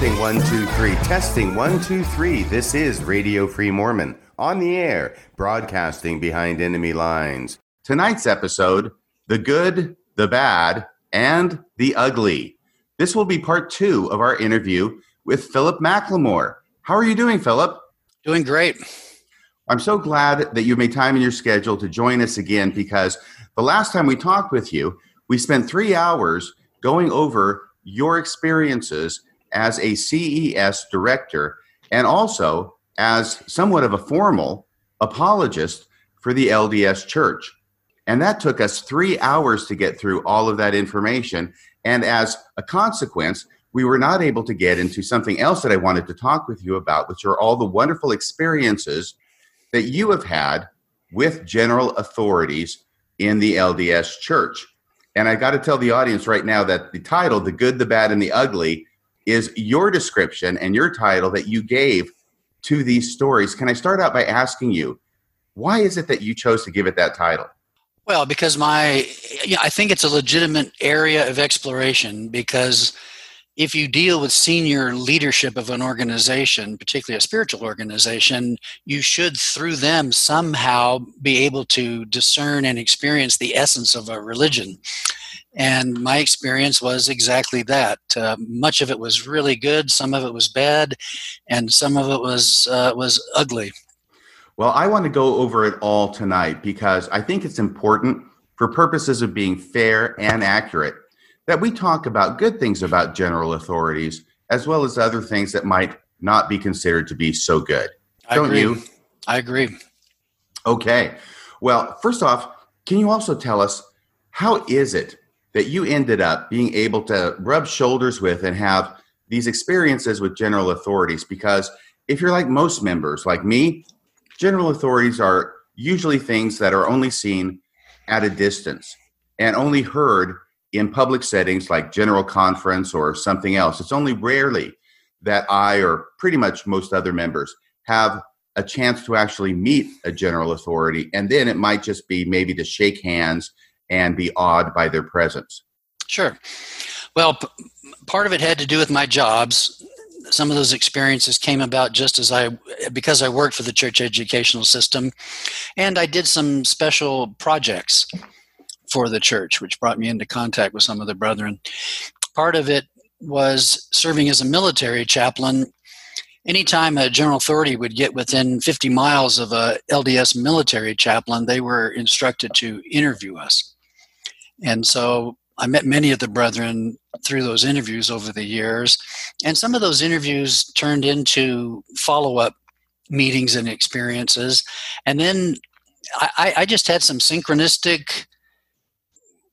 Testing one, two, three. Testing one, two, three. This is Radio Free Mormon on the air, broadcasting behind enemy lines. Tonight's episode The Good, the Bad, and the Ugly. This will be part two of our interview with Philip McLemore. How are you doing, Philip? Doing great. I'm so glad that you made time in your schedule to join us again because the last time we talked with you, we spent three hours going over your experiences as a CES director and also as somewhat of a formal apologist for the LDS Church. And that took us three hours to get through all of that information. And as a consequence, we were not able to get into something else that I wanted to talk with you about, which are all the wonderful experiences that you have had with general authorities in the LDS Church. And I got to tell the audience right now that the title, The Good, the Bad, and the Ugly, is your description and your title that you gave to these stories. Can I start out by asking you, why is it that you chose to give it that title? Well, because my, you know, I think it's a legitimate area of exploration because if you deal with senior leadership of an organization, particularly a spiritual organization, you should, through them, somehow be able to discern and experience the essence of a religion. And my experience was exactly that. Uh, much of it was really good, some of it was bad, and some of it was uh, was ugly. Well, I want to go over it all tonight because I think it's important for purposes of being fair and accurate that we talk about good things about general authorities as well as other things that might not be considered to be so good. I Don't agree. you? I agree. Okay. Well, first off, can you also tell us how is it that you ended up being able to rub shoulders with and have these experiences with general authorities? Because if you're like most members, like me, general authorities are usually things that are only seen at a distance and only heard in public settings like general conference or something else. It's only rarely that I or pretty much most other members have a chance to actually meet a general authority. And then it might just be maybe to shake hands and be awed by their presence. Sure. Well, p- part of it had to do with my jobs. Some of those experiences came about just as I, because I worked for the church educational system, and I did some special projects for the church, which brought me into contact with some of the brethren. Part of it was serving as a military chaplain. Anytime a general authority would get within 50 miles of a LDS military chaplain, they were instructed to interview us. And so I met many of the brethren through those interviews over the years. And some of those interviews turned into follow up meetings and experiences. And then I, I, just had some synchronistic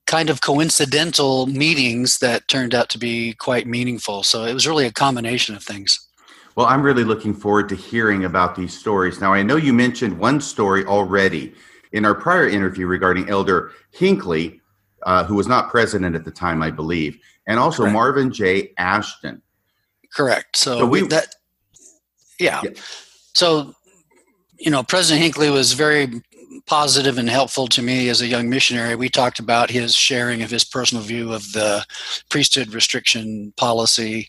kind of coincidental meetings that turned out to be quite meaningful. So it was really a combination of things. Well, I'm really looking forward to hearing about these stories. Now, I know you mentioned one story already in our prior interview regarding Elder Hinckley, uh, who was not president at the time, I believe, and also Correct. Marvin J. Ashton. Correct. So, so we, that, yeah. yeah. So, you know, President Hinckley was very positive and helpful to me as a young missionary. We talked about his sharing of his personal view of the priesthood restriction policy.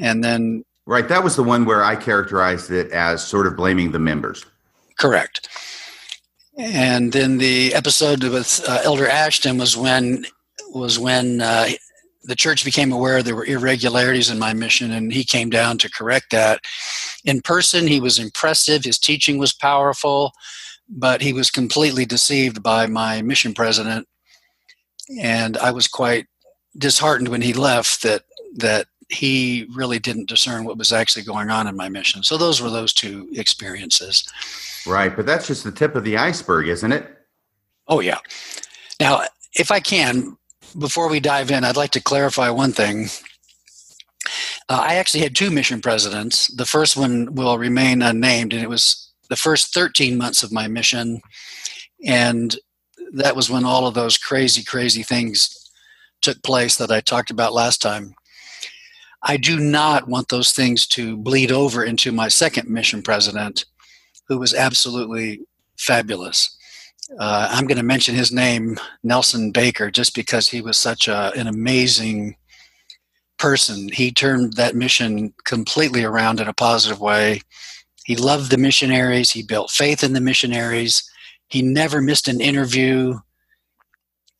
And then. Right. That was the one where I characterized it as sort of blaming the members. Correct. And then the episode with uh, Elder Ashton was when was when uh, the church became aware there were irregularities in my mission, and he came down to correct that. In person, he was impressive. His teaching was powerful but he was completely deceived by my mission president and i was quite disheartened when he left that that he really didn't discern what was actually going on in my mission so those were those two experiences right but that's just the tip of the iceberg isn't it oh yeah now if i can before we dive in i'd like to clarify one thing uh, i actually had two mission presidents the first one will remain unnamed and it was the first 13 months of my mission. And that was when all of those crazy, crazy things took place that I talked about last time. I do not want those things to bleed over into my second mission president, who was absolutely fabulous. Uh, I'm going to mention his name, Nelson Baker, just because he was such a, an amazing person. He turned that mission completely around in a positive way. He loved the missionaries. He built faith in the missionaries. He never missed an interview.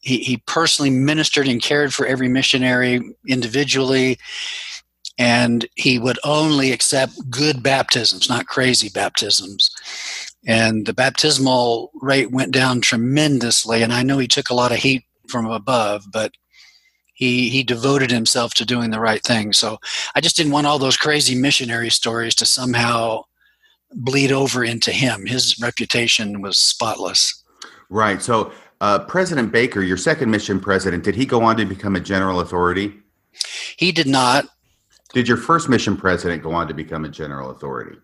He, he personally ministered and cared for every missionary individually. And he would only accept good baptisms, not crazy baptisms. And the baptismal rate went down tremendously. And I know he took a lot of heat from above, but he he devoted himself to doing the right thing. So I just didn't want all those crazy missionary stories to somehow bleed over into him. His reputation was spotless. Right. So uh, President Baker, your second mission president, did he go on to become a general authority? He did not. Did your first mission president go on to become a general authority?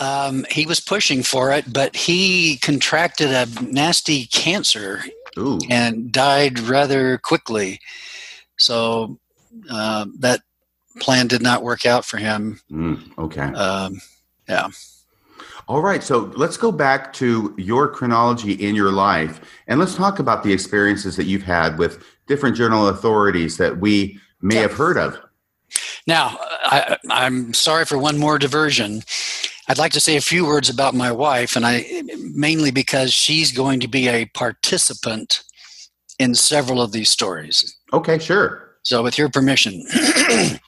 Um, he was pushing for it, but he contracted a nasty cancer Ooh. and died rather quickly. So uh, that plan did not work out for him. Mm, okay. Um, yeah. All right. So let's go back to your chronology in your life and let's talk about the experiences that you've had with different general authorities that we may yeah. have heard of. Now, I, I'm sorry for one more diversion. I'd like to say a few words about my wife, and I mainly because she's going to be a participant in several of these stories. Okay, sure. So, with your permission,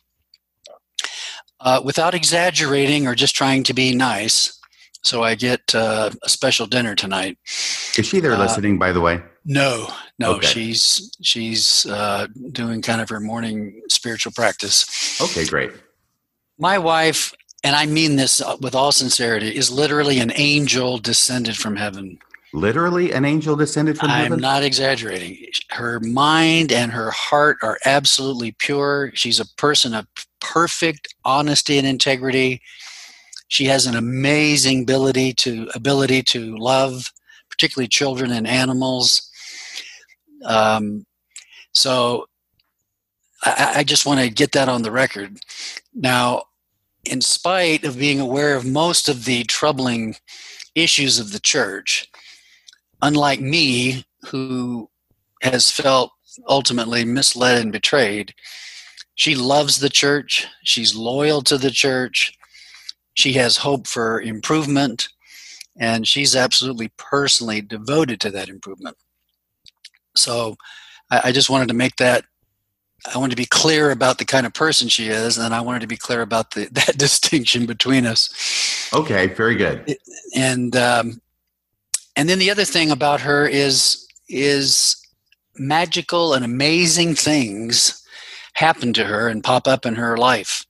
uh, without exaggerating or just trying to be nice, so I get uh, a special dinner tonight. Is she there uh, listening? By the way, no, no, okay. she's she's uh, doing kind of her morning spiritual practice. Okay, great. My wife and I mean this with all sincerity, is literally an angel descended from heaven. Literally, an angel descended from I'm heaven? I'm not exaggerating. Her mind and her heart are absolutely pure. She's a person of perfect honesty and integrity. She has an amazing ability to ability to love, particularly children and animals. Um, so I, I just want to get that on the record. Now, in spite of being aware of most of the troubling issues of the church, unlike me, who has felt ultimately misled and betrayed, she loves the church. She's loyal to the church. She has hope for improvement, and she's absolutely personally devoted to that improvement. So I, I just wanted to make that I wanted to be clear about the kind of person she is, and I wanted to be clear about the, that distinction between us. Okay, very good. And um, and then the other thing about her is is magical and amazing things happen to her and pop up in her life,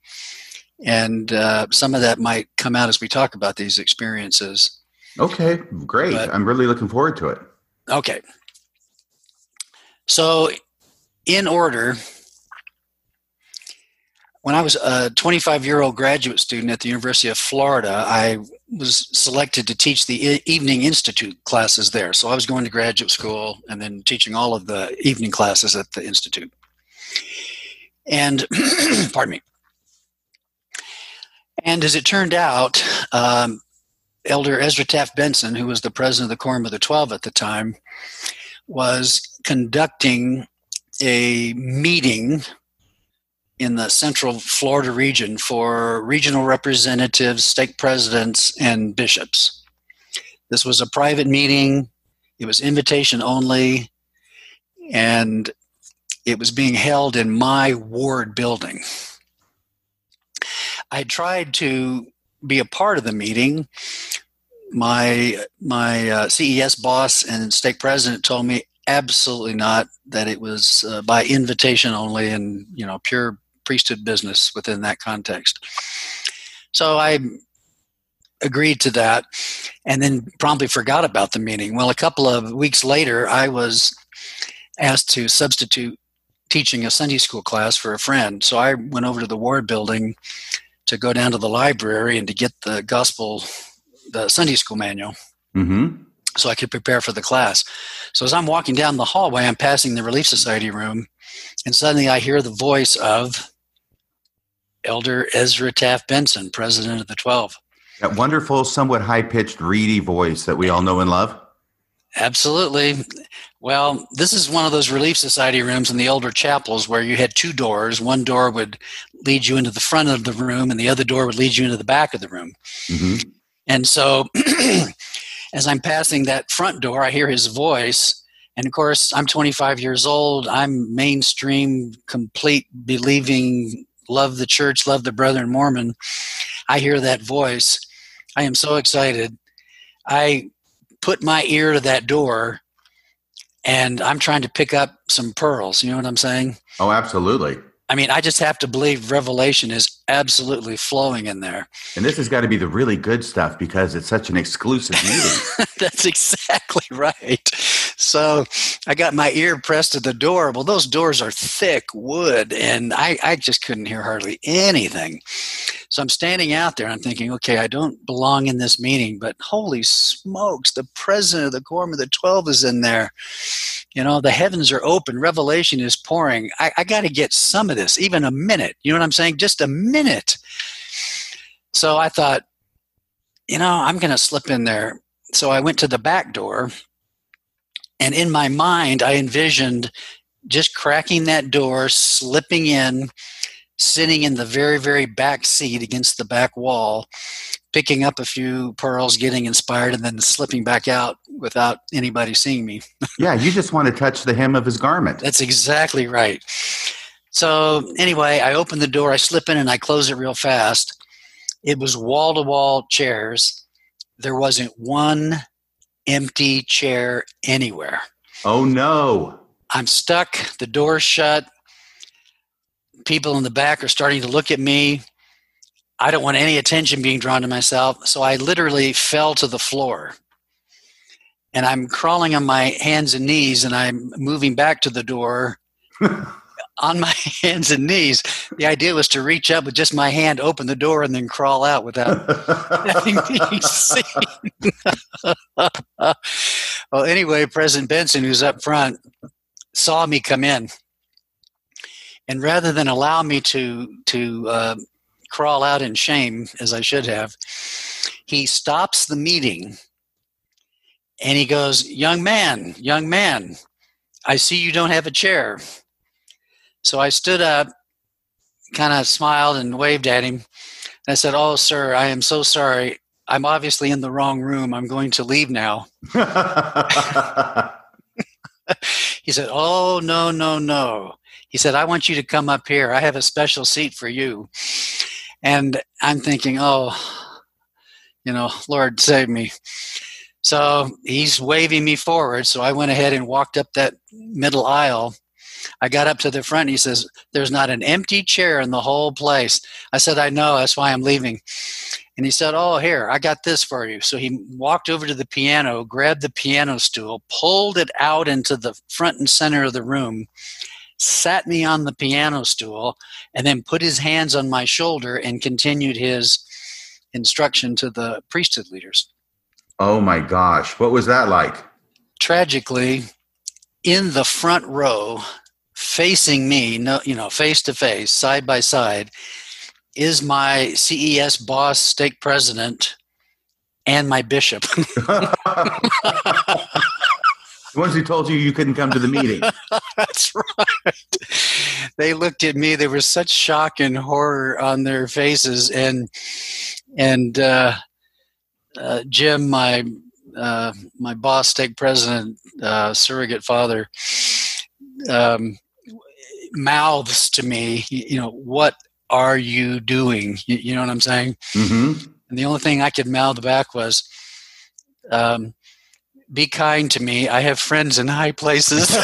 and uh, some of that might come out as we talk about these experiences. Okay, great. But, I'm really looking forward to it. Okay. So, in order, when I was a 25 year old graduate student at the University of Florida, I was selected to teach the evening institute classes there. So I was going to graduate school and then teaching all of the evening classes at the institute. And, pardon me. And as it turned out, um, Elder Ezra Taft Benson, who was the president of the Quorum of the Twelve at the time, was conducting a meeting in the central Florida region for regional representatives, stake presidents, and bishops. This was a private meeting, it was invitation only, and it was being held in my ward building. I tried to be a part of the meeting. My my uh, CES boss and stake president told me absolutely not that it was uh, by invitation only and you know pure priesthood business within that context. So I agreed to that and then promptly forgot about the meeting. Well, a couple of weeks later, I was asked to substitute teaching a Sunday school class for a friend. So I went over to the ward building to go down to the library and to get the gospel, the Sunday school manual. Mm-hmm. So I could prepare for the class. So as I'm walking down the hallway, I'm passing the Relief Society room, and suddenly I hear the voice of Elder Ezra Taft Benson, president of the 12. That wonderful, somewhat high pitched, reedy voice that we all know and love. Absolutely. Well, this is one of those Relief Society rooms in the older chapels where you had two doors. One door would lead you into the front of the room, and the other door would lead you into the back of the room. Mm-hmm. And so, as I'm passing that front door, I hear his voice. And of course, I'm 25 years old. I'm mainstream, complete, believing, love the church, love the brethren Mormon. I hear that voice. I am so excited. I put my ear to that door and I'm trying to pick up some pearls. You know what I'm saying? Oh, absolutely. I mean, I just have to believe revelation is absolutely flowing in there. And this has got to be the really good stuff because it's such an exclusive meeting. That's exactly right. So I got my ear pressed to the door. Well, those doors are thick wood, and I, I just couldn't hear hardly anything. So I'm standing out there and I'm thinking, okay, I don't belong in this meeting, but holy smokes, the president of the Quorum of the Twelve is in there. You know, the heavens are open, revelation is pouring. I, I got to get some of this, even a minute. You know what I'm saying? Just a minute. So I thought, you know, I'm going to slip in there. So I went to the back door and in my mind, I envisioned just cracking that door, slipping in, sitting in the very, very back seat against the back wall, picking up a few pearls, getting inspired, and then slipping back out without anybody seeing me. yeah, you just want to touch the hem of his garment. That's exactly right. So, anyway, I open the door, I slip in, and I close it real fast. It was wall to wall chairs. There wasn't one empty chair anywhere. Oh no. I'm stuck, the door's shut. People in the back are starting to look at me. I don't want any attention being drawn to myself, so I literally fell to the floor. And I'm crawling on my hands and knees and I'm moving back to the door. on my hands and knees. The idea was to reach up with just my hand, open the door, and then crawl out without being seen. well, anyway, President Benson, who's up front, saw me come in, and rather than allow me to to uh, crawl out in shame as I should have, he stops the meeting. And he goes, Young man, young man, I see you don't have a chair. So I stood up, kind of smiled and waved at him. And I said, Oh, sir, I am so sorry. I'm obviously in the wrong room. I'm going to leave now. he said, Oh, no, no, no. He said, I want you to come up here. I have a special seat for you. And I'm thinking, Oh, you know, Lord, save me. So he's waving me forward. So I went ahead and walked up that middle aisle I got up to the front. he says, There's not an empty chair in the whole place. I said, I know. That's why I'm leaving. And he said, Oh, here, I got this for you. So he walked over to the piano, grabbed the piano stool, pulled it out into the front and center of the room, sat me on the piano stool, and then put his hands on my shoulder and continued his instruction to the priesthood leaders. Oh my gosh. What was that like? Tragically, in the front row, facing me, no, you know, face to face, side by side, is my CES boss, stake president, and my bishop. the ones who told you you couldn't come to the meeting. That's right. They looked at me. There was such shock and horror on their faces, and and uh, uh, Jim, my uh, my boss, stake president, uh, surrogate father, um, mouths to me, you know, what are you doing? You, you know what I'm saying? Mm-hmm. And the only thing I could mouth back was, um, be kind to me. I have friends in high places.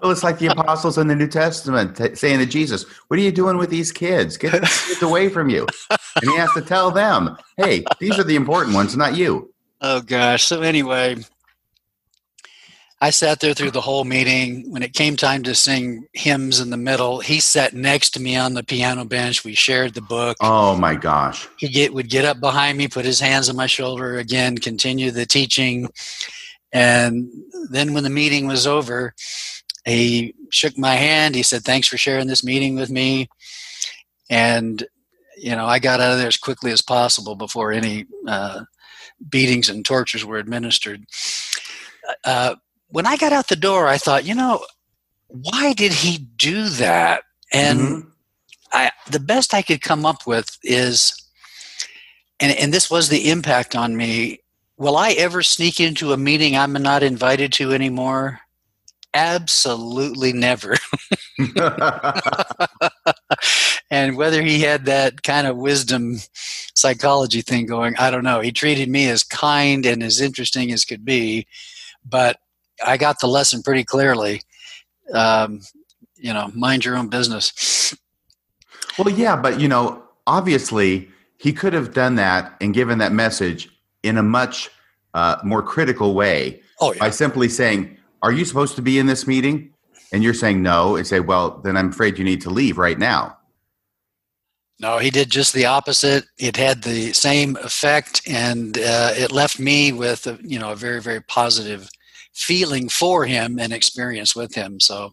well, it's like the apostles in the New Testament t- saying to Jesus, What are you doing with these kids? Get kids away from you. And he has to tell them, Hey, these are the important ones, not you. Oh, gosh. So, anyway, I sat there through the whole meeting. When it came time to sing hymns in the middle, he sat next to me on the piano bench. We shared the book. Oh my gosh. He get, would get up behind me, put his hands on my shoulder again, continue the teaching. And then when the meeting was over, he shook my hand. He said, Thanks for sharing this meeting with me. And, you know, I got out of there as quickly as possible before any uh, beatings and tortures were administered. Uh, when I got out the door, I thought, you know, why did he do that? And mm-hmm. I, the best I could come up with is, and, and this was the impact on me. Will I ever sneak into a meeting I'm not invited to anymore? Absolutely never. and whether he had that kind of wisdom psychology thing going, I don't know. He treated me as kind and as interesting as could be, but I got the lesson pretty clearly. Um, you know, mind your own business. Well, yeah, but you know, obviously he could have done that and given that message in a much uh, more critical way oh, yeah. by simply saying, "Are you supposed to be in this meeting?" And you're saying no, and say, "Well, then I'm afraid you need to leave right now." No, he did just the opposite. It had the same effect, and uh, it left me with a, you know a very very positive feeling for him and experience with him. So,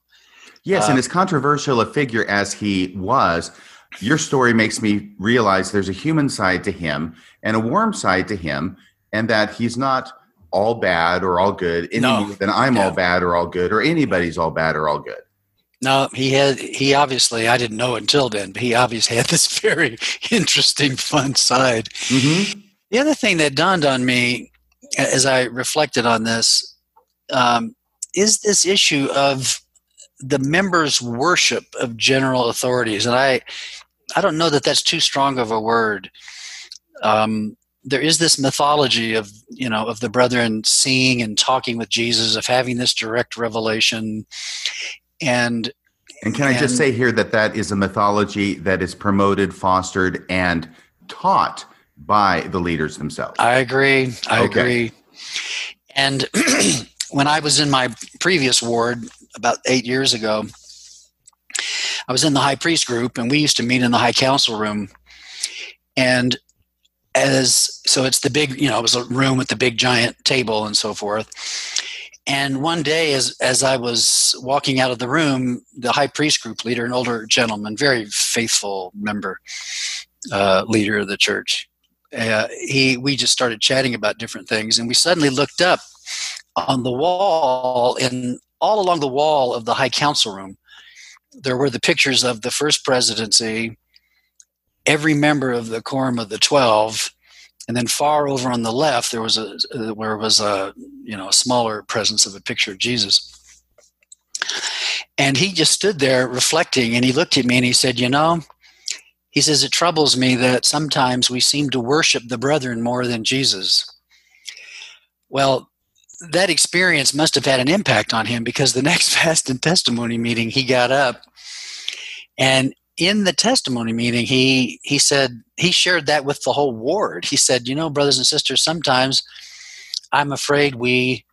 yes, uh, and as controversial a figure as he was, your story makes me realize there's a human side to him and a warm side to him, and that he's not all bad or all good any no, more than I'm all bad or all good or anybody's all bad or all good. No, he had he obviously I didn't know until then, but he obviously had this very interesting, fun side. Mm-hmm. The other thing that dawned on me as I reflected on this um, is this issue of the members' worship of general authorities, and I I don't know that that's too strong of a word. Um, there is this mythology of you know of the brethren seeing and talking with Jesus, of having this direct revelation, and and can I just say here that that is a mythology that is promoted, fostered, and taught by the leaders themselves. I agree. I okay. agree. And when I was in my previous ward about eight years ago, I was in the high priest group, and we used to meet in the high council room. And as so, it's the big, you know, it was a room with the big giant table and so forth. And one day, as as I was walking out of the room, the high priest group leader, an older gentleman, very faithful member, uh, leader of the church, uh, he we just started chatting about different things, and we suddenly looked up on the wall, and all along the wall of the high council room, there were the pictures of the first presidency, every member of the quorum of the twelve, and then far over on the left there was a where was a you know a smaller presence of a picture of jesus. And he just stood there reflecting and he looked at me and he said you know he says it troubles me that sometimes we seem to worship the brethren more than jesus. Well that experience must have had an impact on him because the next fast and testimony meeting he got up and in the testimony meeting he he said he shared that with the whole ward. He said you know brothers and sisters sometimes i'm afraid we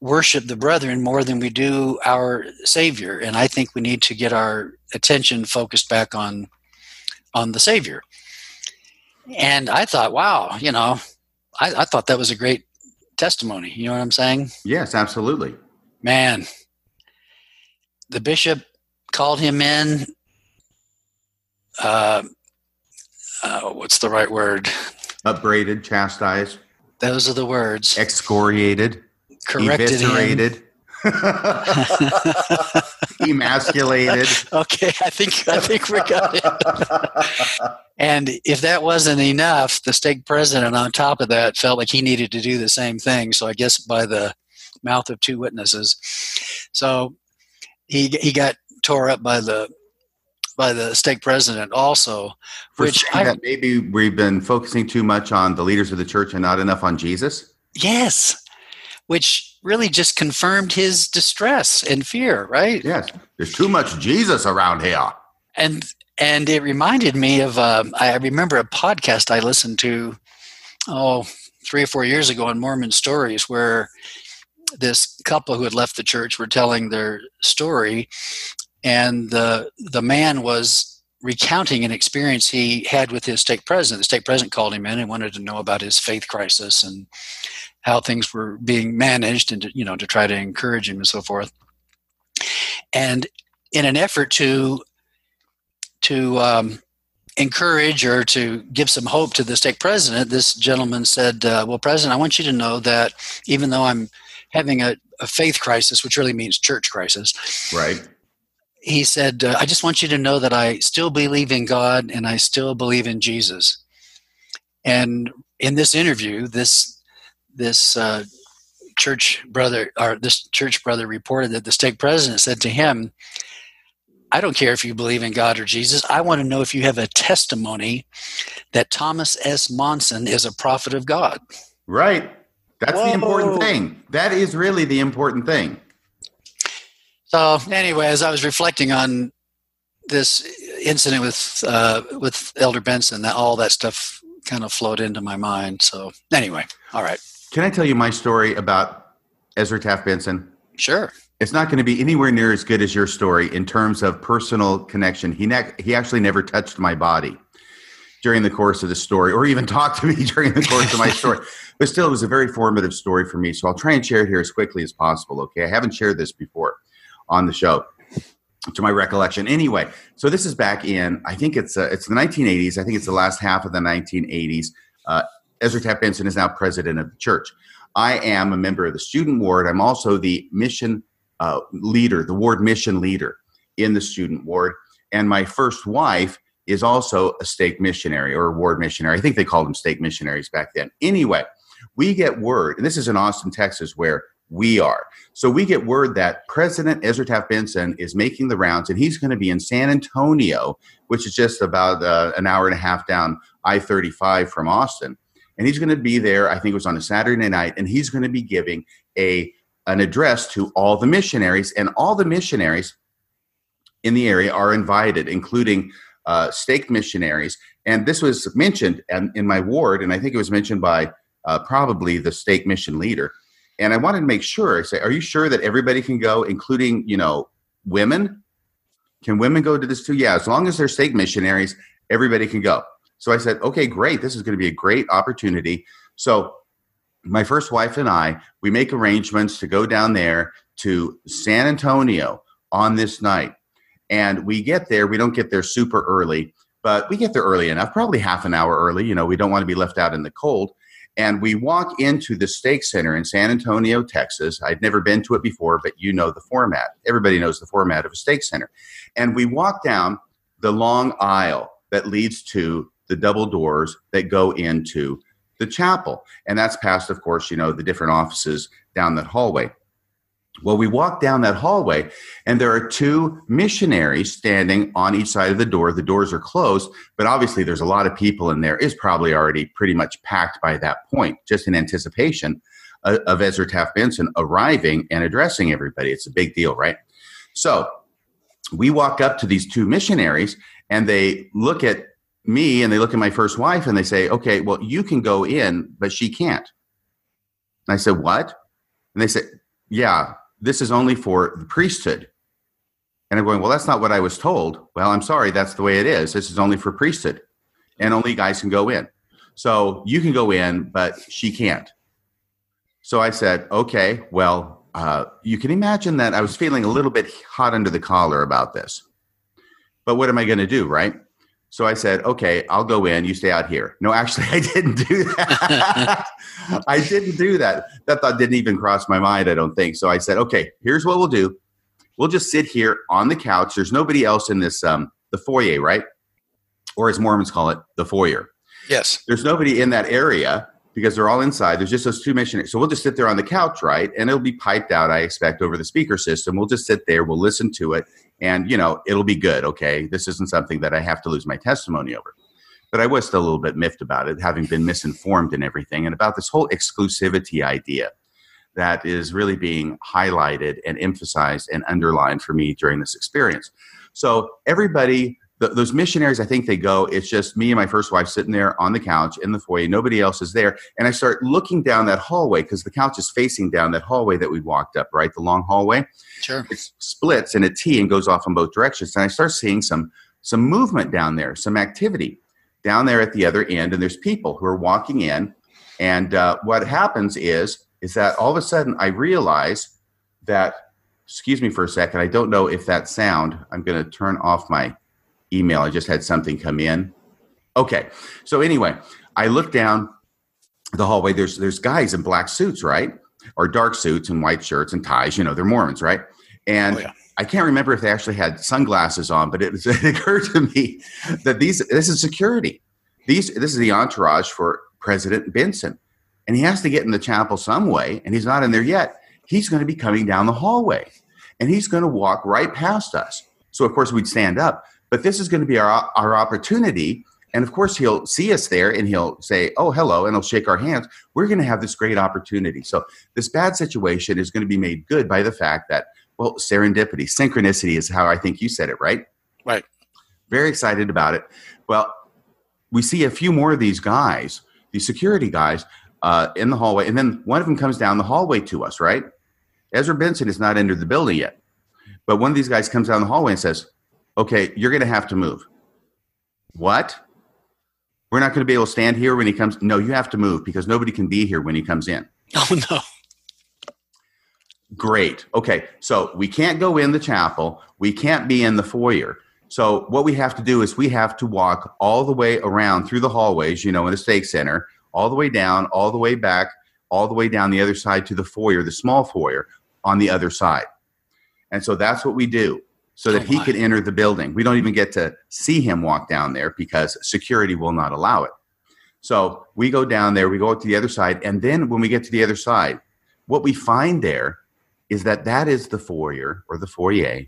worship the brethren more than we do our savior and i think we need to get our attention focused back on on the savior. And i thought wow you know i, I thought that was a great testimony you know what i'm saying yes absolutely man the bishop called him in uh, uh, what's the right word? Upbraided, chastised. Those are the words. Excoriated. Corrected eviscerated. emasculated. Okay, I think I think we got it. and if that wasn't enough, the stake president on top of that felt like he needed to do the same thing. So I guess by the mouth of two witnesses. So he he got tore up by the by the stake president also, which I, maybe we've been focusing too much on the leaders of the church and not enough on Jesus. Yes, which really just confirmed his distress and fear, right? Yes, there's too much Jesus around here. And and it reminded me of uh, I remember a podcast I listened to oh three or four years ago on Mormon stories where this couple who had left the church were telling their story and the the man was recounting an experience he had with his stake president. The stake president called him in and wanted to know about his faith crisis and how things were being managed, and to, you know to try to encourage him and so forth. And in an effort to to um, encourage or to give some hope to the stake president, this gentleman said, uh, Well, President, I want you to know that even though I'm having a, a faith crisis, which really means church crisis. Right. He said, uh, I just want you to know that I still believe in God and I still believe in Jesus. And in this interview, this this uh, church brother or this church brother reported that the stake president said to him, I don't care if you believe in God or Jesus. I want to know if you have a testimony that Thomas S. Monson is a prophet of God. Right. That's Whoa. the important thing. That is really the important thing. So, anyway, as I was reflecting on this incident with uh, with Elder Benson, that all that stuff kind of flowed into my mind. So, anyway, all right. Can I tell you my story about Ezra Taft Benson? Sure. It's not going to be anywhere near as good as your story in terms of personal connection. He ne- he actually never touched my body during the course of the story, or even talked to me during the course of my story. But still, it was a very formative story for me. So I'll try and share it here as quickly as possible. Okay, I haven't shared this before on the show, to my recollection. Anyway, so this is back in I think it's uh, it's the 1980s. I think it's the last half of the 1980s. Uh, Ezra Taft Benson is now president of the church. I am a member of the student ward. I'm also the mission uh, leader, the ward mission leader in the student ward. And my first wife is also a stake missionary or a ward missionary. I think they called them stake missionaries back then. Anyway, we get word, and this is in Austin, Texas, where we are. So we get word that President Ezra Taft Benson is making the rounds, and he's going to be in San Antonio, which is just about uh, an hour and a half down I 35 from Austin. And he's going to be there, I think it was on a Saturday night, and he's going to be giving a an address to all the missionaries, and all the missionaries in the area are invited, including uh, stake missionaries. And this was mentioned in my ward, and I think it was mentioned by uh, probably the stake mission leader. And I wanted to make sure. I say, are you sure that everybody can go, including you know women? Can women go to this too? Yeah, as long as they're stake missionaries, everybody can go. So I said, okay, great. This is going to be a great opportunity. So my first wife and I, we make arrangements to go down there to San Antonio on this night. And we get there, we don't get there super early, but we get there early enough, probably half an hour early. You know, we don't want to be left out in the cold. And we walk into the stake Center in San Antonio, Texas. I'd never been to it before, but you know the format. Everybody knows the format of a stake Center. And we walk down the long aisle that leads to the double doors that go into the chapel. And that's past, of course, you know, the different offices down that hallway. Well, we walk down that hallway, and there are two missionaries standing on each side of the door. The doors are closed, but obviously there's a lot of people in there. Is probably already pretty much packed by that point, just in anticipation of Ezra Taft Benson arriving and addressing everybody. It's a big deal, right? So we walk up to these two missionaries, and they look at me and they look at my first wife and they say, okay, well, you can go in, but she can't. And I said, what? And they said, yeah, this is only for the priesthood. And I'm going, well, that's not what I was told. Well, I'm sorry, that's the way it is. This is only for priesthood, and only guys can go in. So you can go in, but she can't. So I said, okay, well, uh, you can imagine that I was feeling a little bit hot under the collar about this. But what am I going to do, right? So I said, okay, I'll go in. You stay out here. No, actually, I didn't do that. I didn't do that. That thought didn't even cross my mind, I don't think. So I said, okay, here's what we'll do. We'll just sit here on the couch. There's nobody else in this, um, the foyer, right? Or as Mormons call it, the foyer. Yes. There's nobody in that area because they're all inside. There's just those two missionaries. So we'll just sit there on the couch, right? And it'll be piped out, I expect, over the speaker system. We'll just sit there, we'll listen to it, and you know it'll be good okay this isn't something that i have to lose my testimony over but i was still a little bit miffed about it having been misinformed and everything and about this whole exclusivity idea that is really being highlighted and emphasized and underlined for me during this experience so everybody the, those missionaries, I think they go. It's just me and my first wife sitting there on the couch in the foyer. Nobody else is there. And I start looking down that hallway because the couch is facing down that hallway that we walked up, right? The long hallway. Sure. It splits in a T and goes off in both directions. And I start seeing some some movement down there, some activity down there at the other end. And there's people who are walking in. And uh, what happens is is that all of a sudden I realize that. Excuse me for a second. I don't know if that sound. I'm going to turn off my email. I just had something come in. Okay. So anyway, I look down the hallway. There's there's guys in black suits, right? Or dark suits and white shirts and ties. You know, they're Mormons, right? And Oh, yeah. I can't remember if they actually had sunglasses on, but it, it occurred to me that these this is security. These this is the entourage for President Benson, and he has to get in the chapel some way, and he's not in there yet. He's going to be coming down the hallway, and he's going to walk right past us. So of course we'd stand up, but this is going to be our our opportunity. And of course he'll see us there, and he'll say, "Oh, hello," and he'll shake our hands. We're going to have this great opportunity. So this bad situation is going to be made good by the fact that well, serendipity, synchronicity is how I think you said it, right? Right. Very excited about it. Well, we see a few more of these guys, these security guys, uh, in the hallway, and then one of them comes down the hallway to us, right? Ezra Benson has not entered the building yet, but one of these guys comes down the hallway and says, "Okay, you're going to have to move." What? We're not going to be able to stand here when he comes. No, you have to move because nobody can be here when he comes in. Oh no. Great. Okay. So we can't go in the chapel. We can't be in the foyer. So what we have to do is we have to walk all the way around through the hallways, you know, in the stake center, all the way down, all the way back, all the way down the other side to the foyer, the small foyer on the other side. And so that's what we do so that Oh, he could enter the building. We don't even get to see him walk down there because security will not allow it. So we go down there, we go to the other side, and then when we get to the other side, what we find there is that that is the foyer or the foyer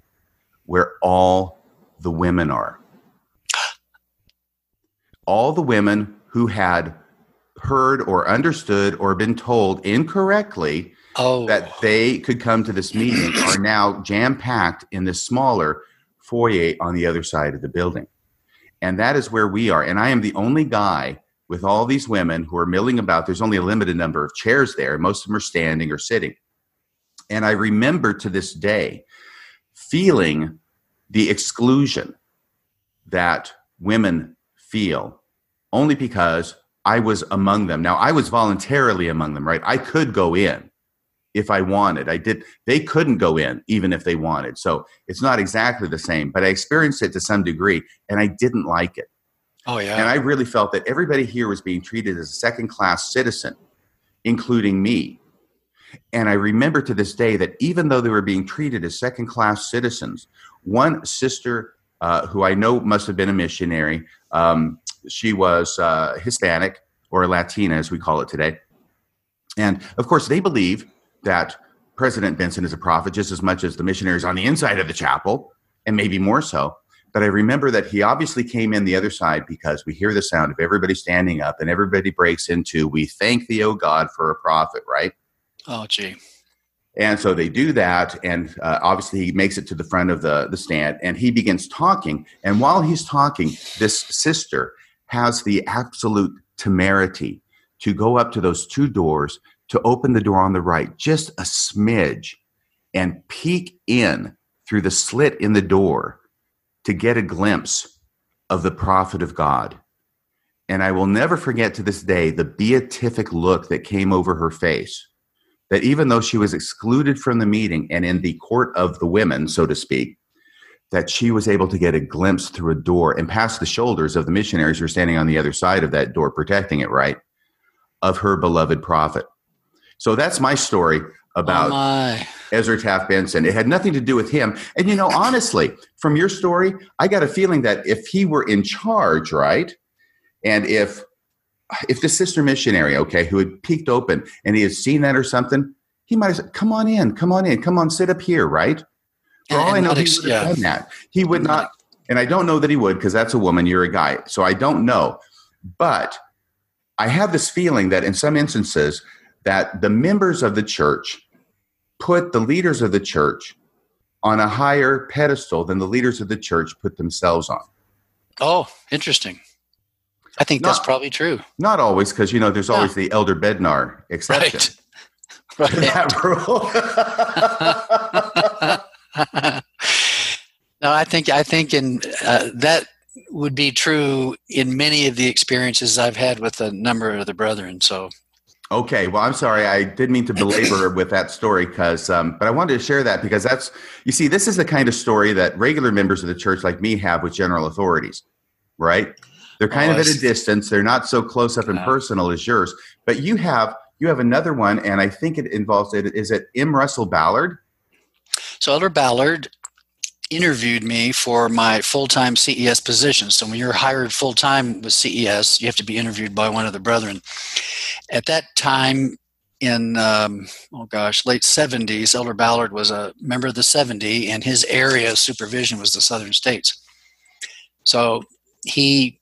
where all the women are. All the women who had heard or understood or been told incorrectly Oh. that they could come to this meeting are now jam packed in this smaller foyer on the other side of the building. And that is where we are. And I am the only guy with all these women who are milling about. There's only a limited number of chairs there. Most of them are standing or sitting. And I remember to this day feeling the exclusion that women feel only because I was among them. Now, I was voluntarily among them, right? I could go in if I wanted. I did. They couldn't go in even if they wanted. So it's not exactly the same, but I experienced it to some degree and I didn't like it. oh yeah. And I really felt that everybody here was being treated as a second class citizen, including me. And I remember to this day that even though they were being treated as second class citizens, one sister uh, who I know must have been a missionary, um, she was uh, Hispanic or Latina, as we call it today. And of course, they believe that President Benson is a prophet just as much as the missionaries on the inside of the chapel, and maybe more so. But I remember that he obviously came in the other side because we hear the sound of everybody standing up and everybody breaks into, We thank thee, O God, for a prophet, right? oh gee. And so they do that, and uh, obviously he makes it to the front of the, the stand, and he begins talking. And while he's talking, this sister has the absolute temerity to go up to those two doors, to open the door on the right, just a smidge, and peek in through the slit in the door to get a glimpse of the prophet of God. And I will never forget to this day the beatific look that came over her face that even though she was excluded from the meeting and in the court of the women, so to speak, that she was able to get a glimpse through a door and past the shoulders of the missionaries who were standing on the other side of that door, protecting it, right, of her beloved prophet. So that's my story oh about my. Ezra Taft Benson. It had nothing to do with him. And you know, honestly, from your story, I got a feeling that if he were in charge, right, and if if the sister missionary, okay, who had peeked open and he had seen that or something, he might have said, "Come on in, come on in, come on, sit up here," right? For all I know, he would have done that. He would not, and I don't know that he would because that's a woman. You're a guy, so I don't know. But I have this feeling that in some instances, that the members of the church put the leaders of the church on a higher pedestal than the leaders of the church put themselves on. Oh, interesting. I think that's probably true. Not always, because you know there's always the elder Bednar exception Right. Right. that rule. no, I think I think in uh, that would be true in many of the experiences I've had with a number of the brethren. So okay, well, I'm sorry, I did mean to belabor with that story, because, um, but I wanted to share that because that's, you see, this is the kind of story that regular members of the church like me have with general authorities, right? They're kind Oh, of at a distance. They're not so close up and personal as yours. But you have you have another one, and I think it involves it. Is it M. Russell Ballard? So Elder Ballard interviewed me for my full-time CES position. So when you're hired full-time with CES, you have to be interviewed by one of the brethren. At that time in um, oh gosh, late 70s, Elder Ballard was a member of the 70 and his area of supervision was the southern states. So he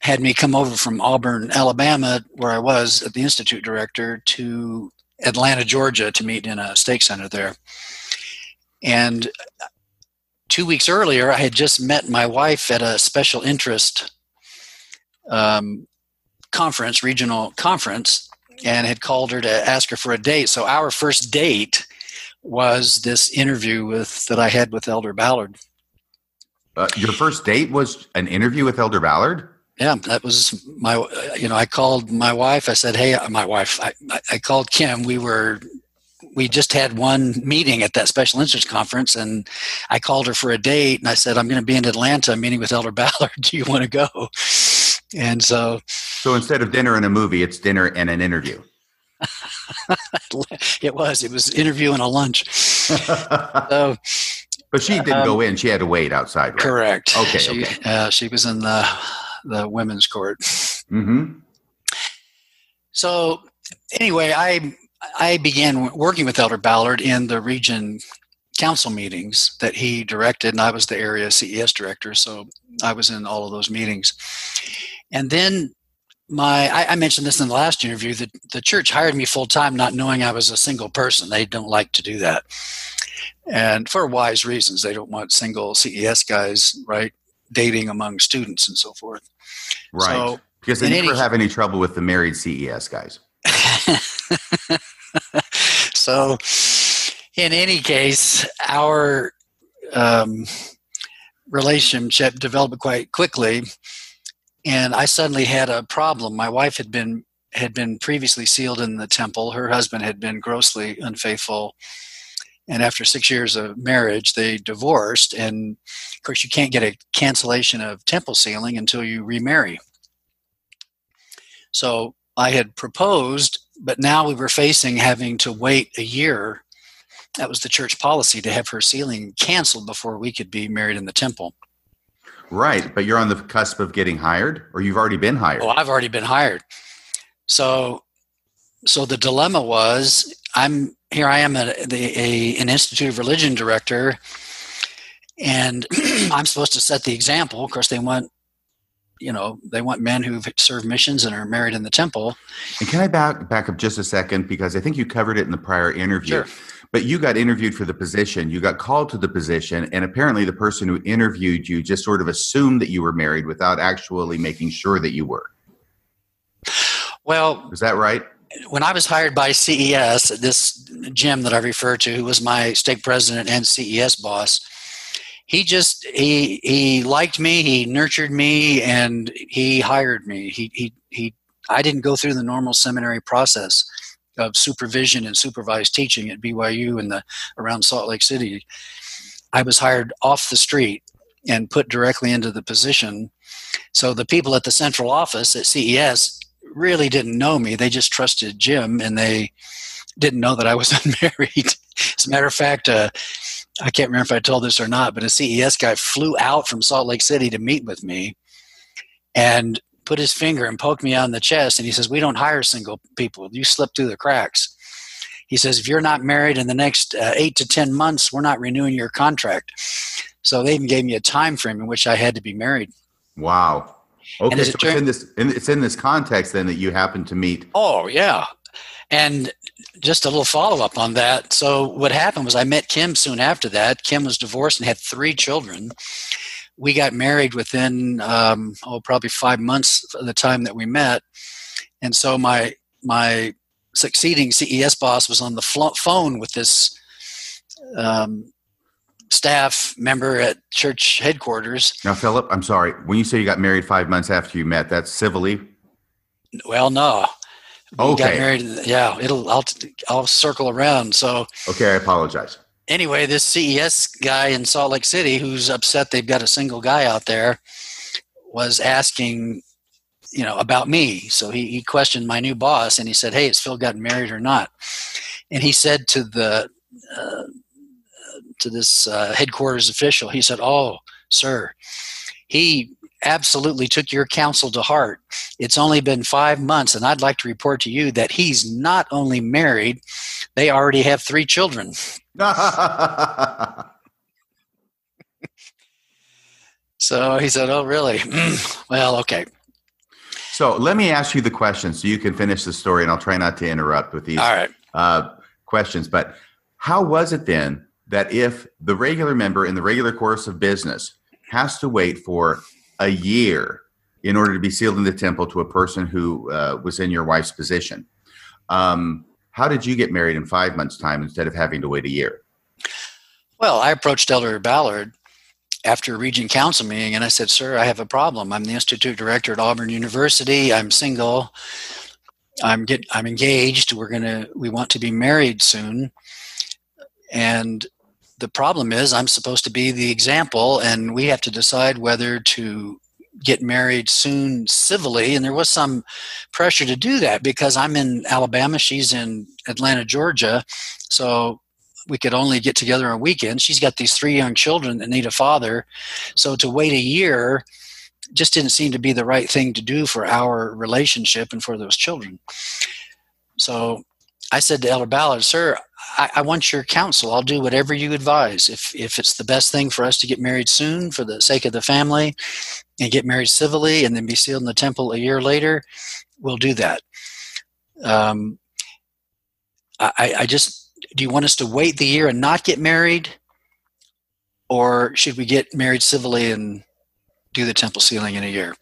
had me come over from Auburn, Alabama, where I was at the institute director, to Atlanta, Georgia, to meet in a stake center there. And two weeks earlier, I had just met my wife at a special interest um, conference, regional conference, and had called her to ask her for a date. So our first date was this interview with that I had with Elder Ballard. Uh, your first date was an interview with Elder Ballard. Yeah, that was my. You know, I called my wife. I said, "Hey, my wife." I, I- I called Kim. We were, we just had one meeting at that special interest conference, and I called her for a date. And I said, "I'm going to be in Atlanta meeting with Elder Ballard. Do you want to go?" And so So instead of dinner and a movie, it's dinner and an interview. it was. It was interview and a lunch. but she didn't go in; she had to wait outside. Right? correct. Okay, She, okay. Uh, she was in the the women's court. Mm-hmm. So anyway, I I began working with Elder Ballard in the region council meetings that he directed, and I was the area CES director, so I was in all of those meetings. And then my I, I mentioned this in the last interview that the church hired me full time, not knowing I was a single person. They don't like to do that, and for wise reasons. They don't want single CES guys, right, dating among students and so forth. Right. So because they never any- have any trouble with the married CES guys. so, in any case, our um, relationship developed quite quickly, and I suddenly had a problem. My wife had been had been previously sealed in the temple. Her husband had been grossly unfaithful, and after six years of marriage, they divorced. And of course, you can't get a cancellation of temple sealing until you remarry. So I had proposed, but now we were facing having to wait a year. That was the church policy to have her sealing canceled before we could be married in the temple. Right, but you're on the cusp of getting hired, or you've already been hired. Oh, I've already been hired. So, so the dilemma was, I'm here. I am a, the, a an Institute of Religion director, and I'm supposed to set the example. Of course, they want, you know, they want men who've served missions and are married in the temple. And can I back back up just a second because I think you covered it in the prior interview. Sure. But you got interviewed for the position, you got called to the position, and apparently the person who interviewed you just sort of assumed that you were married without actually making sure that you were. Well, Is that right? when I was hired by CES, this Jim that I refer to, who was my stake president and CES boss, he just he he liked me, he nurtured me, and he hired me. He he he. I didn't go through the normal seminary process of supervision and supervised teaching at BYU and the around Salt Lake City. I was hired off the street and put directly into the position. So the people at the central office at CES really didn't know me. They just trusted Jim and they didn't know that I was unmarried. As a matter of fact, uh, I can't remember if I told this or not, but a CES guy flew out from Salt Lake City to meet with me and put his finger and poked me on the chest. And he says, We don't hire single people. You slip through the cracks. He says, If you're not married in the next uh, eight to 10 months, we're not renewing your contract. So they even gave me a time frame in which I had to be married. Wow. Okay, so it it's in this in, it's in this context then that you happen to meet. Oh yeah, and just a little follow up on that. So what happened was I met Kim soon after that. Kim was divorced and had three children. We got married within um, oh probably five months of the time that we met, and so my my succeeding CES boss was on the phone with this um, staff member at church headquarters. Now, Philip, I'm sorry. When you say you got married five months after you met, that's civilly. Well, no. Okay. married. Yeah, it'll. I'll. I'll circle around. So Okay, I apologize. anyway, this CES guy in Salt Lake City who's upset they've got a single guy out there was asking, you know, about me. So he, he questioned my new boss and he said, Hey, has Phil gotten married or not? And he said to the, uh, to this uh, headquarters official, he said, Oh, sir, he absolutely took your counsel to heart. It's only been five months, and I'd like to report to you that he's not only married, they already have three children. so he said, Oh, really? well, okay. So let me ask you the question so you can finish the story, and I'll try not to interrupt with these right. uh, questions. But how was it then that if the regular member in the regular course of business has to wait for a year in order to be sealed in the temple to a person who uh, was in your wife's position. Um, how did you get married in five months' time instead of having to wait a year? Well, I approached Elder Ballard after a region council meeting and I said, Sir, I have a problem. I'm the Institute Director at Auburn University. I'm single. I'm get I'm engaged. We're gonna we want to be married soon. And the problem is i'm supposed to be the example and we have to decide whether to get married soon civilly and there was some pressure to do that because i'm in alabama she's in atlanta georgia so we could only get together on weekends she's got these three young children that need a father so to wait a year just didn't seem to be the right thing to do for our relationship and for those children. So i said to elder ballard sir I, I, want your counsel. I'll do whatever you advise. If if it's the best thing for us to get married soon for the sake of the family, and get married civilly, and then be sealed in the temple a year later, we'll do that. Um, I, I just do you want us to wait the year and not get married, or should we get married civilly and do the temple sealing in a year?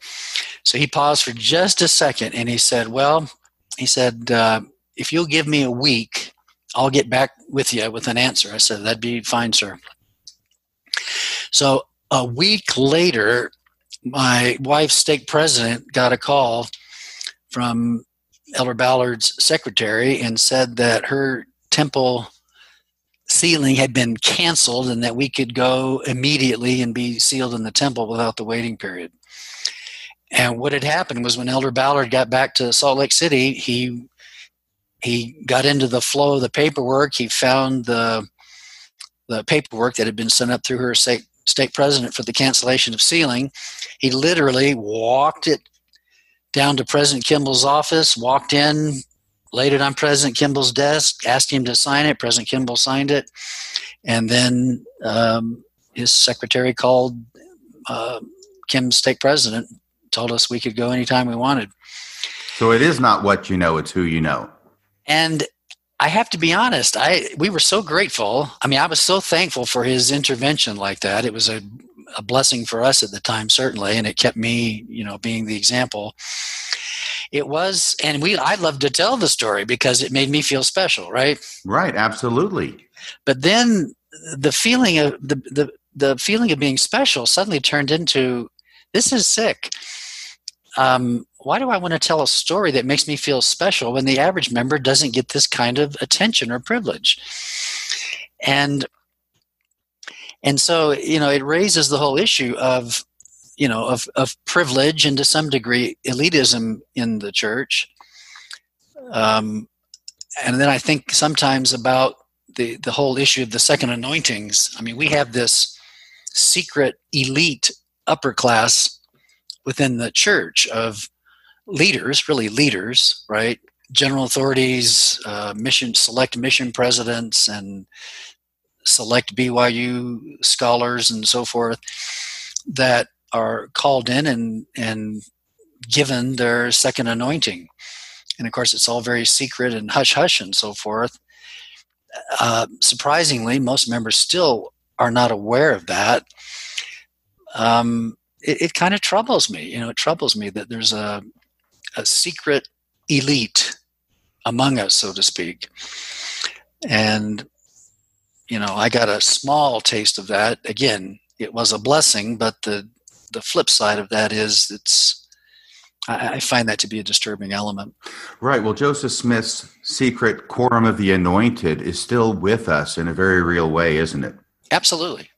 So he paused for just a second, and he said, "Well," he said, uh, "if you'll give me a week." I'll get back with you with an answer. I said, That'd be fine, sir. So a week later, my wife's stake president got a call from Elder Ballard's secretary and said that her temple sealing had been canceled and that we could go immediately and be sealed in the temple without the waiting period. And what had happened was when Elder Ballard got back to Salt Lake City, he he got into the flow of the paperwork. He found the the paperwork that had been sent up through her stake, stake president for the cancellation of sealing. He literally walked it down to President Kimball's office, walked in, laid it on President Kimball's desk, asked him to sign it. President Kimball signed it, and then um, his secretary called uh, Kim's stake president, told us we could go anytime we wanted. So it is not what you know; it's who you know. And I have to be honest, I we were so grateful. I mean, I was so thankful for his intervention like that. It was a, a blessing for us at the time, certainly, and it kept me, you know, being the example. It was, and we I love to tell the story because it made me feel special, right? Right, absolutely. But then the feeling of the the the feeling of being special suddenly turned into this is sick. Um, why do I want to tell a story that makes me feel special when the average member doesn't get this kind of attention or privilege? And and so you know it raises the whole issue of you know of, of privilege and to some degree elitism in the church um, and then i think sometimes about the the whole issue of the second anointings i mean we have this secret elite upper class within the church of leaders, really leaders, right? General authorities, uh, mission, select mission presidents, and select BYU scholars and so forth that are called in and and given their second anointing. And of course, it's all very secret and hush hush and so forth. Uh, surprisingly, most members still are not aware of that. Um, it, it kind of troubles me. You know, it troubles me that there's a a secret elite among us, so to speak. And, you know, I got a small taste of that. Again, it was a blessing, but the, the flip side of that is it's, I, I find that to be a disturbing element. Right. Well, Joseph Smith's secret quorum of the anointed is still with us in a very real way, isn't it? Absolutely.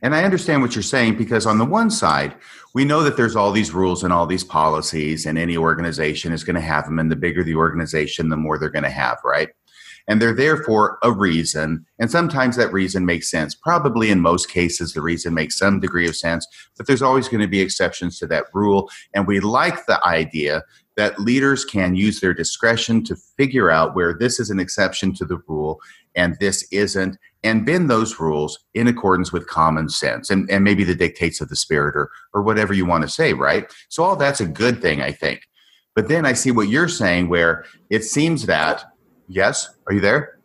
And I understand what you're saying because, on the one side, we know that there's all these rules and all these policies, and any organization is going to have them. And the bigger the organization, the more they're going to have, right? And they're there for a reason. And sometimes that reason makes sense. Probably in most cases, the reason makes some degree of sense, but there's always going to be exceptions to that rule. And we like the idea that leaders can use their discretion to figure out where this is an exception to the rule and this isn't, and bend those rules in accordance with common sense and, and maybe the dictates of the spirit or, or whatever you want to say, right? So, all that's a good thing, I think. But then I see what you're saying, where it seems that, yes, are you there?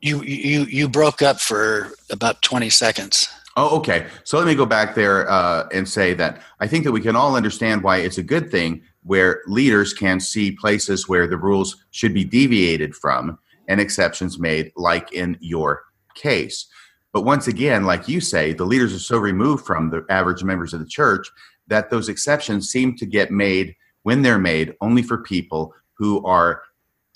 You, you, you broke up for about 20 seconds. Oh, okay. So let me go back there uh, and say that I think that we can all understand why it's a good thing where leaders can see places where the rules should be deviated from and exceptions made, like in your case. But once again, like you say, the leaders are so removed from the average members of the church that those exceptions seem to get made when they're made only for people who are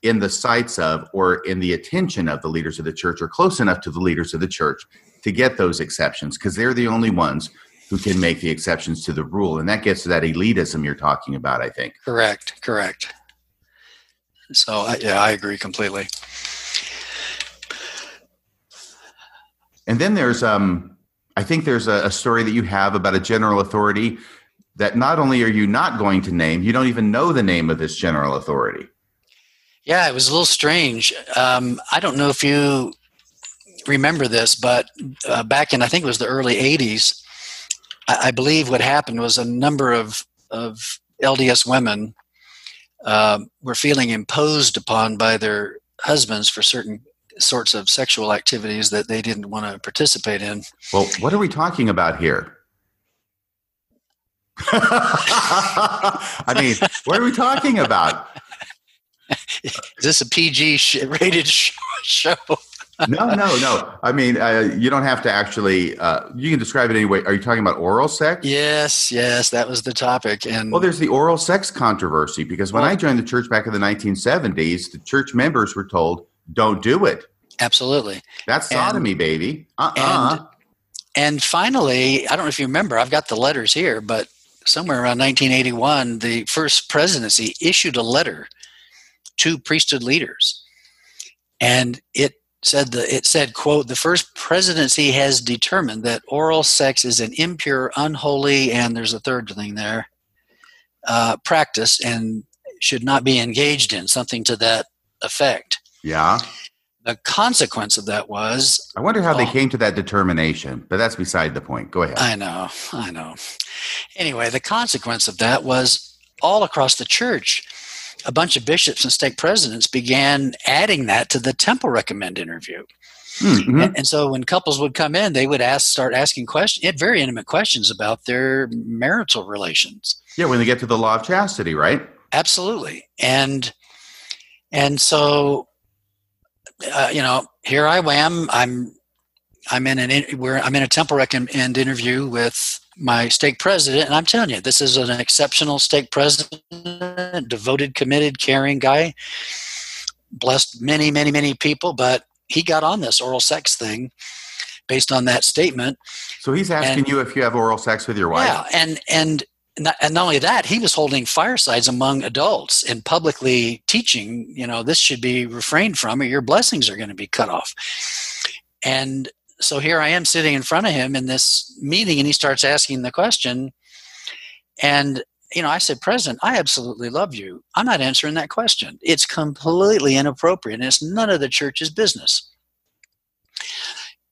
in the sights of or in the attention of the leaders of the church or close enough to the leaders of the church to get those exceptions because they're the only ones who can make the exceptions to the rule. And that gets to that elitism you're talking about, I think. Correct, correct. So, yeah, I agree completely. And then there's, um, I think there's a, a story that you have about a general authority that not only are you not going to name, you don't even know the name of this general authority. Yeah, it was a little strange. Um, I don't know if you remember this, but uh, back in I think it was the early '80s, I, I believe what happened was a number of of LDS women uh, were feeling imposed upon by their husbands for certain sorts of sexual activities that they didn't want to participate in. Well, what are we talking about here? I mean, what are we talking about? Is this a PG rated show? No, no, no. I mean, uh, you don't have to actually. Uh, you can describe it anyway. Are you talking about oral sex? Yes, yes, that was the topic. And well, there's the oral sex controversy because when well, I joined the church back in the 1970s, the church members were told, "Don't do it." Absolutely. That's sodomy, and, baby. Uh-uh. And, and finally, I don't know if you remember. I've got the letters here, but somewhere around 1981, the first presidency issued a letter to priesthood leaders, and it said the, it said quote the first presidency has determined that oral sex is an impure unholy and there's a third thing there uh, practice and should not be engaged in something to that effect. Yeah. The consequence of that was i wonder how they came to that determination but that's beside the point. Go ahead. I know i know. Anyway the consequence of that was all across the church a bunch of bishops and stake presidents began adding that to the temple recommend interview. Mm-hmm. And, and, so when couples would come in, they would ask, start asking questions, very intimate questions about their marital relations. Yeah, when they get to the law of chastity, right? Absolutely, and and so uh, you know, here I am. I'm I'm in an where I'm in a temple recommend interview with my stake president, and I'm telling you, this is an exceptional stake president, devoted, committed, caring guy. Blessed many, many, many people, but he got on this oral sex thing based on that statement. So he's asking and, you if you have oral sex with your wife. Yeah, and and and not only that, he was holding firesides among adults and publicly teaching, you know, this should be refrained from, or your blessings are going to be cut off. And so here I am sitting in front of him in this meeting, and he starts asking the question. And, you know, I said, President, I absolutely love you. I'm not answering that question. It's completely inappropriate, and it's none of the church's business.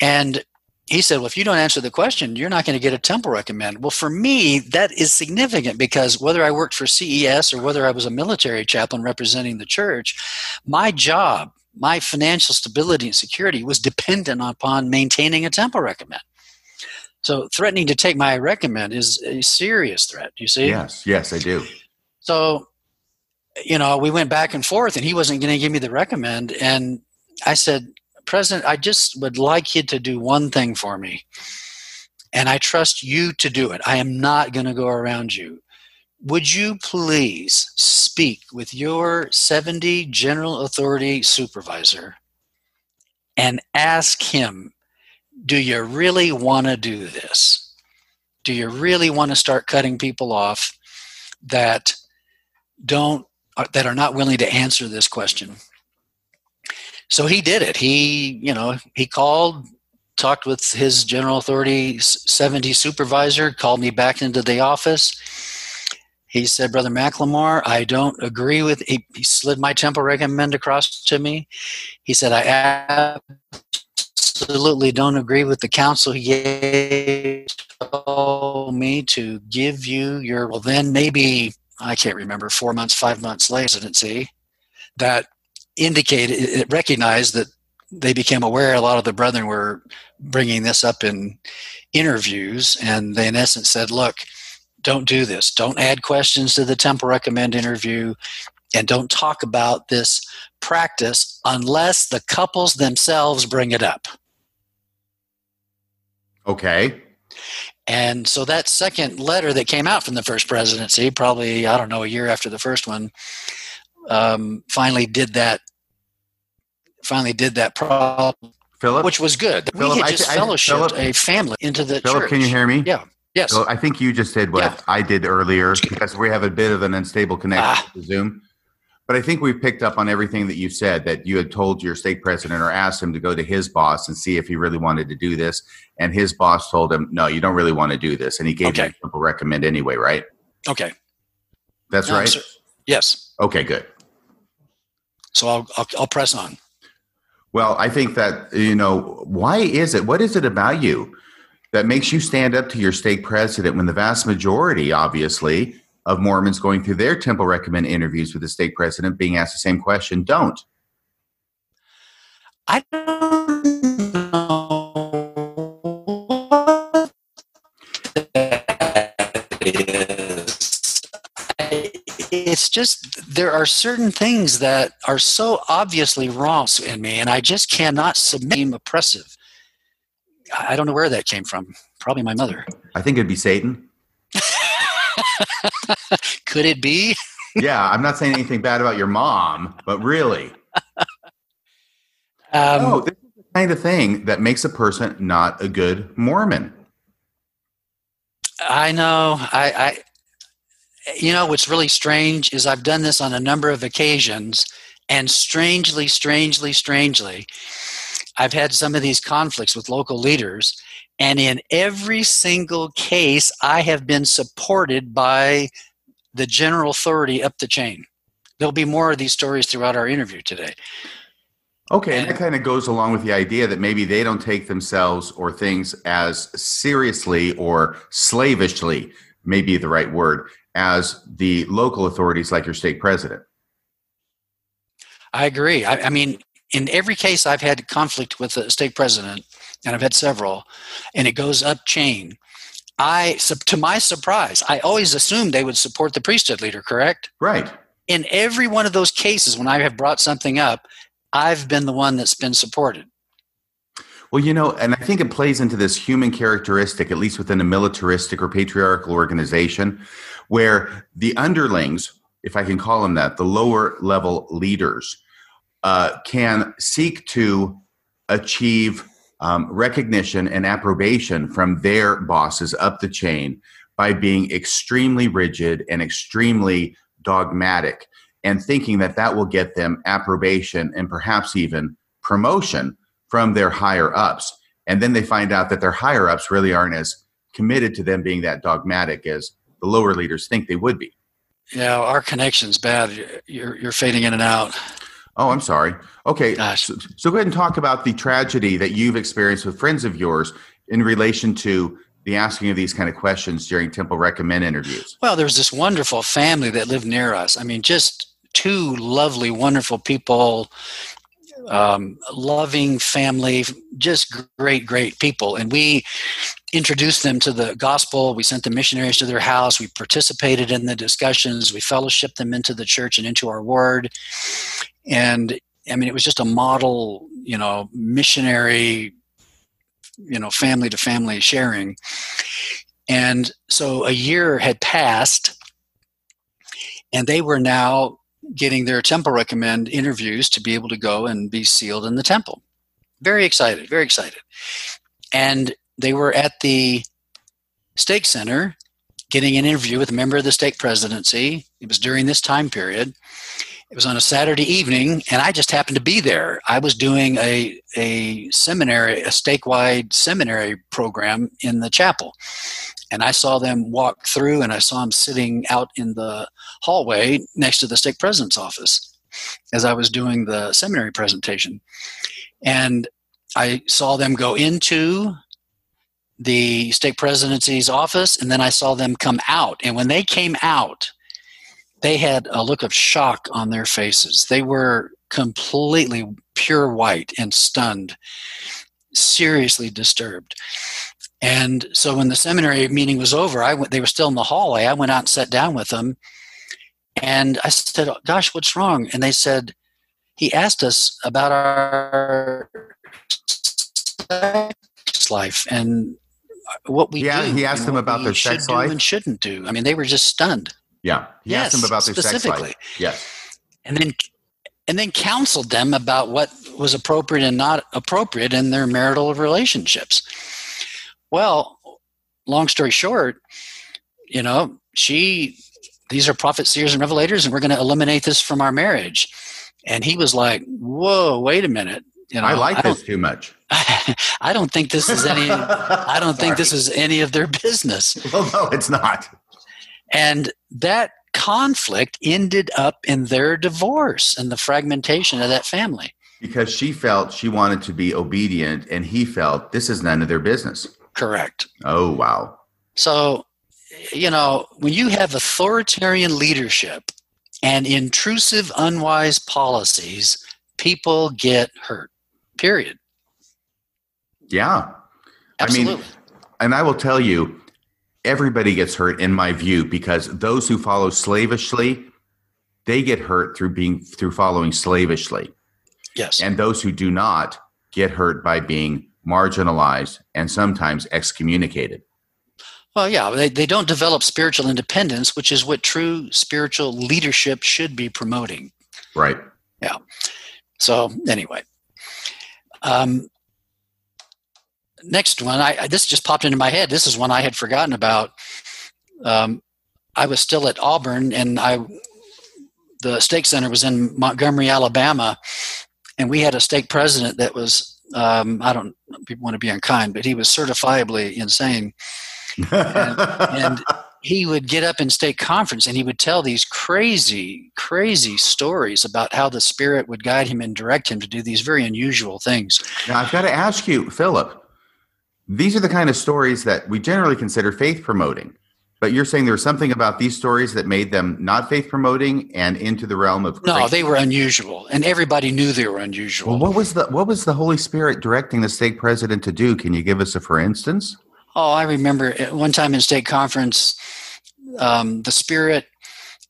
And he said, Well, if you don't answer the question, you're not going to get a temple recommend. Well, for me, that is significant because whether I worked for CES or whether I was a military chaplain representing the church, my job my financial stability and security was dependent upon maintaining a temple recommend. So threatening to take my recommend is a serious threat. You see? Yes, yes, I do. So, you know, we went back and forth, and he wasn't going to give me the recommend. And I said, President, I just would like you to do one thing for me. And I trust you to do it. I am not going to go around you would you please speak with your 70 general authority supervisor and ask him do you really want to do this? Do you really want to start cutting people off that don't uh, that are not willing to answer this question? So he did it. He, you know, he called, talked with his general authority 70 supervisor, called me back into the office. He said, Brother McLemore, I don't agree with. He, he slid my temple recommend across to me. He said, I absolutely don't agree with the counsel he gave told me to give you your. Well, then maybe I can't remember four months, five months later, presidency that indicated it recognized that they became aware a lot of the brethren were bringing this up in interviews and they in essence said look don't do this. Don't add questions to the temple recommend interview and don't talk about this practice unless the couples themselves bring it up. Okay. And so that second letter that came out from the first presidency probably i don't know a year after the first one um, finally did that finally did that problem Philip, which was good. Phillip, we had just I, fellowshipped a family into the Philip, church can you hear me? yeah yes So I think you just did what Yeah. I did earlier because we have a bit of an unstable connection Ah. to Zoom. But I think we've picked up on everything that you said that you had told your stake president or asked him to go to his boss and see if he really wanted to do this. And his boss told him, no, you don't really want to do this. And he gave you a simple recommend anyway, right? okay That's No, right. sir. yes Okay, good. so I'll, I'll i'll press on Well, I think that, you know, why is it? What is it about you that makes you stand up to your stake president when the vast majority, obviously, of Mormons going through their temple recommend interviews with the stake president being asked the same question don't? i don't know. It's just there are certain things that are so obviously wrong in me and i just cannot submit. Oppressive i don't know where that came from probably my mother I think it'd be Satan. could it be Yeah, I'm not saying anything bad about your mom, but really, um, oh, this is the kind of thing that makes a person not a good Mormon. I know. I, I, you know, what's really strange is I've done this on a number of occasions, and strangely, strangely, strangely, I've had some of these conflicts with local leaders, and in every single case, I have been supported by the general authority up the chain. There'll be more of these stories throughout our interview today. Okay, and that kind of goes along with the idea that maybe they don't take themselves or things as seriously or slavishly, maybe the right word, as the local authorities like your stake president. I agree. I, I mean, in every case I've had conflict with the stake president, and I've had several, and it goes up chain. I, to my surprise, I always assumed they would support the priesthood leader. Correct. Right. In every one of those cases, when I have brought something up, I've been the one that's been supported. Well, you know, and I think it plays into this human characteristic, at least within a militaristic or patriarchal organization, where the underlings, if I can call them that, the lower level leaders, uh, can seek to achieve um, recognition and approbation from their bosses up the chain by being extremely rigid and extremely dogmatic and thinking that that will get them approbation and perhaps even promotion from their higher ups. And then they find out that their higher ups really aren't as committed to them being that dogmatic as the lower leaders think they would be. Yeah, our connection's bad. You're you're fading in and out. Oh, I'm sorry. Okay. So, so go ahead and talk about the tragedy that you've experienced with friends of yours in relation to the asking of these kind of questions during Temple Recommend interviews. Well, there was this wonderful family that lived near us. I mean, just two lovely, wonderful people, um, loving family, just great, great people. And we introduced them to the gospel. We sent the missionaries to their house. We participated in the discussions. We fellowshipped them into the church and into our word. And I mean, it was just a model, you know, missionary, you know, family to family sharing. And so a year had passed, and they were now getting their temple recommend interviews to be able to go and be sealed in the temple. Very excited, very excited. and they were at the stake center getting an interview with a member of the stake presidency. It was during this time period. It was on a Saturday evening, and I just happened to be there. I was doing a, a seminary, a statewide seminary program in the chapel. And I saw them walk through, and I saw them sitting out in the hallway next to the stake president's office as I was doing the seminary presentation. And I saw them go into the stake presidency's office, and then I saw them come out. And when they came out, they had a look of shock on their faces. They were completely pure white and stunned, seriously disturbed. And so when the seminary meeting was over, I went, they were still in the hallway. I went out and sat down with them. And I said, Gosh, what's wrong? And they said, He asked us about our sex life and what we yeah, do. he asked them about their sex life and shouldn't do. I mean, they were just stunned. Yeah, he yes, asked them about their sex life. Yes, and then and then counseled them about what was appropriate and not appropriate in their marital relationships. Well, long story short, you know, she these are prophets, seers, and revelators, and we're going to eliminate this from our marriage. And he was like, "Whoa, wait a minute! You know, I like I this too much. I don't think this is any. I don't think this is any of their business." Well, no, it's not. And that conflict ended up in their divorce and the fragmentation of that family. Because she felt she wanted to be obedient, and he felt this is none of their business. Correct. Oh, wow. So, you know, when you have authoritarian leadership and intrusive, unwise policies, people get hurt. Period. Yeah. Absolutely. I mean, and I will tell you, everybody gets hurt in my view because those who follow slavishly, they get hurt through being through following slavishly. yes. And those who do not get hurt by being marginalized and sometimes excommunicated. well, yeah, they, they don't develop spiritual independence, which is what true spiritual leadership should be promoting. Right. Yeah. So anyway, um, next one. I, this just popped into my head. This is one I had forgotten about. Um, I was still at Auburn, and I the stake center was in Montgomery, Alabama, and we had a stake president that was um, I don't people want to be unkind, but he was certifiably insane. and he would get up in stake conference and he would tell these crazy, crazy stories about how the Spirit would guide him and direct him to do these very unusual things. now I've got to ask you, Philip. These are the kind of stories that we generally consider faith promoting. But you're saying there was something about these stories that made them not faith promoting and into the realm of No, they were unusual, and everybody knew they were unusual. Well, what was the what was the Holy Spirit directing the stake president to do? Can you give us a for instance? Oh, I remember at one time in stake conference, um, the spirit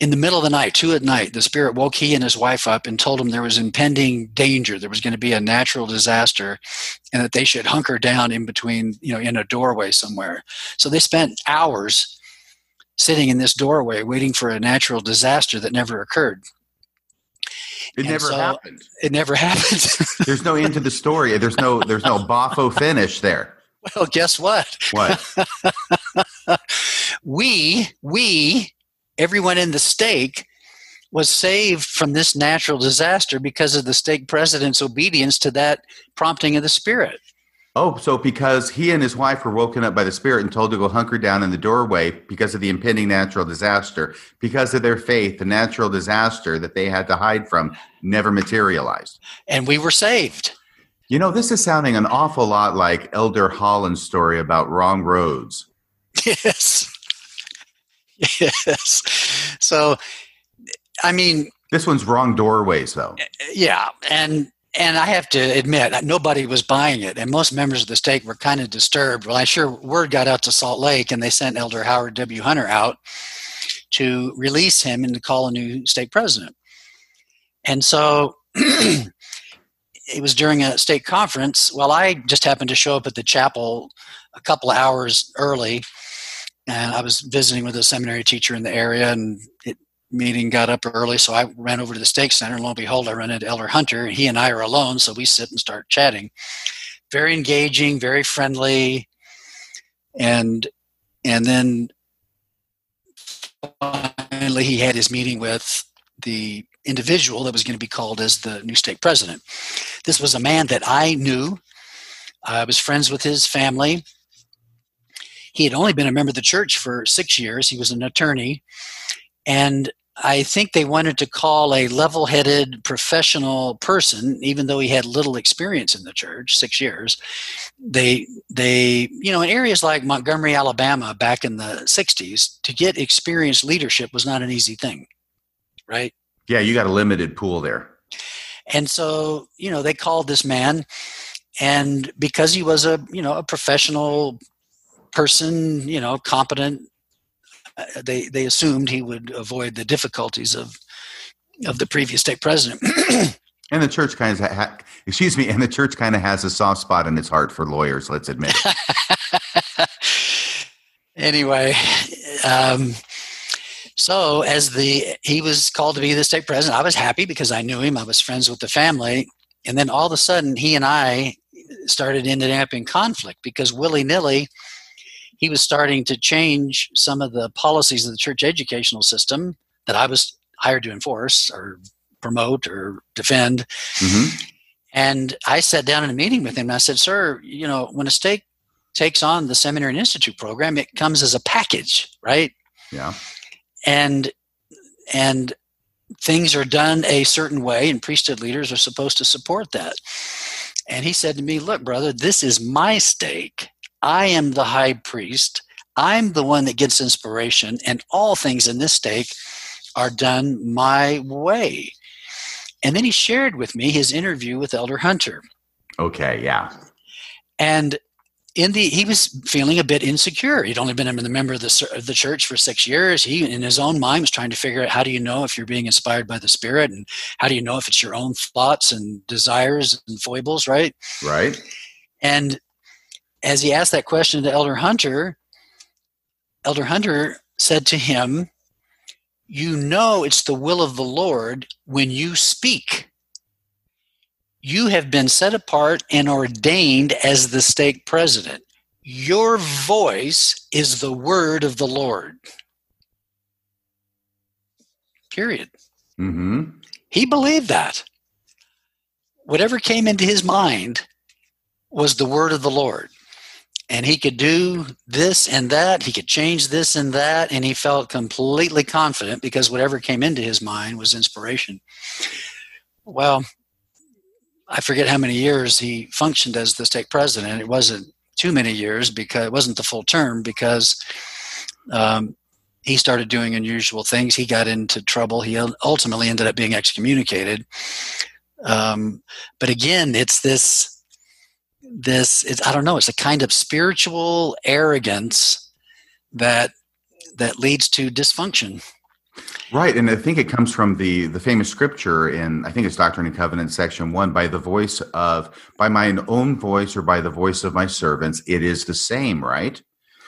in the middle of the night, two at night, the spirit woke he and his wife up and told them there was impending danger. There was going to be a natural disaster, and that they should hunker down in between, you know, in a doorway somewhere. So they spent hours sitting in this doorway waiting for a natural disaster that never occurred. It And never so- happened. It never happened. There's no end to the story. There's no there's no boffo finish there. well, guess what? What? we we everyone in the stake was saved from this natural disaster because of the stake president's obedience to that prompting of the spirit Oh, so because he and his wife were woken up by the Spirit and told to go hunker down in the doorway because of the impending natural disaster, because of their faith, the natural disaster that they had to hide from never materialized. and we were saved You know, this is sounding an awful lot like Elder Holland's story about wrong roads. yes yes. So i mean This one's wrong doorways, though. Eh, eh, yeah and and i have to admit uh, nobody was buying it and most members of the stake were kind of disturbed. Well i sure word got out to salt lake and they sent elder howard w. Hunter out to release him and to call a new stake president. And so it was during a stake conference. Well i just happened to show up at the chapel a couple of hours early and i was visiting with a seminary teacher in the area and it meeting got up early, so I ran over to the stake center. And lo and behold, I run into Elder Hunter. And he and I are alone, so we sit and start chatting. very engaging, very friendly, and and then finally he had his meeting with the individual that was going to be called as the new stake president. This was a man that I knew. I was friends with his family. He had only been a member of the church for six years. He was an attorney. And I think they wanted to call a level headed professional person, even though he had little experience in the church, six years. They, they, you know, in areas like Montgomery, Alabama, back in the 60s, to get experienced leadership was not an easy thing, right? Yeah, you got a limited pool there. And so, you know, they called this man, and because he was a, you know, a professional person, you know, competent uh, they they assumed he would avoid the difficulties of of the previous stake president. and the church kind of ha- excuse me, and the church kind of has a soft spot in its heart for lawyers. Let's admit. anyway, um, so as the he was called to be the stake president, I was happy because I knew him. I was friends with the family, and then all of a sudden, he and I started ending up in conflict because willy nilly he was starting to change some of the policies of the church educational system that I was hired to enforce or promote or defend. Mm-hmm. And I sat down in a meeting with him and I said, Sir, you know, when a stake takes on the seminary and institute program, it comes as a package, right? Yeah. And and things are done a certain way, and priesthood leaders are supposed to support that. And he said to me, Look, brother, this is my stake. I am the high priest. I'm the one that gets inspiration, and all things in this stake are done my way. And then he shared with me his interview with Elder Hunter. Okay, yeah. And in the he was feeling a bit insecure. He'd only been a member of the of the church for six years. He, in his own mind, was trying to figure out how do you know if you're being inspired by the Spirit, and how do you know if it's your own thoughts and desires and foibles, right? Right. And as he asked that question to Elder Hunter, Elder Hunter said to him, You know it's the will of the Lord when you speak. You have been set apart and ordained as the stake president. Your voice is the word of the Lord. Period. Mm-hmm. He believed that. Whatever came into his mind was the word of the Lord and he could do this and that he could change this and that and he felt completely confident because whatever came into his mind was inspiration. Well i forget how many years he functioned as the stake president. It wasn't too many years because it wasn't the full term because um, he started doing unusual things. He got into trouble. He ultimately ended up being excommunicated. Um, but again it's this this it's i don't know it's a kind of spiritual arrogance that that leads to dysfunction. Right and i think it comes from the the famous scripture in i think it's doctrine and covenants section 1 by the voice of by mine own voice or by the voice of my servants it is the same right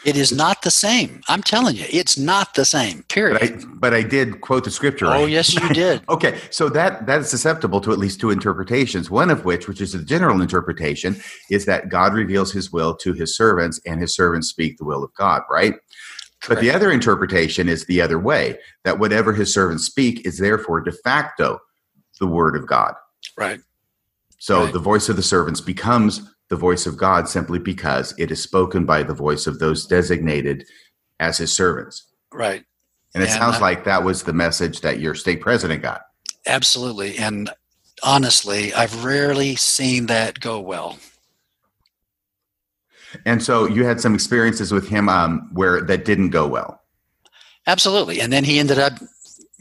it is not the same. I'm telling you, it's not the same. Period. But I, but I did quote the scripture. Oh, right? yes, you did. okay, so that that is susceptible to at least two interpretations. One of which, which is the general interpretation, is that God reveals His will to His servants, and His servants speak the will of God. Right. Correct. But the other interpretation is the other way: that whatever His servants speak is therefore de facto the word of God. Right. So right. the voice of the servants becomes the voice of God simply because it is spoken by the voice of those designated as his servants. Right. And it and sounds I, like that was the message that your stake president got. Absolutely. And honestly, I've rarely seen that go well. And so you had some experiences with him um, where that didn't go well. Absolutely. And then he ended up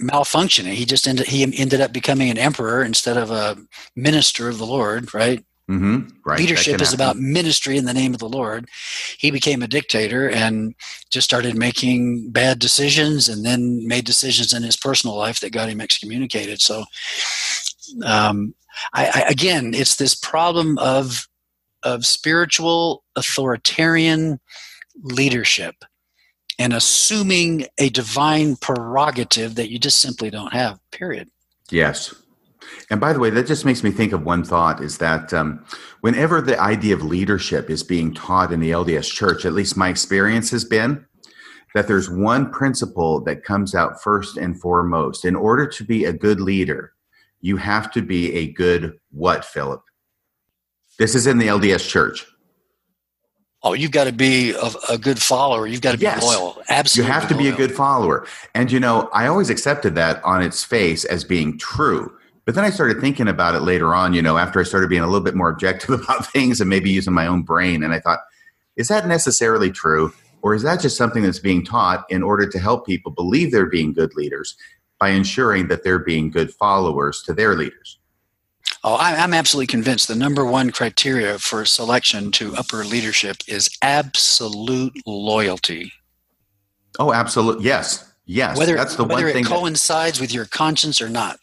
malfunctioning. He just ended he ended up becoming an emperor instead of a minister of the Lord, right? Mm-hmm. Right. Leadership is about ministry in the name of the Lord. He became a dictator and just started making bad decisions, and then made decisions in his personal life that got him excommunicated. So, um, I, I, again, it's this problem of of spiritual authoritarian leadership and assuming a divine prerogative that you just simply don't have. Period. Yes. And by the way, that just makes me think of one thought is that um, whenever the idea of leadership is being taught in the LDS church, at least my experience has been that there's one principle that comes out first and foremost. In order to be a good leader, you have to be a good what, Philip? This is in the LDS church. Oh, you've got to be a, a good follower. You've got to be yes. loyal. Absolutely. You have to loyal. be a good follower. And, you know, I always accepted that on its face as being true. But then I started thinking about it later on, you know, after I started being a little bit more objective about things and maybe using my own brain. And I thought, is that necessarily true? Or is that just something that's being taught in order to help people believe they're being good leaders by ensuring that they're being good followers to their leaders? Oh, I'm absolutely convinced the number one criteria for selection to upper leadership is absolute loyalty. Oh, absolutely. Yes. Yes. Whether, that's the whether one thing it coincides that, with your conscience or not.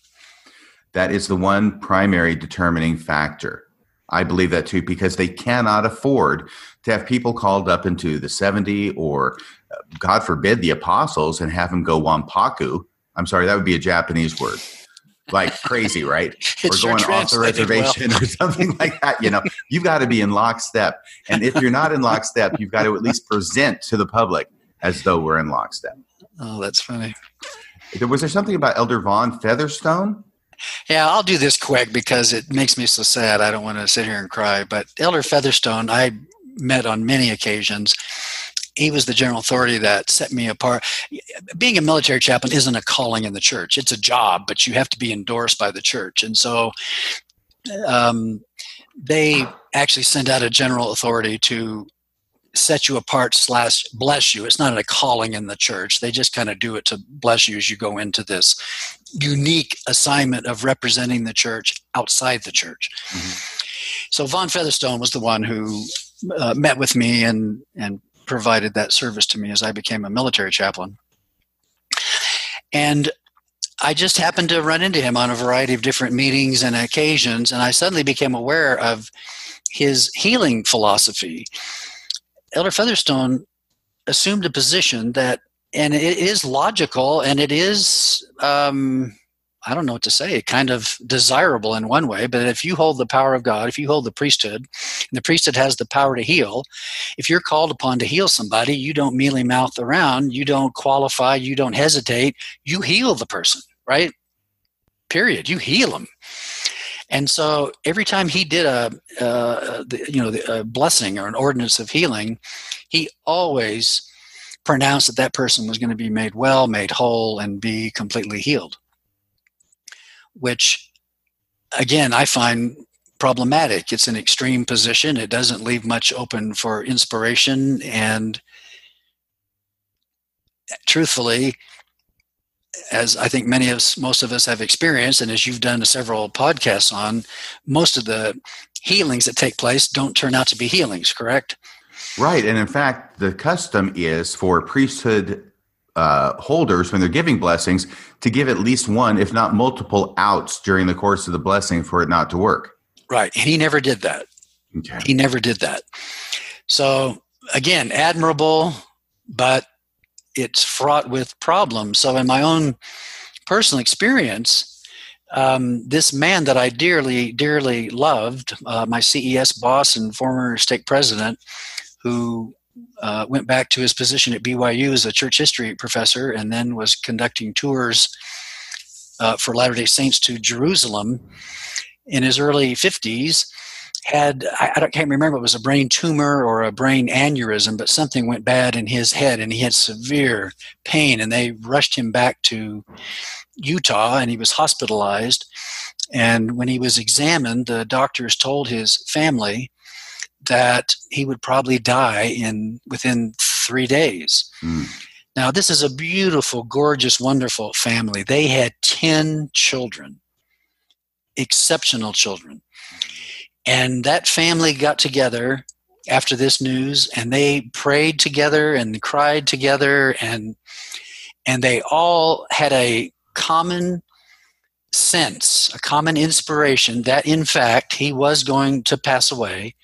That is the one primary determining factor. I believe that too, because they cannot afford to have people called up into the 70 or, uh, God forbid, the apostles and have them go wampaku. I'm sorry, that would be a Japanese word. Like crazy, right? or going off the reservation well. or something like that. You know, you've got to be in lockstep. And if you're not in lockstep, you've got to at least present to the public as though we're in lockstep. Oh, that's funny. Was there something about Elder Vaughn Featherstone? Yeah, I'll do this quick because it makes me so sad. I don't want to sit here and cry. But Elder Featherstone, I met on many occasions. He was the general authority that set me apart. Being a military chaplain isn't a calling in the church, it's a job, but you have to be endorsed by the church. And so um, they actually send out a general authority to set you apart slash bless you it's not a calling in the church they just kind of do it to bless you as you go into this unique assignment of representing the church outside the church. Mm-hmm. so Vaughn Featherstone was the one who uh, met with me and and provided that service to me as i became a military chaplain. And I just happened to run into him on a variety of different meetings and occasions, and I suddenly became aware of his healing philosophy. Elder Featherstone assumed a position that, and it is logical and it is, um, I don't know what to say, kind of desirable in one way, but if you hold the power of God, if you hold the priesthood, and the priesthood has the power to heal, if you're called upon to heal somebody, you don't mealy mouth around, you don't qualify, you don't hesitate, you heal the person, right? Period. You heal them. And so every time he did a, uh, you know, a blessing or an ordinance of healing, he always pronounced that that person was going to be made well, made whole, and be completely healed. Which, again, I find problematic. It's an extreme position. It doesn't leave much open for inspiration. And truthfully, as I think many of us, most of us have experienced, and as you've done several podcasts on, most of the healings that take place don't turn out to be healings, correct? Right. And in fact, the custom is for priesthood uh, holders, when they're giving blessings, to give at least one, if not multiple, outs during the course of the blessing for it not to work. Right. And he never did that. Okay. He never did that. So, again, admirable, but it's fraught with problems. So, in my own personal experience, um, this man that I dearly, dearly loved, uh, my CES boss and former stake president, who uh, went back to his position at BYU as a church history professor and then was conducting tours uh, for Latter day Saints to Jerusalem in his early 50s had I, I can't remember it was a brain tumor or a brain aneurysm, but something went bad in his head and he had severe pain and they rushed him back to Utah and he was hospitalized. And when he was examined, the doctors told his family that he would probably die in within three days. Mm. Now, this is a beautiful, gorgeous, wonderful family. They had 10 children, exceptional children. And that family got together after this news and they prayed together and cried together and and they all had a common sense, a common inspiration that in fact he was going to pass away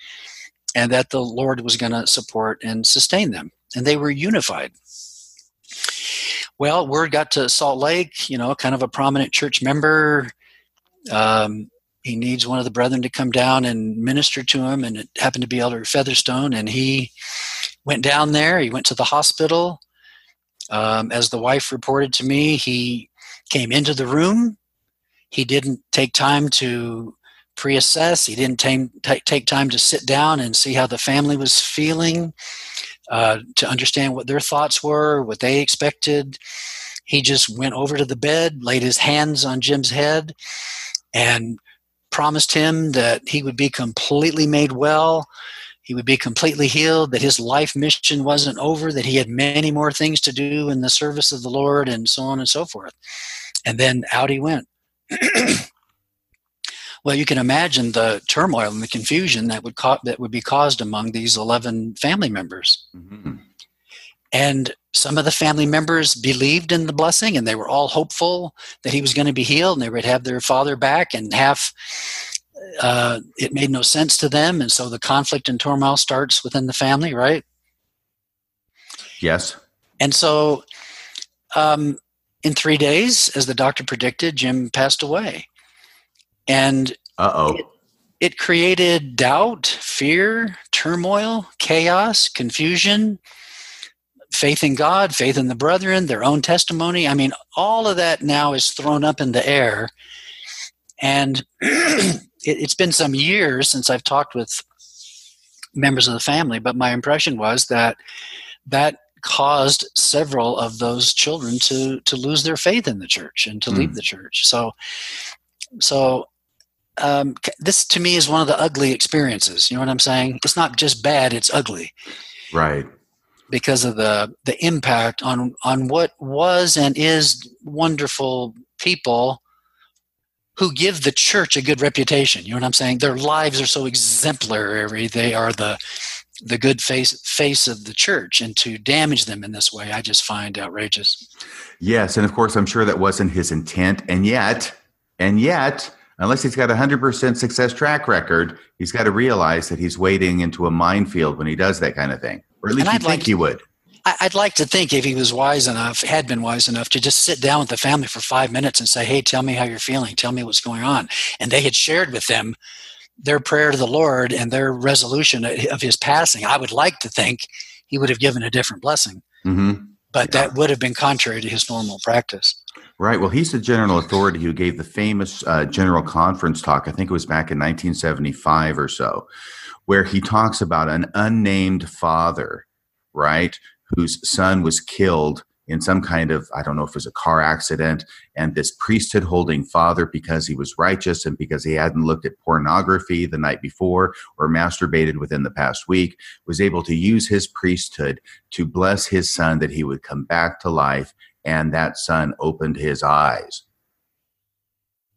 and that the Lord was going to support and sustain them. And they were unified. Well, word got to Salt Lake, you know, kind of a prominent church member Um, he needs one of the brethren to come down and minister to him, and it happened to be Elder Featherstone, and he went down there. He went to the hospital. Um, as the wife reported to me, he came into the room. He didn't take time to pre-assess. He didn't take take time to sit down and see how the family was feeling, uh, to understand what their thoughts were, what they expected. He just went over to the bed, laid his hands on Jim's head, and promised him that he would be completely made well. He would be completely healed, that his life mission wasn't over, that he had many more things to do in the service of the Lord, and so on and so forth. And then out he went. Well, you can imagine the turmoil and the confusion that would co- that would be caused among these eleven family members. Mm-hmm. And some of the family members believed in the blessing, and they were all hopeful that he was going to be healed, and they would have their father back. And half, uh, it made no sense to them, and so the conflict and turmoil starts within the family, right? Yes. And so, um, in three days, as the doctor predicted, Jim passed away. And uh oh. It, it created doubt, fear, turmoil, chaos, confusion, faith in God, faith in the brethren, their own testimony. I mean, all of that now is thrown up in the air. And it, has been some years since I've talked with members of the family, but my impression was that that caused several of those children to to lose their faith in the church and to mm. leave the church. So, so um, this to me is one of the ugly experiences. You know what I'm saying? It's not just bad; it's ugly. Right. Because of the the impact on on what was and is wonderful people who give the church a good reputation. You know what I'm saying? Their lives are so exemplary. They are the the good face face of the church and to damage them in this way i just find outrageous yes and of course i'm sure that wasn't his intent and yet and yet unless he's got a 100% success track record he's got to realize that he's wading into a minefield when he does that kind of thing or at least you think like, he would i'd like to think if he was wise enough had been wise enough to just sit down with the family for five minutes and say hey tell me how you're feeling tell me what's going on and they had shared with them their prayer to the Lord and their resolution of his passing, I would like to think he would have given a different blessing. Mm-hmm. But yeah. that would have been contrary to his normal practice. Right. Well, he's the general authority who gave the famous uh, general conference talk. I think it was back in 1975 or so, where he talks about an unnamed father, right, whose son was killed in some kind of, I don't know if it was a car accident, and this priesthood holding father, because he was righteous and because he hadn't looked at pornography the night before or masturbated within the past week, was able to use his priesthood to bless his son that he would come back to life, and that son opened his eyes.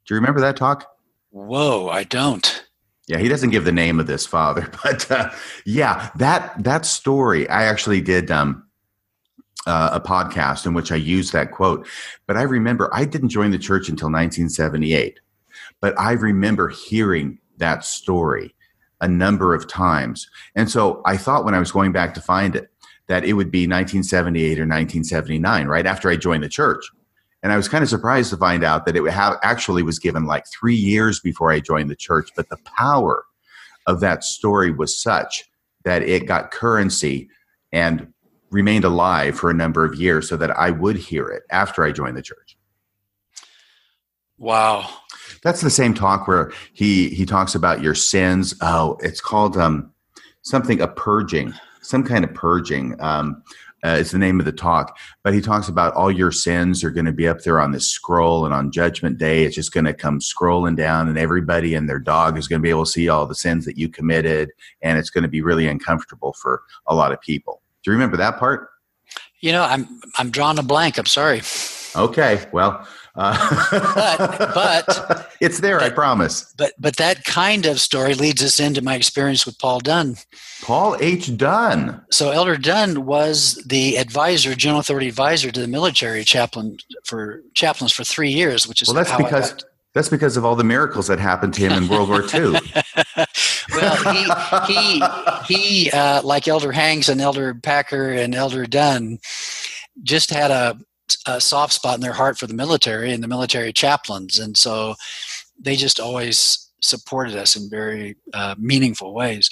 Do you remember that talk? Whoa, I don't. Yeah, he doesn't give the name of this father, but uh, yeah, that that story I actually did. Um, uh, a podcast in which I used that quote. But I remember I didn't join the church until 1978, but I remember hearing that story a number of times. And so I thought when I was going back to find it that it would be 1978 or 1979, right after I joined the church. And I was kind of surprised to find out that it actually was given like three years before I joined the church. But the power of that story was such that it got currency and remained alive for a number of years so that I would hear it after I joined the church. Wow. That's the same talk where he he talks about your sins. Oh, it's called um something a purging, some kind of purging. Um uh, it's the name of the talk, but he talks about all your sins are going to be up there on this scroll, and on Judgment Day, it's just going to come scrolling down, and everybody and their dog is going to be able to see all the sins that you committed, and it's going to be really uncomfortable for a lot of people. Do you remember that part? You know, I'm I'm drawing a blank. I'm sorry. Okay, well, uh, but but it's there. But, I promise. But but that kind of story leads us into my experience with Paul Dunn. Paul H. Dunn. So Elder Dunn was the advisor, general authority advisor to the military chaplain for chaplains for three years, which is well. That's because that's because of all the miracles that happened to him in World War II. well, he he he, uh, like Elder Hanks and Elder Packer and Elder Dunn, just had a, a soft spot in their heart for the military and the military chaplains, and so they just always supported us in very uh, meaningful ways.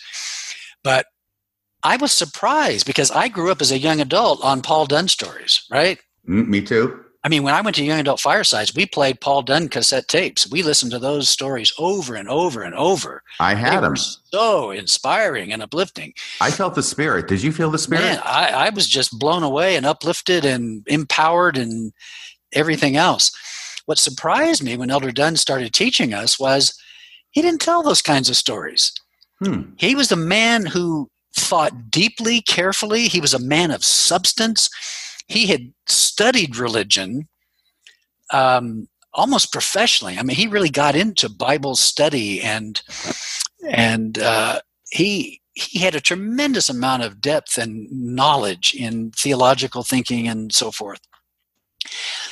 But I was surprised because I grew up as a young adult on Paul Dunn stories, right? Mm, me too. I mean, when I went to young adult firesides, we played Paul Dunn cassette tapes. We listened to those stories over and over and over. I had they them. so inspiring and uplifting. I felt the spirit. Did you feel the spirit? Man, I, I was just blown away and uplifted and empowered and everything else. What surprised me when Elder Dunn started teaching us was he didn't tell those kinds of stories. Hmm. He was a man who thought deeply, carefully. He was a man of substance he had studied religion um, almost professionally. I mean, he really got into Bible study and and uh, he he had a tremendous amount of depth and knowledge in theological thinking and so forth.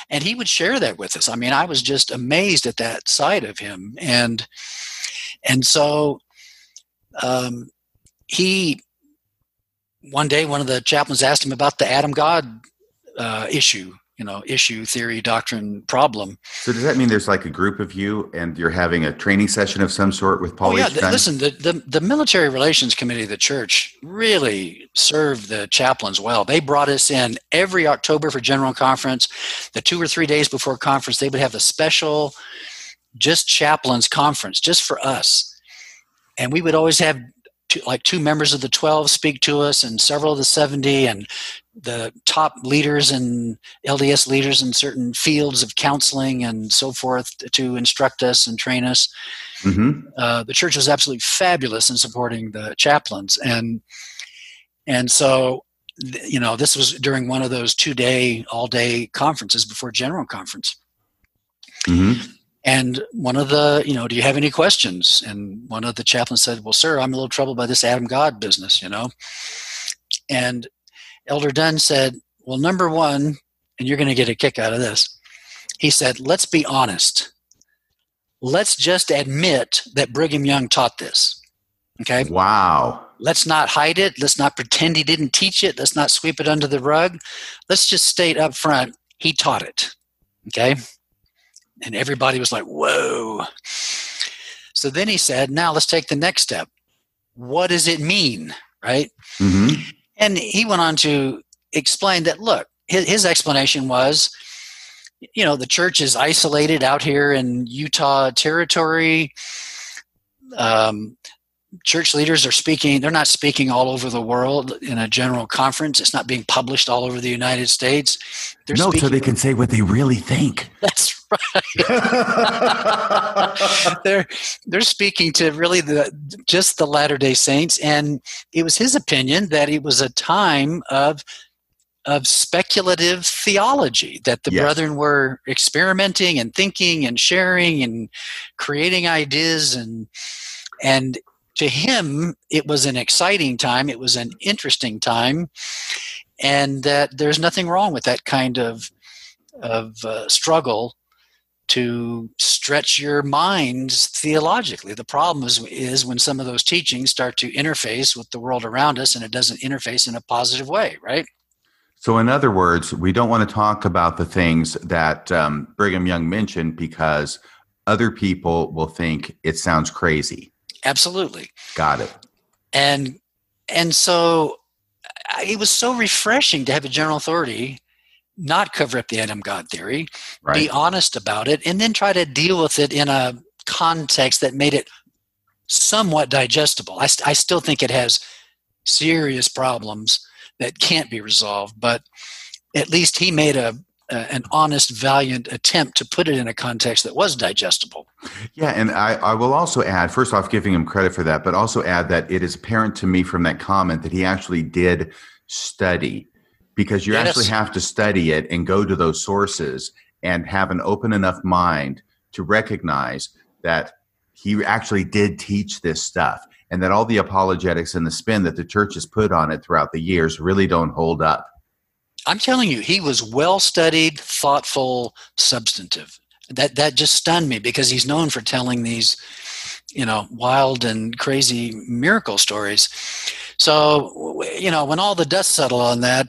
And he would share that with us. I mean, I was just amazed at that side of him, and and so um, he one day one of the chaplains asked him about the Adam God uh, issue you know issue theory doctrine problem. So does that mean there's like a group of you and you're having a training session of some sort with paul oh, yeah the, listen the, the, the military relations committee of the church really served the chaplains well. They brought us in every october for general conference. The two or three days before conference they would have a special just chaplains conference just for us. And we would always have two, like two members of the 12 speak to us and several of the 70 and the top leaders and LDS leaders in certain fields of counseling and so forth to instruct us and train us. Mm-hmm. Uh, the church was absolutely fabulous in supporting the chaplains, and and so you know this was during one of those two day, all day conferences before general conference. Mm-hmm. And one of the, you know, do you have any questions? And one of the chaplains said, Well, sir, I'm a little troubled by this Adam God business, you know. And Elder Dunn said, Well, number one, and you're going to get a kick out of this, he said, Let's be honest. Let's just admit that Brigham Young taught this. Okay? Wow. Let's not hide it. Let's not pretend he didn't teach it. Let's not sweep it under the rug. Let's just state up front he taught it. Okay? And everybody was like, Whoa. So then he said, Now let's take the next step. What does it mean? Right? Mm-hmm. And he went on to explain that look, his, his explanation was you know, the church is isolated out here in Utah territory. Um, church leaders are speaking, they're not speaking all over the world in a general conference. It's not being published all over the United States. They're no, so they can say what they really think. That's they're they're speaking to really the just the Latter Day Saints, and it was his opinion that it was a time of of speculative theology that the yes. brethren were experimenting and thinking and sharing and creating ideas and and to him it was an exciting time it was an interesting time and that there's nothing wrong with that kind of of uh, struggle to stretch your minds theologically. The problem is, is when some of those teachings start to interface with the world around us and it doesn't interface in a positive way, right? So, in other words, we don't want to talk about the things that um, Brigham Young mentioned because other people will think it sounds crazy. Absolutely. Got it. And and so it was so refreshing to have a general authority not cover up the Adam God theory, right. be honest about it, and then try to deal with it in a context that made it somewhat digestible. I, st- I still think it has serious problems that can't be resolved, but at least he made a, a, an honest, valiant attempt to put it in a context that was digestible. Yeah, and I, I will also add, first off, giving him credit for that, but also add that it is apparent to me from that comment that he actually did study because you yes. actually have to study it and go to those sources and have an open enough mind to recognize that he actually did teach this stuff and that all the apologetics and the spin that the church has put on it throughout the years really don't hold up. I'm telling you, he was well studied, thoughtful, substantive. That that just stunned me because he's known for telling these, you know, wild and crazy miracle stories. So, you know, when all the dust settled on that,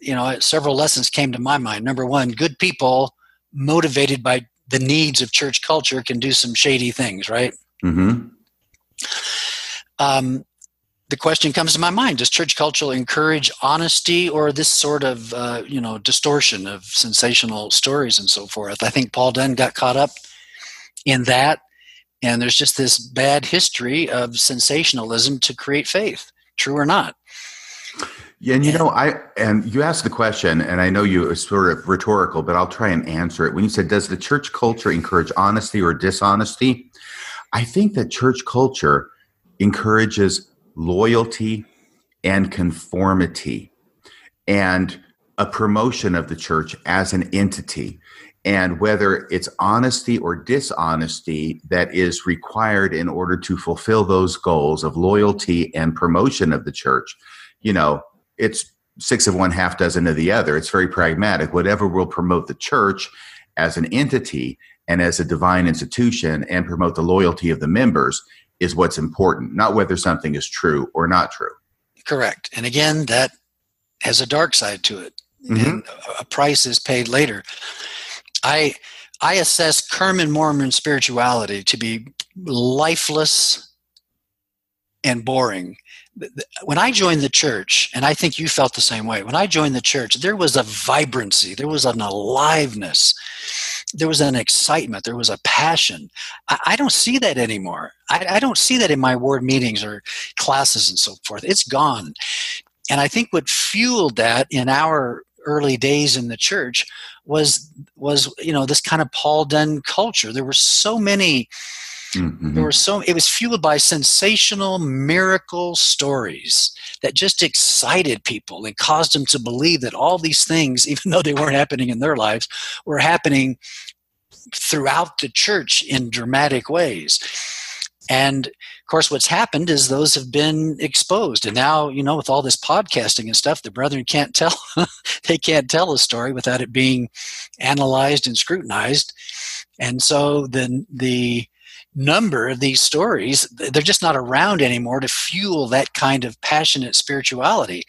you know, several lessons came to my mind. Number one, good people motivated by the needs of church culture can do some shady things, right? Mm-hmm. Um, the question comes to my mind: Does church culture encourage honesty or this sort of uh, you know distortion of sensational stories and so forth? I think Paul Dunn got caught up in that, and there's just this bad history of sensationalism to create faith. True or not? Yeah, and you know, I and you asked the question, and I know you it's sort of rhetorical, but I'll try and answer it. When you said, "Does the church culture encourage honesty or dishonesty?" I think that church culture encourages loyalty and conformity, and a promotion of the church as an entity. And whether it's honesty or dishonesty that is required in order to fulfill those goals of loyalty and promotion of the church, you know, it's six of one, half dozen of the other. It's very pragmatic. Whatever will promote the church as an entity and as a divine institution and promote the loyalty of the members is what's important, not whether something is true or not true. Correct. And again, that has a dark side to it. Mm-hmm. And a price is paid later. I I assess Kerman Mormon spirituality to be lifeless and boring when I joined the church, and I think you felt the same way, when I joined the church, there was a vibrancy, there was an aliveness, there was an excitement, there was a passion. I, I don't see that anymore. I, I, don't see that in my ward meetings or classes and so forth. It's gone. And I think what fueled that in our early days in the church was was you know this kind of Paul Dunn culture. There were so many Mm-hmm. There were so it was fueled by sensational miracle stories that just excited people and caused them to believe that all these things, even though they weren't happening in their lives, were happening throughout the church in dramatic ways. And of course, what's happened is those have been exposed. And now, you know, with all this podcasting and stuff, the brethren can't tell, they can't tell a story without it being analyzed and scrutinized. And so then the number of these stories they're just not around anymore to fuel that kind of passionate spirituality.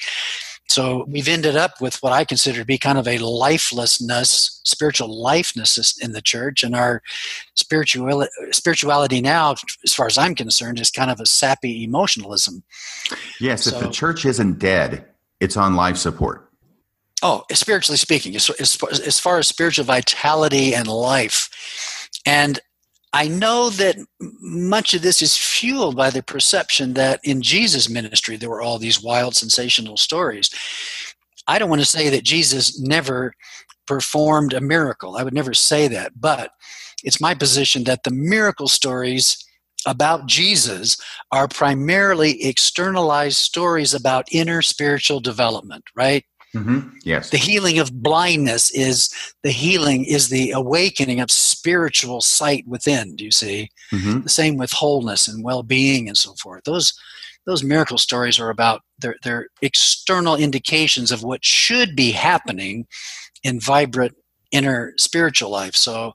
So we've ended up with what i consider to be kind of a lifelessness spiritual lifeness in the church and our spirituality spirituality now as far as i'm concerned is kind of a sappy emotionalism. Yes so, if the church isn't dead it's on life support. Oh spiritually speaking as, as, as far as spiritual vitality and life. And I know that much of this is fueled by the perception that in Jesus' ministry there were all these wild, sensational stories. I don't want to say that Jesus never performed a miracle. I would never say that. But it's my position that the miracle stories about Jesus are primarily externalized stories about inner spiritual development, right? Mm-hmm. Yes. The healing of blindness is the healing is the awakening of spiritual sight within. Do you see? Mm-hmm. The same with wholeness and well-being and so forth. Those those miracle stories are about their their external indications of what should be happening in vibrant inner spiritual life. So.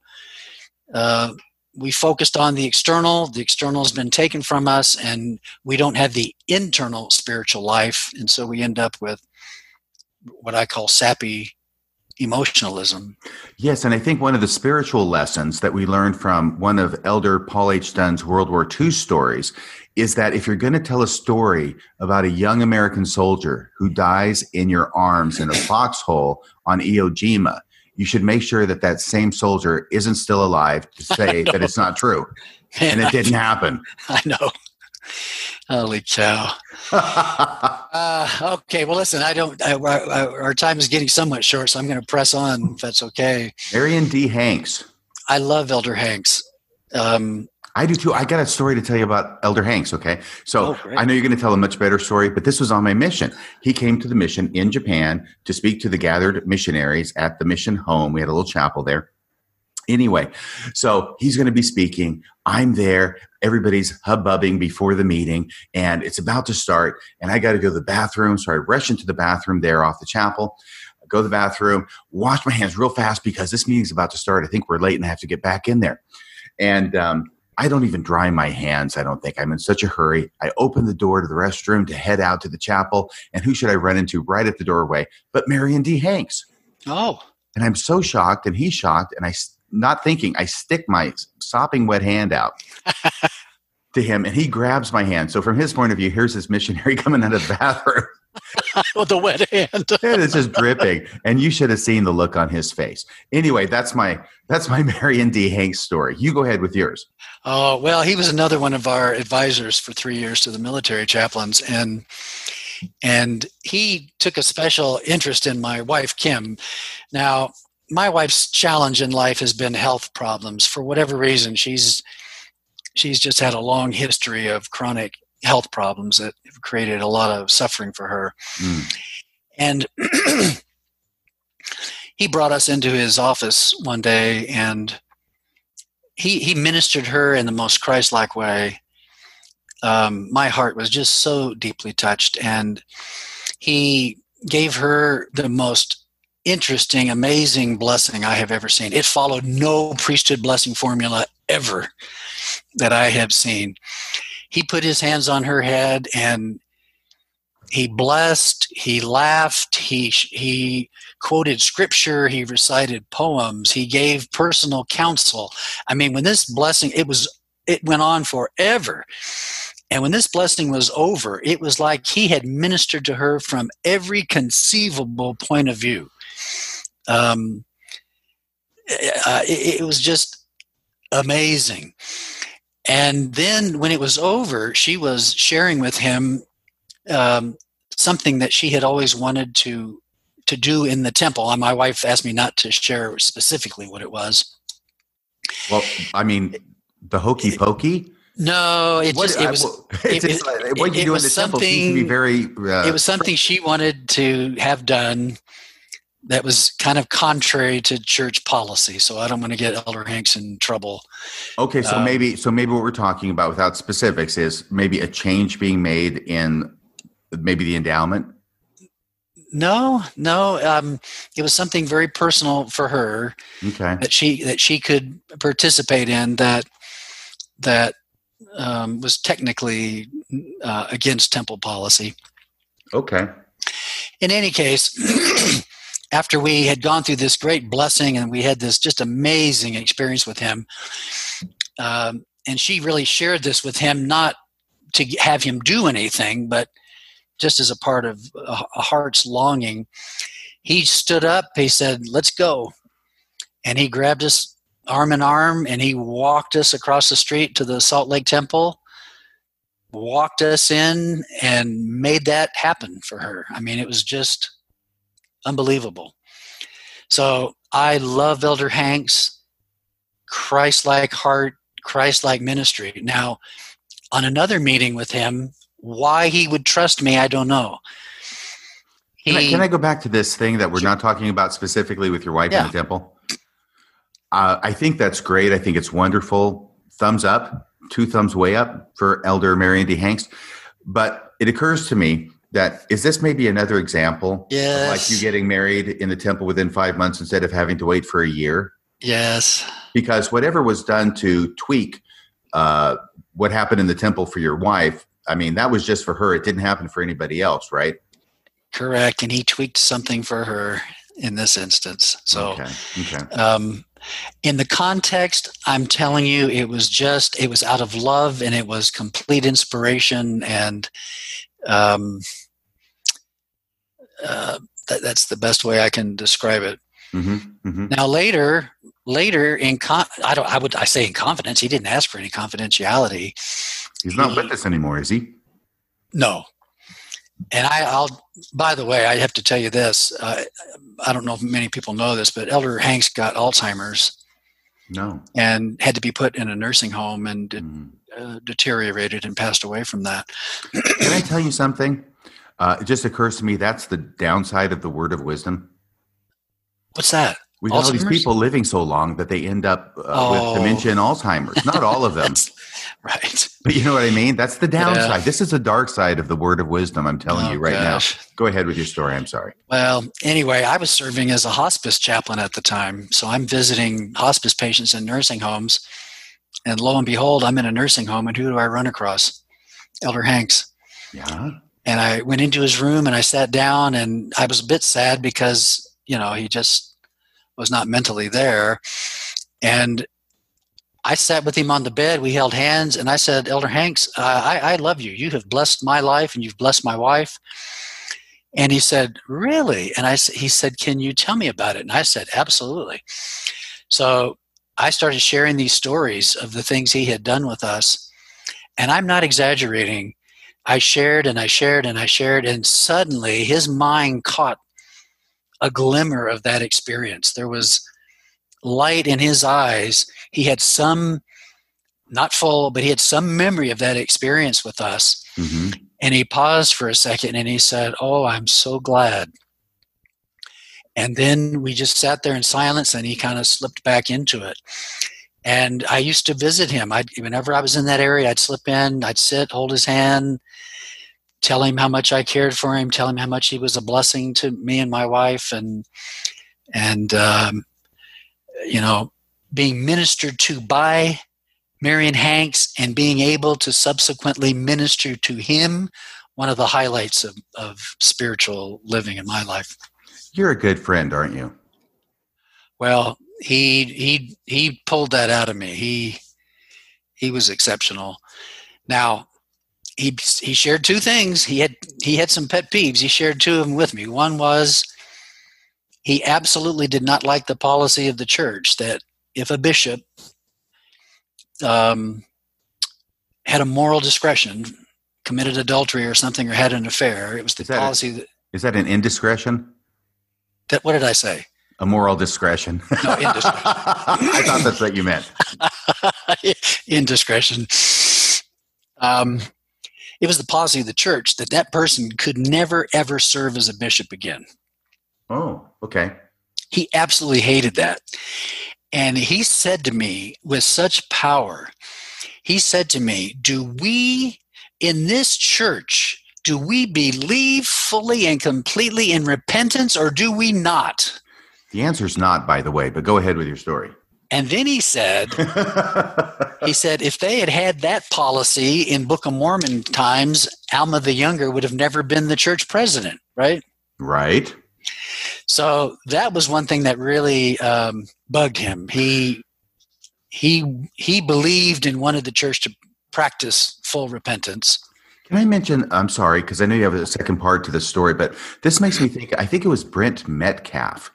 Uh, we focused on the external the external has been taken from us and we don't have the internal spiritual life and so we end up with what I call sappy emotionalism. Yes, and I think one of the spiritual lessons that we learned from one of Elder Paul H. Dunn's World War II stories is that if you're going to tell a story about a young American soldier who dies in your arms in a foxhole on Iwo Jima, you should make sure that that same soldier isn't still alive to say that it's not true. Man, and it didn't happen. I know. Holy cow. uh, okay, well, listen, I don't, I, I, our time is getting somewhat short, so I'm going to press on if that's okay. Marion D. Hanks. I love Elder Hanks. Um, I do too. I got a story to tell you about Elder Hanks. Okay. So oh, I know you're going to tell a much better story, but this was on my mission. He came to the mission in Japan to speak to the gathered missionaries at the mission home. We had a little chapel there. Anyway, so he's going to be speaking. I'm there. Everybody's hubbubbing before the meeting, and it's about to start. And I got to go to the bathroom. So I rush into the bathroom there off the chapel. Go to the bathroom, wash my hands real fast because this meeting's about to start. I think we're late and I have to get back in there. And um, I don't even dry my hands. I don't think I'm in such a hurry. I open the door to the restroom to head out to the chapel. And who should I run into right at the doorway but Marion D. Hanks? Oh. And I'm so shocked, and he's shocked. And I not thinking, I stick my sopping wet hand out to him, and he grabs my hand. So from his point of view, here's this missionary coming out of the bathroom. With the wet hand. and it's just dripping. And you should have seen the look on his face. Anyway, that's my that's my Marion D. Hanks story. You go ahead with yours. Oh well, he was another one of our advisors for three years to the military chaplains, and and he took a special interest in my wife Kim. Now, my wife's challenge in life has been health problems. For whatever reason, she's she's just had a long history of chronic health problems that have created a lot of suffering for her. Mm. And he brought us into his office one day and he, he ministered her in the most Christ like way. Um, my heart was just so deeply touched. And he gave her the most interesting, amazing blessing I have ever seen. It followed no priesthood blessing formula ever that I have seen. He put his hands on her head and he blessed, he laughed, he he quoted scripture, he recited poems, he gave personal counsel. I mean, when this blessing it was it went on forever. And when this blessing was over, it was like he had ministered to her from every conceivable point of view. Um, uh, it, it was just amazing. And then when it was over, she was sharing with him um, something that she had always wanted to to do in the temple. And my wife asked me not to share specifically what it was. Well, I mean, the hokey pokey. No, it just it was. It, it, like, what you do in the temple seems to be very. Uh, it was something she wanted to have done that was kind of contrary to church policy. So I don't want to get Elder Hanks in trouble. Okay, so um, maybe so maybe what we're talking about without specifics is maybe a change being made in maybe the endowment. No, no. Um, it was something very personal for her. Okay. That she that she could participate in that that um, was technically uh, against temple policy. Okay. In any case. After we had gone through this great blessing and we had this just amazing experience with him, um, and she really shared this with him, not to have him do anything, but just as a part of a, heart's longing. He stood up, he said, Let's go. And he grabbed us arm in arm and he walked us across the street to the Salt Lake Temple walked us in and made that happen for her. I mean, it was just unbelievable. So I love Elder Hanks, Christ like heart, Christ like ministry. Now, on another meeting with him, why he would trust me, I don't know. He, can, I, can, I, go back to this thing that we're not talking about specifically with your wife yeah. in the temple? Uh, I think that's great. I think it's wonderful. Thumbs up, two thumbs way up for Elder Marion D. Hanks. But it occurs to me that is this maybe another example yes. like you getting married in the temple within five months instead of having to wait for a year yes because whatever was done to tweak uh, what happened in the temple for your wife i mean that was just for her it didn't happen for anybody else right correct and he tweaked something for her in this instance so okay. Okay. Um, in the context i'm telling you it was just it was out of love and it was complete inspiration and um, uh, that, that's the best way I can describe it. Mm-hmm, mm-hmm. Now later, later in con- I don't I would I say in confidence. He didn't ask for any confidentiality. He's not he, with us anymore, is he? No. And I, I'll. By the way, I have to tell you this. Uh, I don't know if many people know this, but Elder Hanks got Alzheimer's. No. And had to be put in a nursing home and mm. uh, deteriorated and passed away from that. Can I tell you something? Uh, it just occurs to me that's the downside of the word of wisdom. What's that? We have all these people living so long that they end up uh, oh. with dementia and Alzheimer's. Not all of them. right. But you know what I mean? That's the downside. Yeah. This is a dark side of the word of wisdom, I'm telling oh, you right gosh. now. Go ahead with your story. I'm sorry. Well, anyway, I was serving as a hospice chaplain at the time. So I'm visiting hospice patients in nursing homes. And lo and behold, I'm in a nursing home. And who do I run across? Elder Hanks. Yeah. And I went into his room and I sat down and I was a bit sad because, you know, he just was not mentally there. And I sat with him on the bed. We held hands, and I said, Elder Hanks, uh, I, I love you. You have blessed my life, and you've blessed my wife. And he said, Really? And I, he said, Can you tell me about it? And I said, Absolutely. So I started sharing these stories of the things he had done with us. And I'm not exaggerating. I shared and I shared and I shared, and suddenly his mind caught a glimmer of that experience. There was light in his eyes. He had some, not full, but he had some memory of that experience with us. Mm-hmm. And he paused for a second and he said, Oh, I'm so glad. And then we just sat there in silence and he kind of slipped back into it. And I used to visit him. I'd, whenever I was in that area, I'd slip in, I'd sit, hold his hand, tell him how much I cared for him, tell him how much he was a blessing to me and my wife, and and um, you know, being ministered to by Marion Hanks and being able to subsequently minister to him, one of the highlights of, of spiritual living in my life. You're a good friend, aren't you? Well, he he he pulled that out of me. He he was exceptional. Now, he he shared two things. He had he had some pet peeves. He shared two of them with me. One was he absolutely did not like the policy of the church that if a bishop um, had a moral discretion, committed adultery or something, or had an affair, it was the is policy a, that. Is that an indiscretion? That what did I say? A moral discretion. No, indiscretion. I thought that's what you meant. indiscretion. Um, it was the policy of the church that that person could never ever serve as a bishop again. Oh, okay. He absolutely hated that. And he said to me with such power, he said to me, Do we in this church, do we believe fully and completely in repentance or do we not? The answer is not, by the way, but go ahead with your story. And then he said, he said, if they had had that policy in Book of Mormon times, Alma the Younger would have never been the church president, right? Right. So that was one thing that really um, bugged him. He he he believed and wanted the church to practice full repentance. Can I mention? I'm sorry because I know you have a second part to this story, but this makes me think. I think it was Brent Metcalf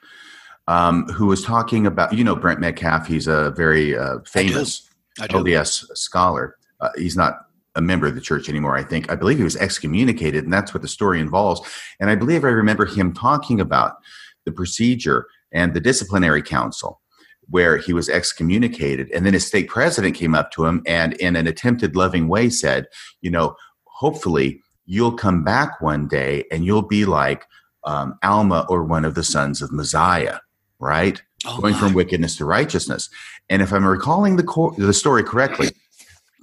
um, who was talking about. You know, Brent Metcalf. He's a very uh, famous I do. I do. LDS scholar. Uh, he's not a member of the church anymore. I think I believe he was excommunicated, and that's what the story involves. And I believe I remember him talking about the procedure and the disciplinary council where he was excommunicated, and then his stake president came up to him and, in an attempted loving way, said, "You know, hopefully you'll come back one day and you'll be like um, Alma or one of the sons of Mosiah, right? Oh Going from wickedness to righteousness." And if I'm recalling the co- the story correctly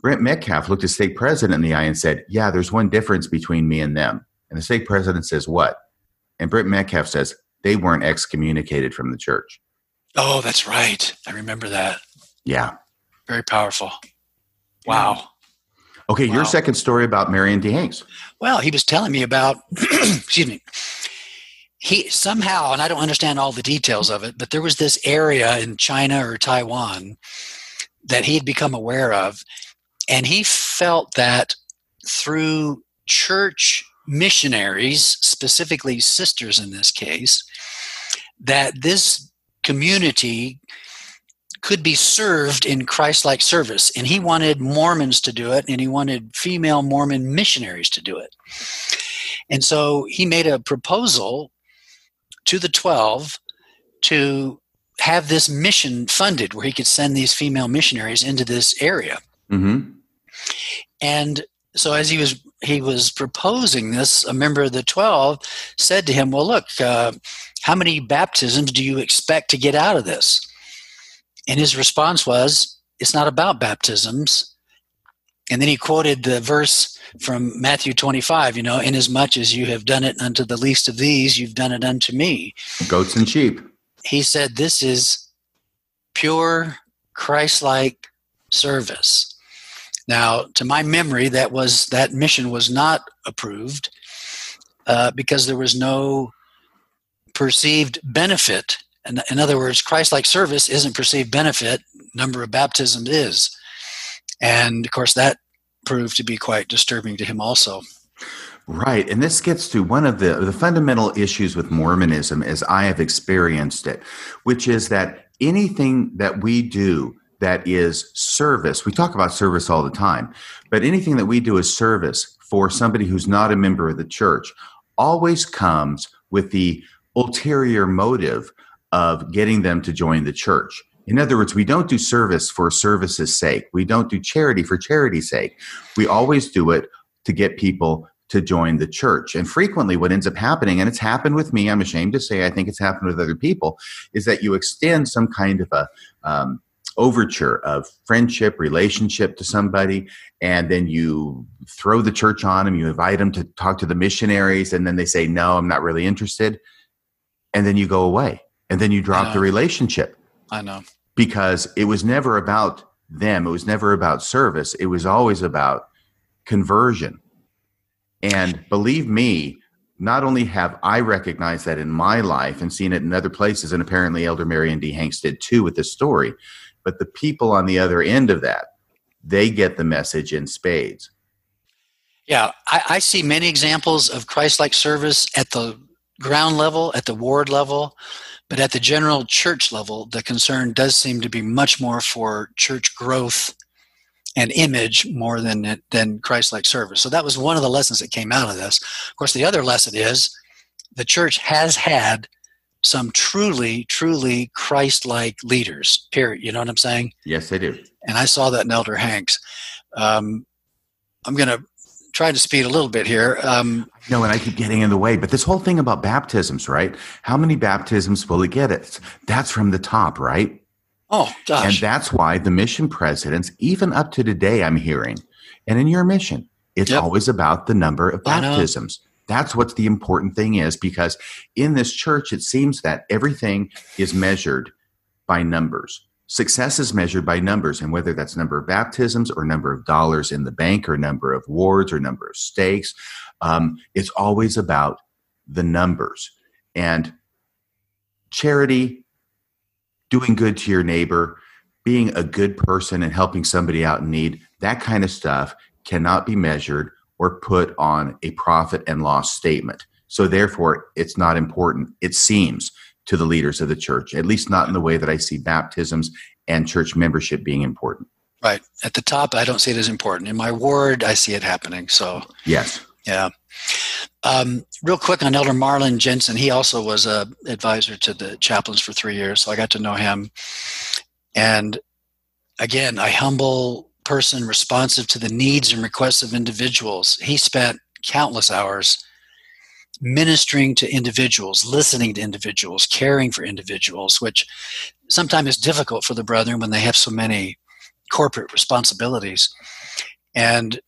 Brent Metcalf looked his stake president in the eye and said, Yeah, there's one difference between me and them. And the stake president says, What? And Brent Metcalf says, They weren't excommunicated from the church. Oh, that's right. I remember that. Yeah. Very powerful. Wow. Okay, wow. your second story about Marion D. Hanks. Well, he was telling me about, excuse me, he somehow, and I don't understand all the details of it, but there was this area in China or Taiwan that he had become aware of and he felt that through church missionaries, specifically sisters in this case, that this community could be served in Christ like service. And he wanted Mormons to do it, and he wanted female Mormon missionaries to do it. And so he made a proposal to the 12 to have this mission funded where he could send these female missionaries into this area. Mm-hmm. And so as he was he was proposing this, a member of the twelve said to him, "Well, look, uh, how many baptisms do you expect to get out of this?" And his response was, "It's not about baptisms." And then he quoted the verse from Matthew 25, you know, inasmuch as you have done it unto the least of these, you've done it unto me. Goats and sheep. He said, This is pure Christ like service. Now, to my memory, that was that mission was not approved uh, because there was no perceived benefit in, in other words, Christ like service isn't perceived benefit, number of baptisms is. And of course, that proved to be quite disturbing to him also. Right. And this gets to one of the, the fundamental issues with Mormonism as I have experienced it, which is that anything that we do that is service, we talk about service all the time, but anything that we do as service for somebody who's not a member of the church always comes with the ulterior motive of getting them to join the church. In other words, we don't do service for service's sake. We don't do charity for charity's sake. We always do it to get people to join the church. And frequently, what ends up happening, and it's happened with me, I'm ashamed to say, I think it's happened with other people, is that you extend some kind of a um, overture of friendship, relationship to somebody, and then you throw the church on them, you invite them to talk to the missionaries, and then they say, No, I'm not really interested. And then you go away, and then you drop the relationship. I know. Because it was never about them, it was never about service, it was always about conversion. And believe me, not only have I recognized that in my life and seen it in other places, and apparently Elder Marion D. Hanks did too with this story, but the people on the other end of that, they get the message in spades. Yeah, I, I see many examples of Christ like service at the ground level, at the ward level, but at the general church level, the concern does seem to be much more for church growth and image more than than Christ-like service. So that was one of the lessons that came out of this. Of course, the other lesson is the church has had some truly, truly Christ-like leaders. Period. You know what I'm saying? Yes, they do. And I saw that in Elder Hanks. Um, I'm going to try to speed a little bit here. Um, no, and I keep getting in the way. But this whole thing about baptisms, right? How many baptisms will it get? It that's from the top, right? Oh, gosh. And that's why the mission presidents, even up to today, I'm hearing, and in your mission, it's yep. always about the number of baptisms. That's what the important thing is because in this church, it seems that everything is measured by numbers. Success is measured by numbers, and whether that's number of baptisms or number of dollars in the bank or number of wards or number of stakes, um, it's always about the numbers. And charity doing good to your neighbor, being a good person and helping somebody out in need, that kind of stuff cannot be measured or put on a profit and loss statement. So, therefore, it's not important, it seems, to the leaders of the church, at least not in the way that I see baptisms and church membership being important. Right. At the top, I don't see it as important. In my ward, I see it happening. So, yes. Yeah. Um, real quick on Elder Marlin Jensen, he also was a advisor to the chaplains for three years, so I got to know him. And again, a humble person, responsive to the needs and requests of individuals. He spent countless hours ministering to individuals, listening to individuals, caring for individuals, which sometimes is difficult for the brethren when they have so many corporate responsibilities. And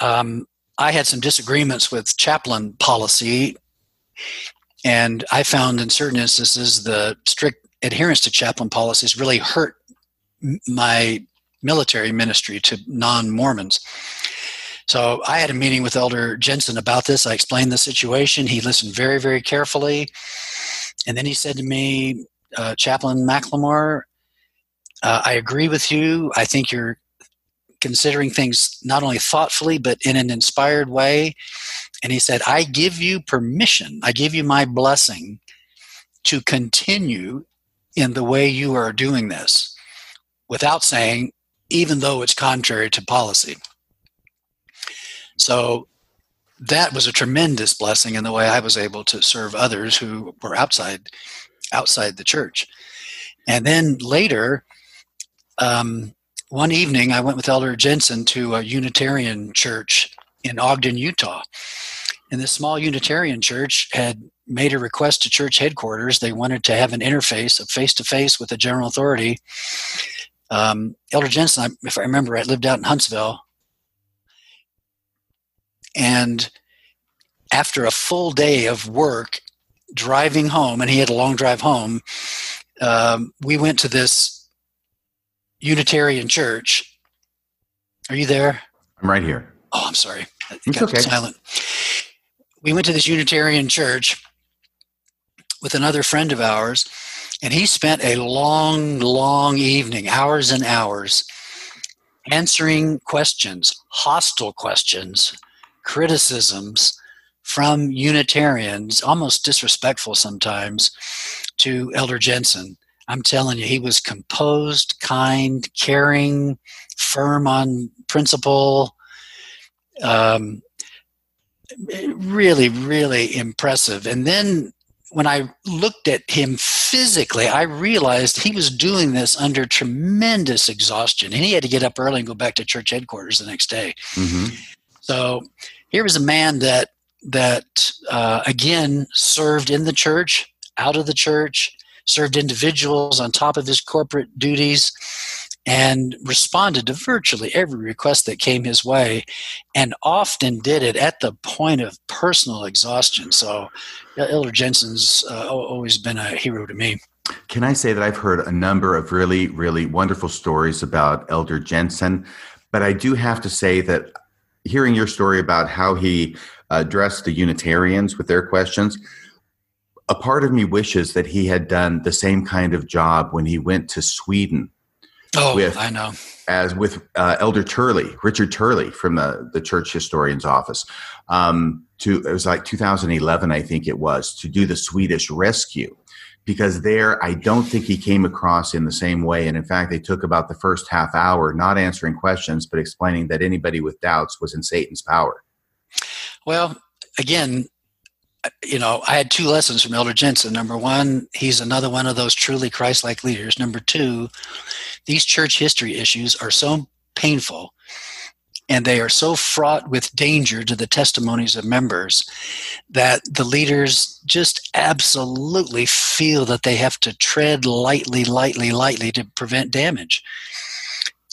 um, I had some disagreements with chaplain policy, and I found in certain instances the strict adherence to chaplain policies really hurt my military ministry to non Mormons. So I had a meeting with Elder Jensen about this. I explained the situation. He listened very, very carefully. And then he said to me, uh, Chaplain McLemore, uh, I agree with you. I think you're considering things not only thoughtfully but in an inspired way. And he said, I give you permission, I give you my blessing to continue in the way you are doing this without saying, even though it's contrary to policy. So that was a tremendous blessing in the way I was able to serve others who were outside outside the church. And then later, um, one evening I went with Elder Jensen to a Unitarian church in Ogden, Utah. And this small Unitarian church had made a request to church headquarters. They wanted to have an interface, a face to face with the general authority. Um, Elder Jensen, if I remember right, lived out in Huntsville. And after a full day of work, driving home, and he had a long drive home, um, we went to this Unitarian Church. Are you there? I'm right here. Oh, I'm sorry. I it's okay. Silent. We went to this Unitarian church with another friend of ours, And he spent a long, long evening, hours and hours, answering questions, hostile questions, criticisms from Unitarians, almost disrespectful sometimes, to Elder Jensen. I'm telling you, he was composed, kind, caring, firm on principle. Um, really, really impressive. And then when I looked at him physically, I realized he was doing this under tremendous exhaustion. And he had to get up early and go back to church headquarters the next day. Mm-hmm. So here was a man that that uh, again served in the church, out of the church, served individuals on top of his corporate duties, and responded to virtually every request that came his way, and often did it at the point of personal exhaustion. So, Elder Jensen's uh, always been a hero to me. Can I say that I've heard a number of really, really wonderful stories about Elder Jensen, but I do have to say that hearing your story about how he addressed the Unitarians with their questions, a part of me wishes that he had done the same kind of job when he went to Sweden. Oh, with, I know. As with uh, Elder Turley, Richard Turley from the, the church historian's office. Um, to it was like 2011, I think it was, to do the Swedish rescue. Because there, I don't think he came across in the same way. And in fact, they took about the first half hour not answering questions, but explaining that anybody with doubts was in Satan's power. Well, again, you know, I had two lessons from Elder Jensen. Number one, he's another one of those truly Christ like leaders. Number two, these church history issues are so painful and they are so fraught with danger to the testimonies of members that the leaders just absolutely feel that they have to tread lightly, lightly, lightly to prevent damage.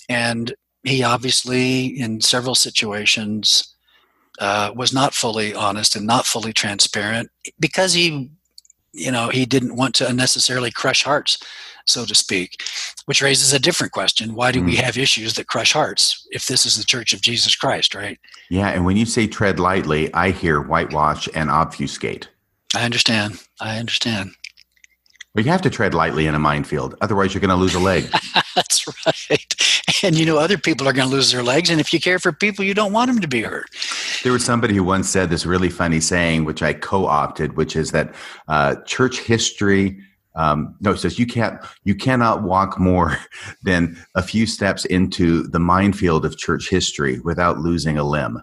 And he obviously, in several situations, uh, was not fully honest and not fully transparent because he, you know, he didn't want to unnecessarily crush hearts, so to speak. Which raises a different question: Why do mm. we have issues that crush hearts if this is the Church of Jesus Christ, right? Yeah, and when you say tread lightly, I hear whitewash and obfuscate. I understand. I understand. But you have to tread lightly in a minefield, otherwise you're going to lose a leg. That's right. And you know, other people are going to lose their legs, and if you care for people, you don't want them to be hurt. There was somebody who once said this really funny saying, which I co-opted, which is that uh, church history. Um, no, it says you can't you cannot walk more than a few steps into the minefield of church history without losing a limb.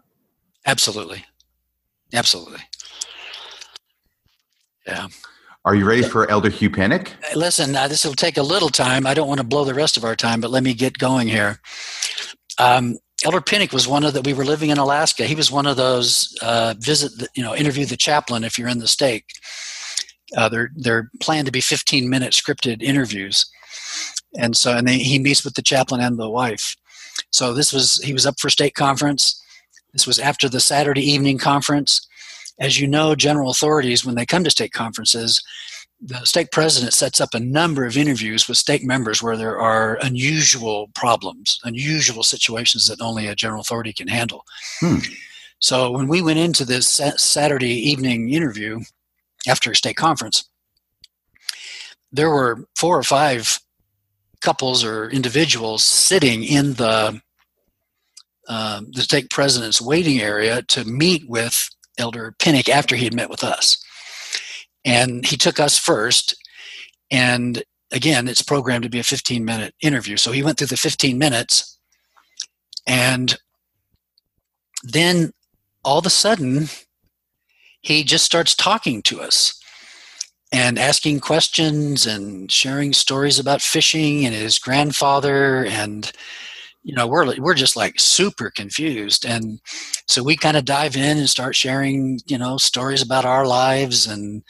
Absolutely, absolutely. Yeah. Are you ready for Elder Hugh Pinnock? Listen, uh, this will take a little time. I don't want to blow the rest of our time, but let me get going here. Um, Elder Pinnock was one of the. We were living in Alaska. He was one of those uh, visit, the, you know, interview the chaplain if you're in the stake. Uh, they're they're planned to be 15 minute scripted interviews, and so and they, he meets with the chaplain and the wife. So this was he was up for stake conference. This was after the Saturday evening conference as you know, general authorities, when they come to stake conferences, the stake president sets up a number of interviews with stake members where there are unusual problems, unusual situations that only a general authority can handle. Hmm. So when we went into this Saturday evening interview after a stake conference, there were four or five couples or individuals sitting in the uh, the stake president's waiting area to meet with Elder Pinnock after he had met with us. And he took us first. And again, it's programmed to be a 15 minute interview. So he went through the 15 minutes. And then all of a sudden, he just starts talking to us and asking questions and sharing stories about fishing and his grandfather. And you know we're we're just like super confused. And so we kind of dive in and start sharing you know stories about our lives. And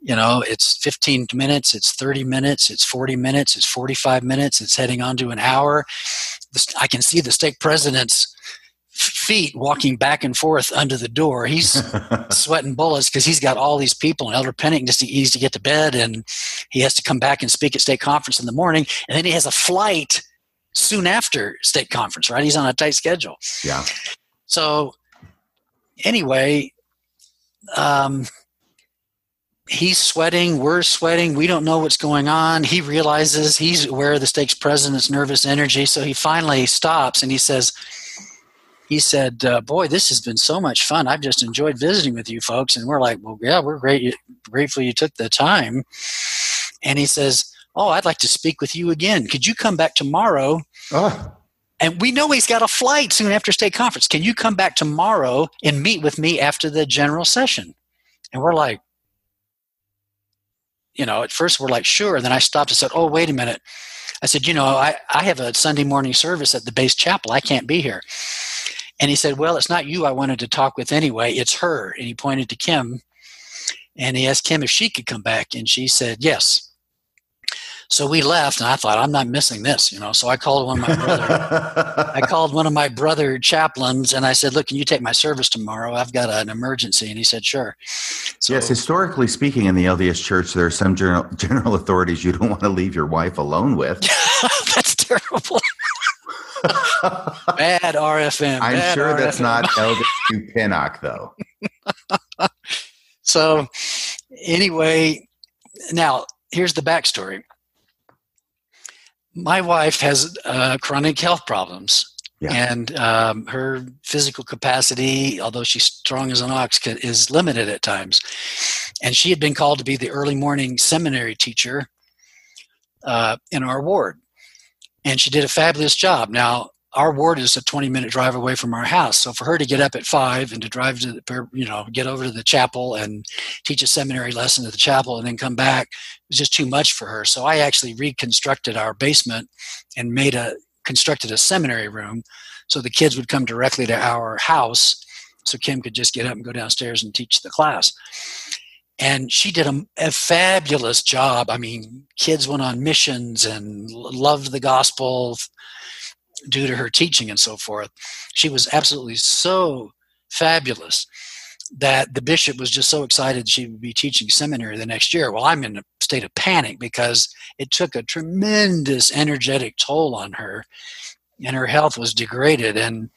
you know it's 15 minutes it's 30 minutes it's 40 minutes it's 45 minutes it's heading on to an hour. I can see the stake president's feet walking back and forth under the door he's sweating bullets because he's got all these people and elder pinnock just needs to get to bed and he has to come back and speak at stake conference in the morning and then he has a flight soon after stake conference, right? He's on a tight schedule. Yeah. So, anyway, um, he's sweating, we're sweating, we don't know what's going on. He realizes he's aware of the stake president's, nervous energy, so he finally stops and he says, he said, uh, "Boy, this has been so much fun. I've just enjoyed visiting with you folks." And we're like, "Well, yeah, we're great, grateful you took the time." And he says, "Oh, I'd like to speak with you again. Could you come back tomorrow?" Oh. And we know he's got a flight soon after stake conference. Can you come back tomorrow and meet with me after the general session? And we're like, you know, at first we're like, sure. And then I stopped and said, oh, wait a minute. I said, you know, I, I have a Sunday morning service at the base chapel. I can't be here. And he said, Well, it's not you I wanted to talk with anyway, it's her. And he pointed to Kim and he asked Kim if she could come back. And she said, Yes. So we left, and I thought, I'm not missing this, you know. So I called one of my brother. I called one of my brother chaplains, and I said, "Look, can you take my service tomorrow? I've got an emergency." And he said, "Sure." So, yes, historically speaking, in the LDS Church, there are some general, general authorities you don't want to leave your wife alone with. That's terrible. Bad RFM. I'm bad sure RFM. that's not Elder Pinnock, though. so, anyway, now here's the backstory. My wife has uh, chronic health problems. Yeah. And um, her physical capacity, although she's strong as an ox, is limited at times. And she had been called to be the early morning seminary teacher uh, in our ward and she did a fabulous job. Now, our ward is a 20 minute drive away from our house. So for her to get up at five and to drive to the, you know, get over to the chapel and teach a seminary lesson at the chapel and then come back was just too much for her. So I actually reconstructed our basement and made a, constructed a seminary room so the kids would come directly to our house so Kim could just get up and go downstairs and teach the class and she did a, a, fabulous job. I mean, kids went on missions and loved the gospel due to her teaching and so forth. She was absolutely so fabulous that the bishop was just so excited she would be teaching seminary the next year. Well, I'm in a state of panic because it took a tremendous energetic toll on her and her health was degraded. And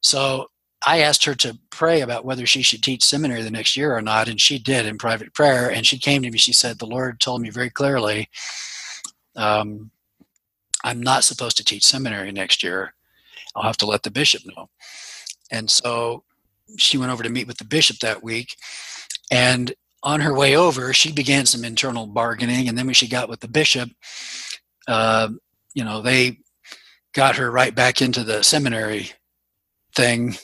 so I asked her to pray about whether she should teach seminary the next year or not, and she did in private prayer. And she came to me. She said, "The Lord told me very clearly, um, I'm not supposed to teach seminary next year. I'll have to let the bishop know." And so she went over to meet with the bishop that week, and on her way over, she began some internal bargaining. And then when she got with the bishop, uh, you know, they got her right back into the seminary thing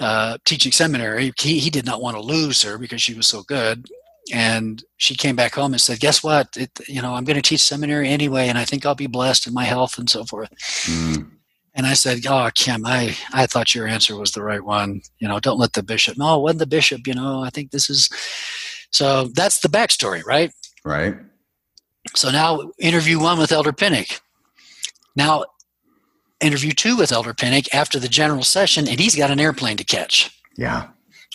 uh, teaching seminary, he, he did not want to lose her because she was so good. And she came back home and said, "Guess what? It, you know, I'm going to teach seminary anyway, and I think I'll be blessed in my health and so forth." Mm. And I said, "Oh, Kim, I I thought your answer was the right one. You know, don't let the bishop. No, it wasn't the bishop. You know, I think this is." So that's the backstory, right? Right. So now, interview one with Elder Pinnock. Now, interview two with Elder Pinnock after the general session, and he's got an airplane to catch. Yeah.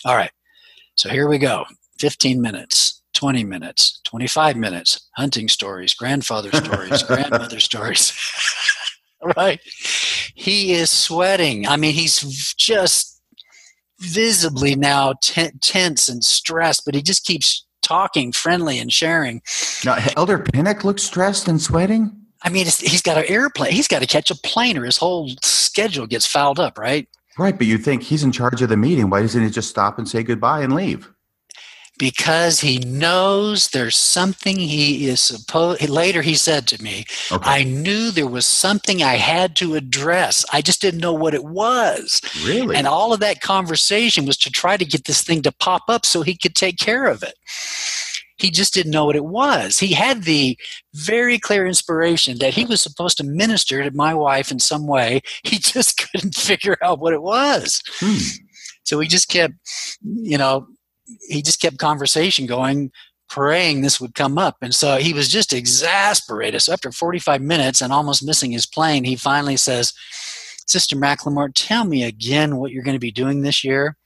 All right. So here we go 15 minutes, 20 minutes, 25 minutes, hunting stories, grandfather stories, grandmother stories. right? He is sweating. I mean, he's just visibly now t- tense and stressed, but he just keeps talking friendly and sharing. Now, Elder Pinnock looks stressed and sweating? I mean, he's got an airplane. He's got to catch a plane, or his whole schedule gets fouled up, right? Right, but you think he's in charge of the meeting. Why doesn't he just stop and say goodbye and leave? Because he knows there's something he is supposed. Later, he said to me, okay. "I knew there was something I had to address. I just didn't know what it was." Really? And all of that conversation was to try to get this thing to pop up so he could take care of it he just didn't know what it was. He had the very clear inspiration that he was supposed to minister to my wife in some way. He just couldn't figure out what it was. Hmm. So he just kept, you know, he just kept conversation going, praying this would come up. And so he was just exasperated. So after 45 minutes and almost missing his plane, he finally says, Sister McLemore, tell me again what you're going to be doing this year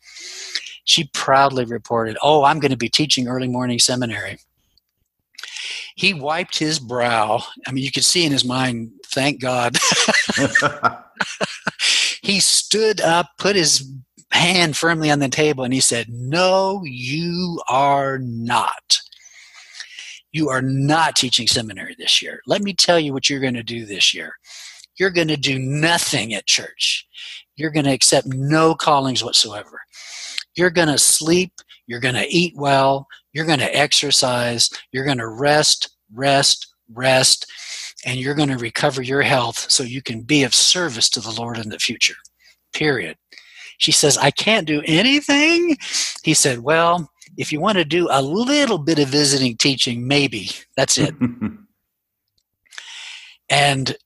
she proudly reported, Oh, I'm going to be teaching early morning seminary. He wiped his brow. I mean, you could see in his mind, thank God. he stood up, put his hand firmly on the table and he said, No, you are not. You are not teaching seminary this year. Let me tell you what you're going to do this year. You're going to do nothing at church. You're going to accept no callings whatsoever. You're going to sleep. You're going to eat well. You're going to exercise. You're going to rest, rest, rest, and you're going to recover your health so you can be of service to the Lord in the future. Period. She says, I can't do anything. He said, Well, if you want to do a little bit of visiting teaching, maybe. That's it. and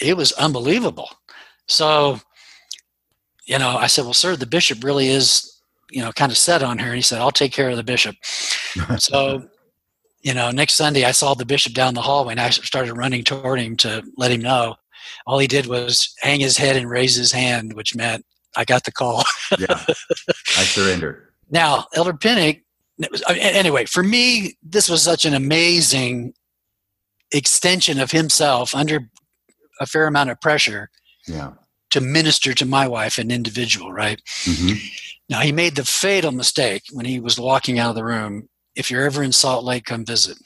it was unbelievable. So, you know, I said, Well, sir, the bishop really is, you know, kind of set on her. And he said, I'll take care of the bishop. so, you know, next Sunday I saw the bishop down the hallway and I started running toward him to let him know. All he did was hang his head and raise his hand, which meant I got the call. yeah, I surrender. Now, Elder Pinnock, anyway, for me, this was such an amazing extension of himself under a fair amount of pressure yeah. to minister to my wife, an individual, right? Mm-hmm. Now, he made the fatal mistake when he was walking out of the room. If you're ever in Salt Lake, come visit.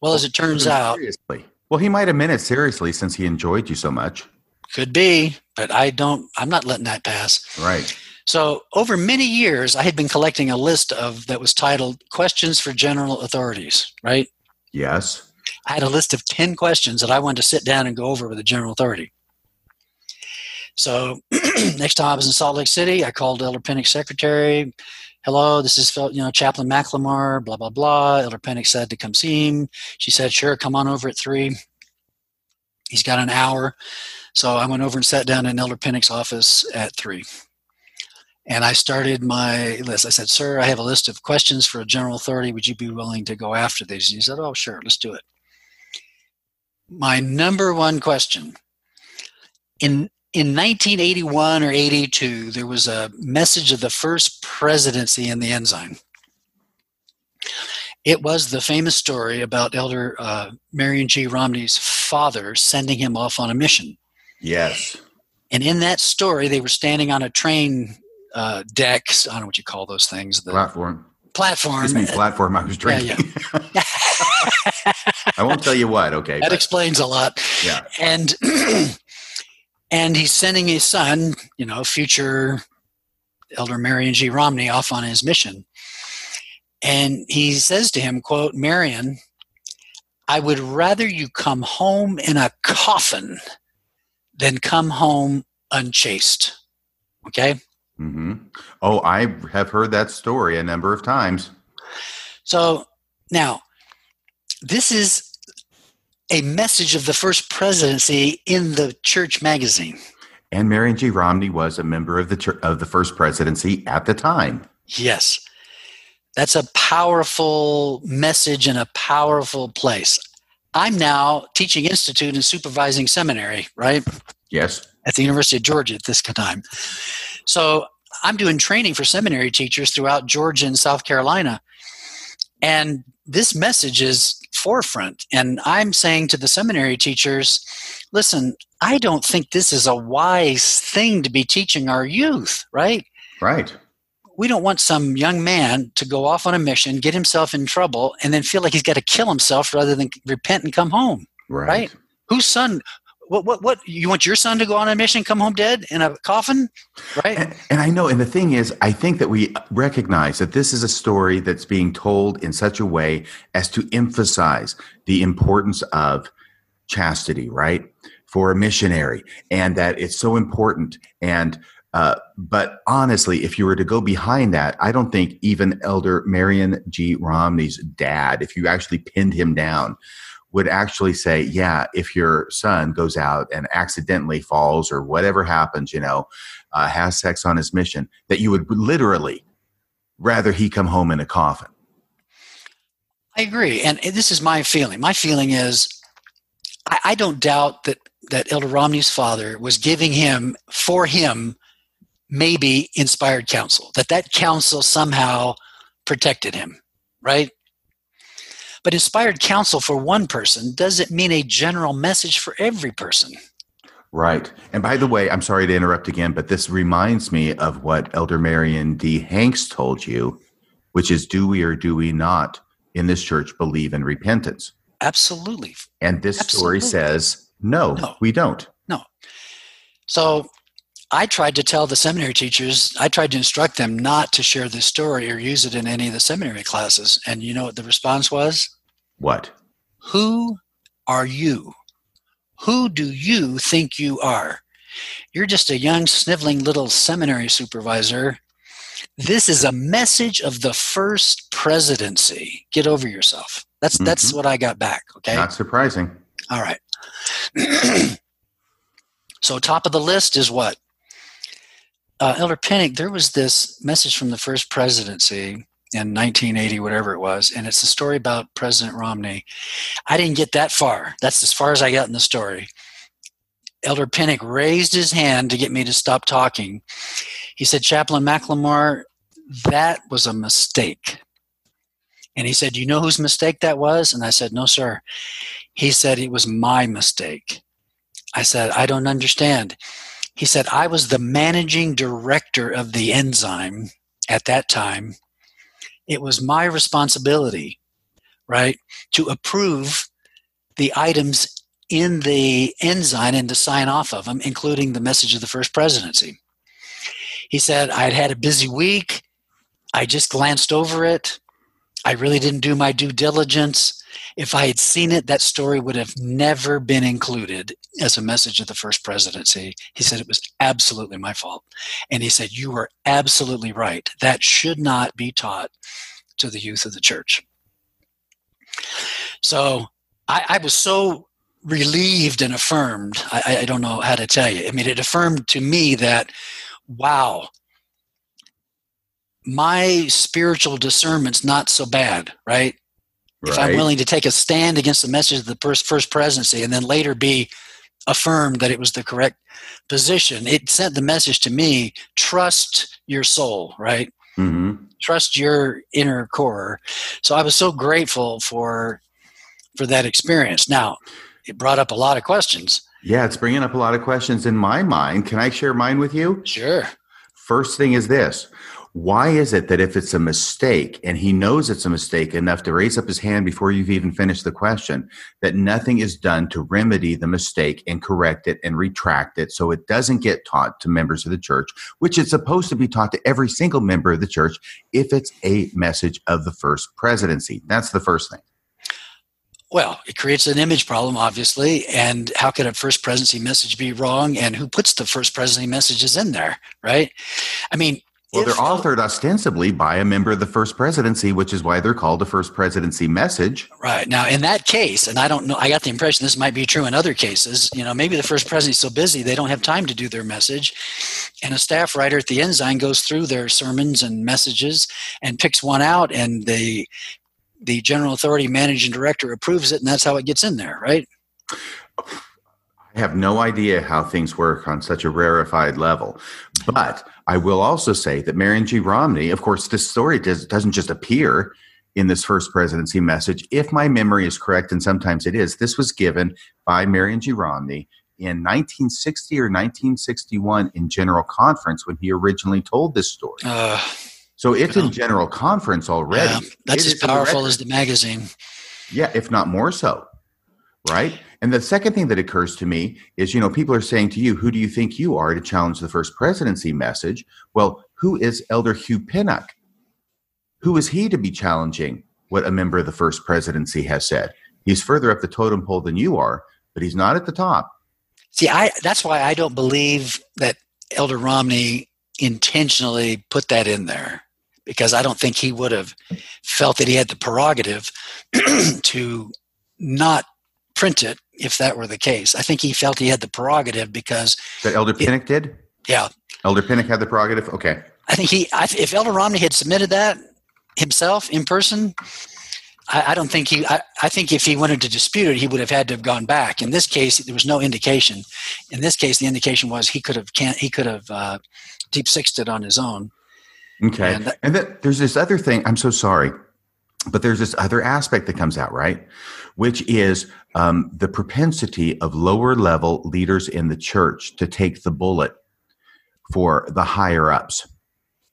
Well, as it turns out. Seriously. Well, he might have meant it seriously since he enjoyed you so much. Could be, but I don't, I'm not letting that pass. Right. So, over many years, I had been collecting a list of that was titled Questions for General Authorities, right? Yes. I had a list of 10 questions that I wanted to sit down and go over with the general authority. So, next time I was in Salt Lake City, I called Elder Pinnock's secretary. Hello, this is you know Chaplain McLemore, blah blah blah. Elder Pinnock said to come see him. She said, "Sure, come on over at three. He's got an hour. So I went over and sat down in Elder Pinnock's office at three. And I started my list. I said, Sir, I have a list of questions for a general authority. Would you be willing to go after these? And he said, Oh, sure, let's do it. My number one question in in 1981 or 82, there was a message of the first presidency in the Ensign. It was the famous story about Elder uh, Marion G. Romney's father sending him off on a mission. Yes. And in that story, they were standing on a train uh, deck. I don't know what you call those things. The platform. Platform. Excuse me, platform. I was drinking. Yeah, yeah. I won't tell you what. Okay. That but. explains a lot. Yeah. And and he's sending his son, you know, future Elder Marion G. Romney, off on his mission. And he says to him, "quote Marion, I would rather you come home in a coffin." than come home unchaste. Okay? Mm-hmm. Oh, I have heard that story a number of times. So now, this is a message of the first presidency in the church magazine. And Marion G. Romney was a member of the church, of the first presidency at the time. Yes. That's a powerful message in a powerful place. I'm now teaching institute and supervising seminary, right? Yes. At the University of Georgia at this time. So I'm doing training for seminary teachers throughout Georgia and South Carolina. And this message is forefront. And I'm saying to the seminary teachers, listen, I don't think this is a wise thing to be teaching our youth, right? Right we don't want some young man to go off on a mission, get himself in trouble, and then feel like he's got to kill himself rather than repent and come home. Right. right? Whose son? What, what, what? You want your son to go on a mission, come home dead in a coffin? Right. And, and I know. And the thing is, I think that we recognize that this is a story that's being told in such a way as to emphasize the importance of chastity, right? For a missionary, and that it's so important. And uh, but honestly, if you were to go behind that, I don't think even Elder Marion G. Romney's dad, if you actually pinned him down, would actually say, Yeah, if your son goes out and accidentally falls or whatever happens, you know, uh, has sex on his mission, that you would literally rather he come home in a coffin. I agree. And this is my feeling. My feeling is I, I don't doubt that, that Elder Romney's father was giving him, for him, maybe inspired counsel, that that counsel somehow protected him, right? But inspired counsel for one person doesn't mean a general message for every person. Right. And by the way, I'm sorry to interrupt again, but this reminds me of what Elder Marion D. Hanks told you, which is do we or do we not in this church believe in repentance? Absolutely. And this Absolutely. story says, no, No. we don't. No. So I tried to tell the seminary teachers, I tried to instruct them not to share this story or use it in any of the seminary classes. And you know what the response was? What? Who are you? Who do you think you are? You're just a young, sniveling little seminary supervisor. This is a message of the first presidency. Get over yourself. That's that's Mhm. what I got back. Okay. Not surprising. All right. so, top of the list is what? Uh, Elder Pinnock, there was this message from the first presidency in 1980, whatever it was, and it's a story about President Romney. I didn't get that far. That's as far as I got in the story. Elder Pinnock raised his hand to get me to stop talking. He said, Chaplain McLemore, that was a mistake. And he said, You know whose mistake that was? And I said, No, sir. He said, It was my mistake. I said, I don't understand. He said, I was the managing director of the Ensign at that time. It was my responsibility, right, to approve the items in the Ensign and to sign off of them, including the message of the first presidency. He said, I'd had a busy week. I just glanced over it. I really didn't do my due diligence. If I had seen it, that story would have never been included as a message of the first presidency. He said it was absolutely my fault. And he said, You are absolutely right. That should not be taught to the youth of the church. So I, I was so relieved and affirmed. I, I don't know how to tell you. I mean, it affirmed to me that, wow, my spiritual discernment's not so bad, right? Right. if I'm willing to take a stand against the message of the first, first presidency and then later be affirmed that it was the correct position, it sent the message to me trust your soul, right? Hmm Trust your inner core. So I was so grateful for for that experience. Now, it brought up a lot of questions. Yeah, it's bringing up a lot of questions in my mind. Can I share mine with you? Sure. First thing is this why is it that if it's a mistake and he knows it's a mistake enough to raise up his hand before you've even finished the question, that nothing is done to remedy the mistake and correct it and retract it so it doesn't get taught to members of the church, which it's supposed to be taught to every single member of the church if it's a message of the first presidency? That's the first thing. Well, it creates an image problem, obviously. And how could a first presidency message be wrong? And who puts the first presidency messages in there, right? I mean, Well, they're authored ostensibly by a member of the first presidency, which is why they're called a first presidency message. Right. Now, in that case, and I don't know, I got the impression this might be true in other cases, you know, maybe the first president's so busy they don't have time to do their message. And a staff writer at the Ensign goes through their sermons and messages and picks one out, and the the general authority managing director approves it, and that's how it gets in there, right? I have no idea how things work on such a rarefied level. But I will also say that Marion G. Romney, of course, this story does, doesn't just appear in this first presidency message. If my memory is correct, and sometimes it is, this was given by Marion G. Romney in 1960 or 1961 in General Conference when he originally told this story. Uh, So it's in General Conference already. yeah, that's It as powerful as the magazine. Yeah, if not more so. Right? And the second thing that occurs to me is, you know, people are saying to you, who do you think you are to challenge the first presidency message? Well, who is Elder Hugh Pinnock? Who is he to be challenging what a member of the first presidency has said? He's further up the totem pole than you are, but he's not at the top. See, I that's why I don't believe that Elder Romney intentionally put that in there because I don't think he would have felt that he had the prerogative to not print it if that were the case. I think he felt he had the prerogative because That Elder Pinnock did? yeah, Elder Pinnock had the prerogative? Okay. I think he I, if Elder Romney had submitted that himself in person, I, I don't think he. I, I think if he wanted to dispute it, he would have had to have gone back. In this case, there was no indication. In this case, the indication was he could have can't he could have uh, deep sixed it on his own. Okay. And And, that- then there's this other thing. I'm so sorry. but there's this other aspect that comes out, right? Which is um, the propensity of lower level leaders in the church to take the bullet for the higher ups.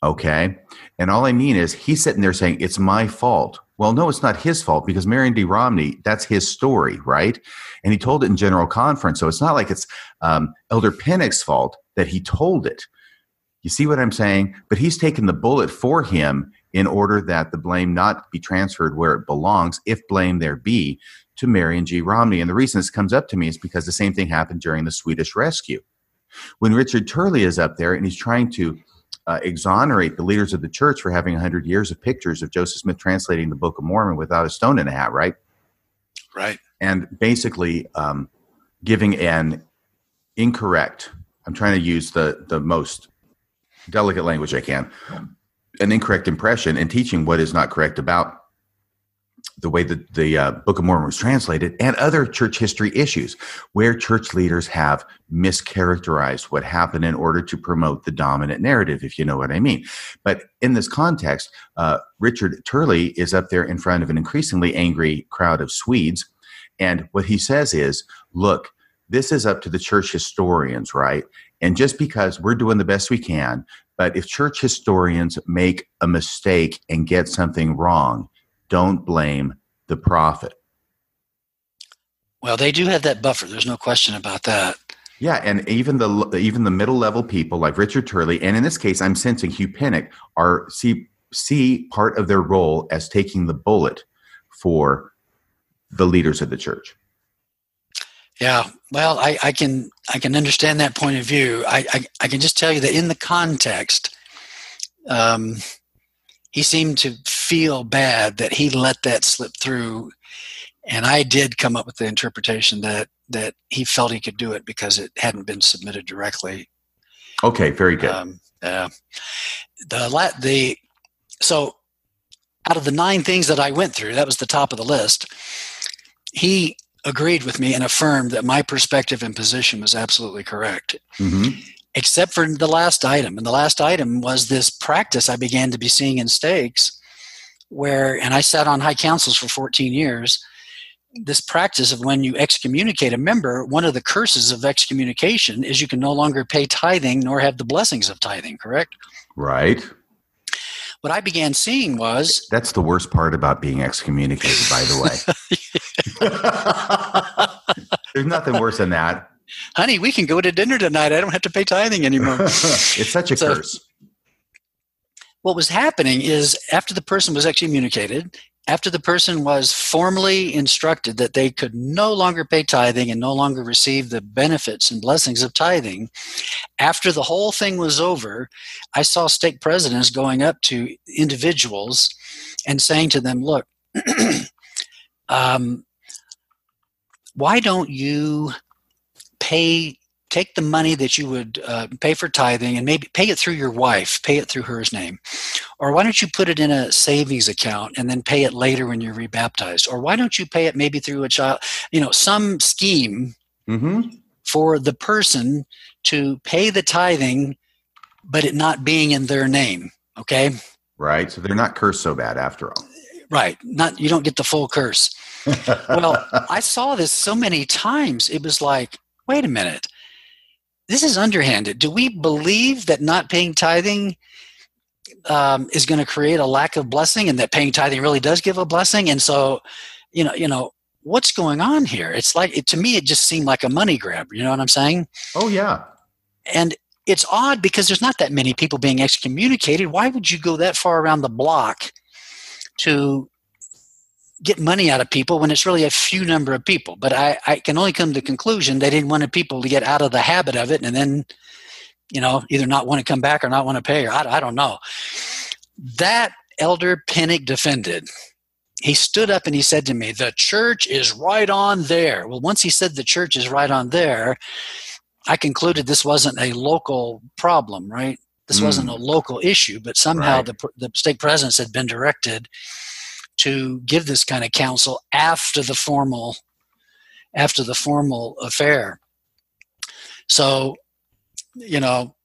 Okay. And all I mean is he's sitting there saying, it's my fault. Well, no, it's not his fault because Marion D. Romney, that's his story, right? And he told it in general conference. So it's not like it's um, Elder Pinnock's fault that he told it. You see what I'm saying? But he's taken the bullet for him in order that the blame not be transferred where it belongs, if blame there be, to Marion G. Romney. And the reason this comes up to me is because the same thing happened during the Swedish rescue. When Richard Turley is up there and he's trying to uh, exonerate the leaders of the church for having 100 years of pictures of Joseph Smith translating the Book of Mormon without a stone in a hat, right? Right. And basically um, giving an incorrect, I'm trying to use the, the most delicate language I can, an incorrect impression and teaching what is not correct about the way that the uh, Book of Mormon was translated, and other church history issues where church leaders have mischaracterized what happened in order to promote the dominant narrative, if you know what I mean. But in this context, uh, Richard Turley is up there in front of an increasingly angry crowd of Swedes. And what he says is, look, this is up to the church historians, right? And just because we're doing the best we can, but if church historians make a mistake and get something wrong, don't blame the prophet. Well, they do have that buffer. There's no question about that. Yeah, and even the even the middle level people like Richard Turley, and in this case, I'm sensing Hugh Pinnock are see see part of their role as taking the bullet for the leaders of the church. Yeah, well, I, I can I can understand that point of view. I, I, I can just tell you that in the context, um, he seemed to feel bad that he let that slip through. And i did come up with the interpretation that that he felt he could do it because it hadn't been submitted directly. Okay. Very good. Um, uh, the the so out of the nine things that i went through that was the top of the list he agreed with me and affirmed that my perspective and position was absolutely correct mm-hmm except for the last item. And the last item was this practice I began to be seeing in stakes, where, and I sat on high councils for 14 years. This practice of when you excommunicate a member, one of the curses of excommunication is you can no longer pay tithing nor have the blessings of tithing, correct? Right. What I began seeing was that's the worst part about being excommunicated, by the way. There's nothing worse than that honey, we can go to dinner tonight. I don't have to pay tithing anymore. it's such a so, curse. What was happening is after the person was excommunicated, after the person was formally instructed that they could no longer pay tithing and no longer receive the benefits and blessings of tithing, after the whole thing was over, I saw stake presidents going up to individuals and saying to them, Look, um, why don't you pay take the money that you would uh, pay for tithing and maybe pay it through your wife pay it through her name. Or why don't you put it in a savings account and then pay it later when you're rebaptized? Or why don't you pay it maybe through a child you know some scheme mm-hmm. for the person to pay the tithing but it not being in their name okay? Right so they're not cursed so bad after all. Right not you don't get the full curse well i saw this so many times it was like wait a minute, this is underhanded. Do we believe that not paying tithing um, is going to create a lack of blessing, and that paying tithing really does give a blessing? And so, you know, you know, what's going on here? It's like it, to me, it just seemed like a money grab. You know what I'm saying? Oh yeah. And it's odd because there's not that many people being excommunicated. Why would you go that far around the block to get money out of people when it's really a few number of people. But I, I can only come to the conclusion they didn't want people to get out of the habit of it and then, you know, either not want to come back or not want to pay or I, I don't know. That elder Pinnock defended. He stood up and he said to me, The church is right on there. Well, once he said the church is right on there, I concluded this wasn't a local problem, right? This mm. wasn't a local issue, but somehow right. the, the stake presidents had been directed to give this kind of counsel after the formal after the formal affair. So, you know,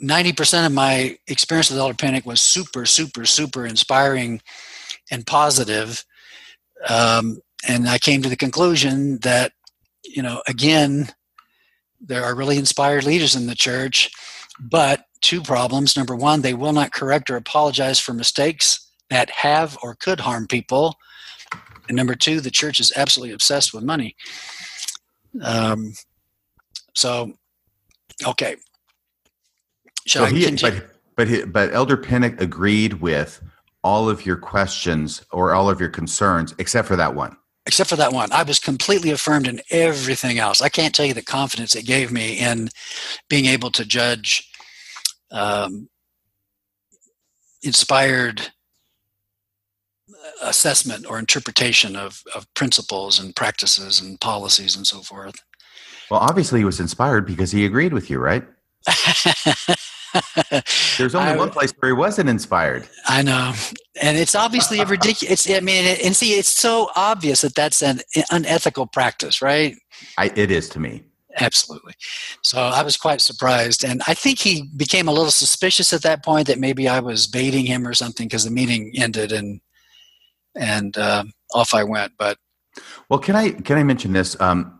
90% of my experience with Elder Pinnock was super, super, super inspiring and positive. Um, and I came to the conclusion that, you know, again, there are really inspired leaders in the church, but two problems. Number one, they will not correct or apologize for mistakes that have or could harm people. And number two, the church is absolutely obsessed with money. Um, so, okay. Shall so he, but but he, but Elder Pinnock agreed with all of your questions or all of your concerns, except for that one. Except for that one, I was completely affirmed in everything else. I can't tell you the confidence it gave me in being able to judge um, inspired assessment or interpretation of, of principles and practices and policies and so forth. Well, obviously, he was inspired because he agreed with you, right? There's only I, one place where he wasn't inspired. I know, and it's obviously a ridiculous. I mean, and see, it's so obvious that that's an unethical practice, right? I, it is to me. Absolutely. So I was quite surprised, and I think he became a little suspicious at that point that maybe I was baiting him or something because the meeting ended and and uh, off I went. But well, can I can I mention this? Um,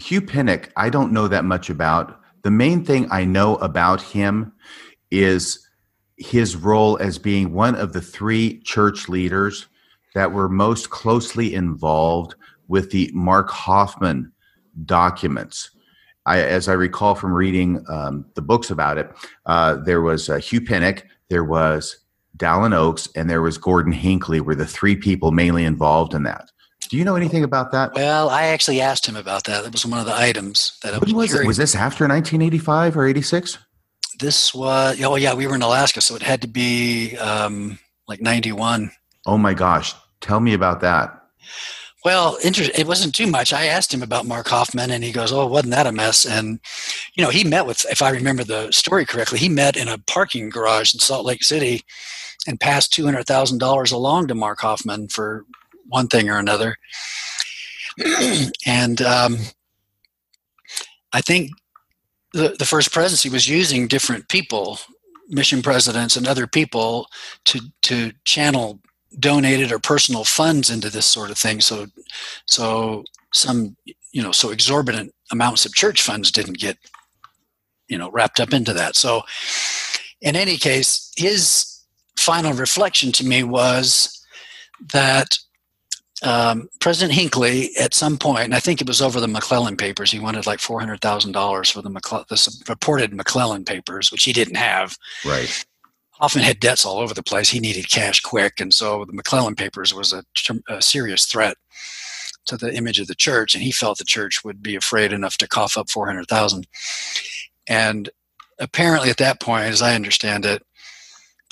Hugh Pinnock, I don't know that much about. The main thing I know about him is his role as being one of the three church leaders that were most closely involved with the Mark Hofmann documents. I, as I recall from reading um, the books about it, uh, there was uh, Hugh Pinnock, there was Dallin Oaks, and there was Gordon Hinckley were the three people mainly involved in that. Do you know anything about that? Well, I actually asked him about that. That was one of the items that I was. was, it? was this after 1985 or 86? This was oh yeah, we were in Alaska, so it had to be um, like 91. Oh my gosh! Tell me about that. Well, it wasn't too much. I asked him about Mark Hofmann, and he goes, "Oh, wasn't that a mess?" And you know, he met with, if I remember the story correctly, he met in a parking garage in Salt Lake City, and passed two hundred thousand dollars along to Mark Hofmann for one thing or another. and um, I think the the first presidency was using different people, mission presidents, and other people to to channel donated or personal funds into this sort of thing. So, so some you know so exorbitant amounts of church funds didn't get you know wrapped up into that. So, in any case, his final reflection to me was that um, President Hinckley, at some point, and I think it was over the McLellin papers, he wanted like four hundred thousand dollars for the, McCle- the purported McLellin papers, which he didn't have. Right often had debts all over the place. He needed cash quick, and so the McLellin Papers was a, a, serious threat to the image of the church, and he felt the church would be afraid enough to cough up four hundred thousand. And apparently, at that point, as I understand it,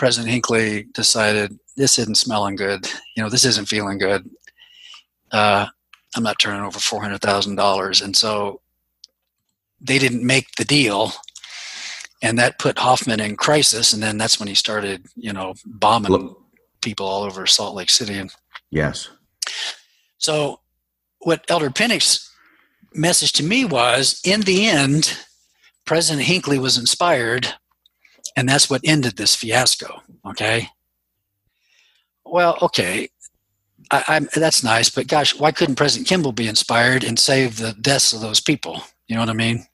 President Hinckley decided this isn't smelling good. You know, this isn't feeling good. Uh, I'm not turning over four hundred thousand dollars, and so they didn't make the deal and that put Hofmann in crisis. And then that's when he started, you know, bombing Look. people all over Salt Lake City. And yes. So, what Elder Pinnock's message to me was, in the end, President Hinckley was inspired, and that's what ended this fiasco. Okay. Well, okay. I, that's nice, but gosh, why couldn't President Kimball be inspired and save the deaths of those people? You know what I mean?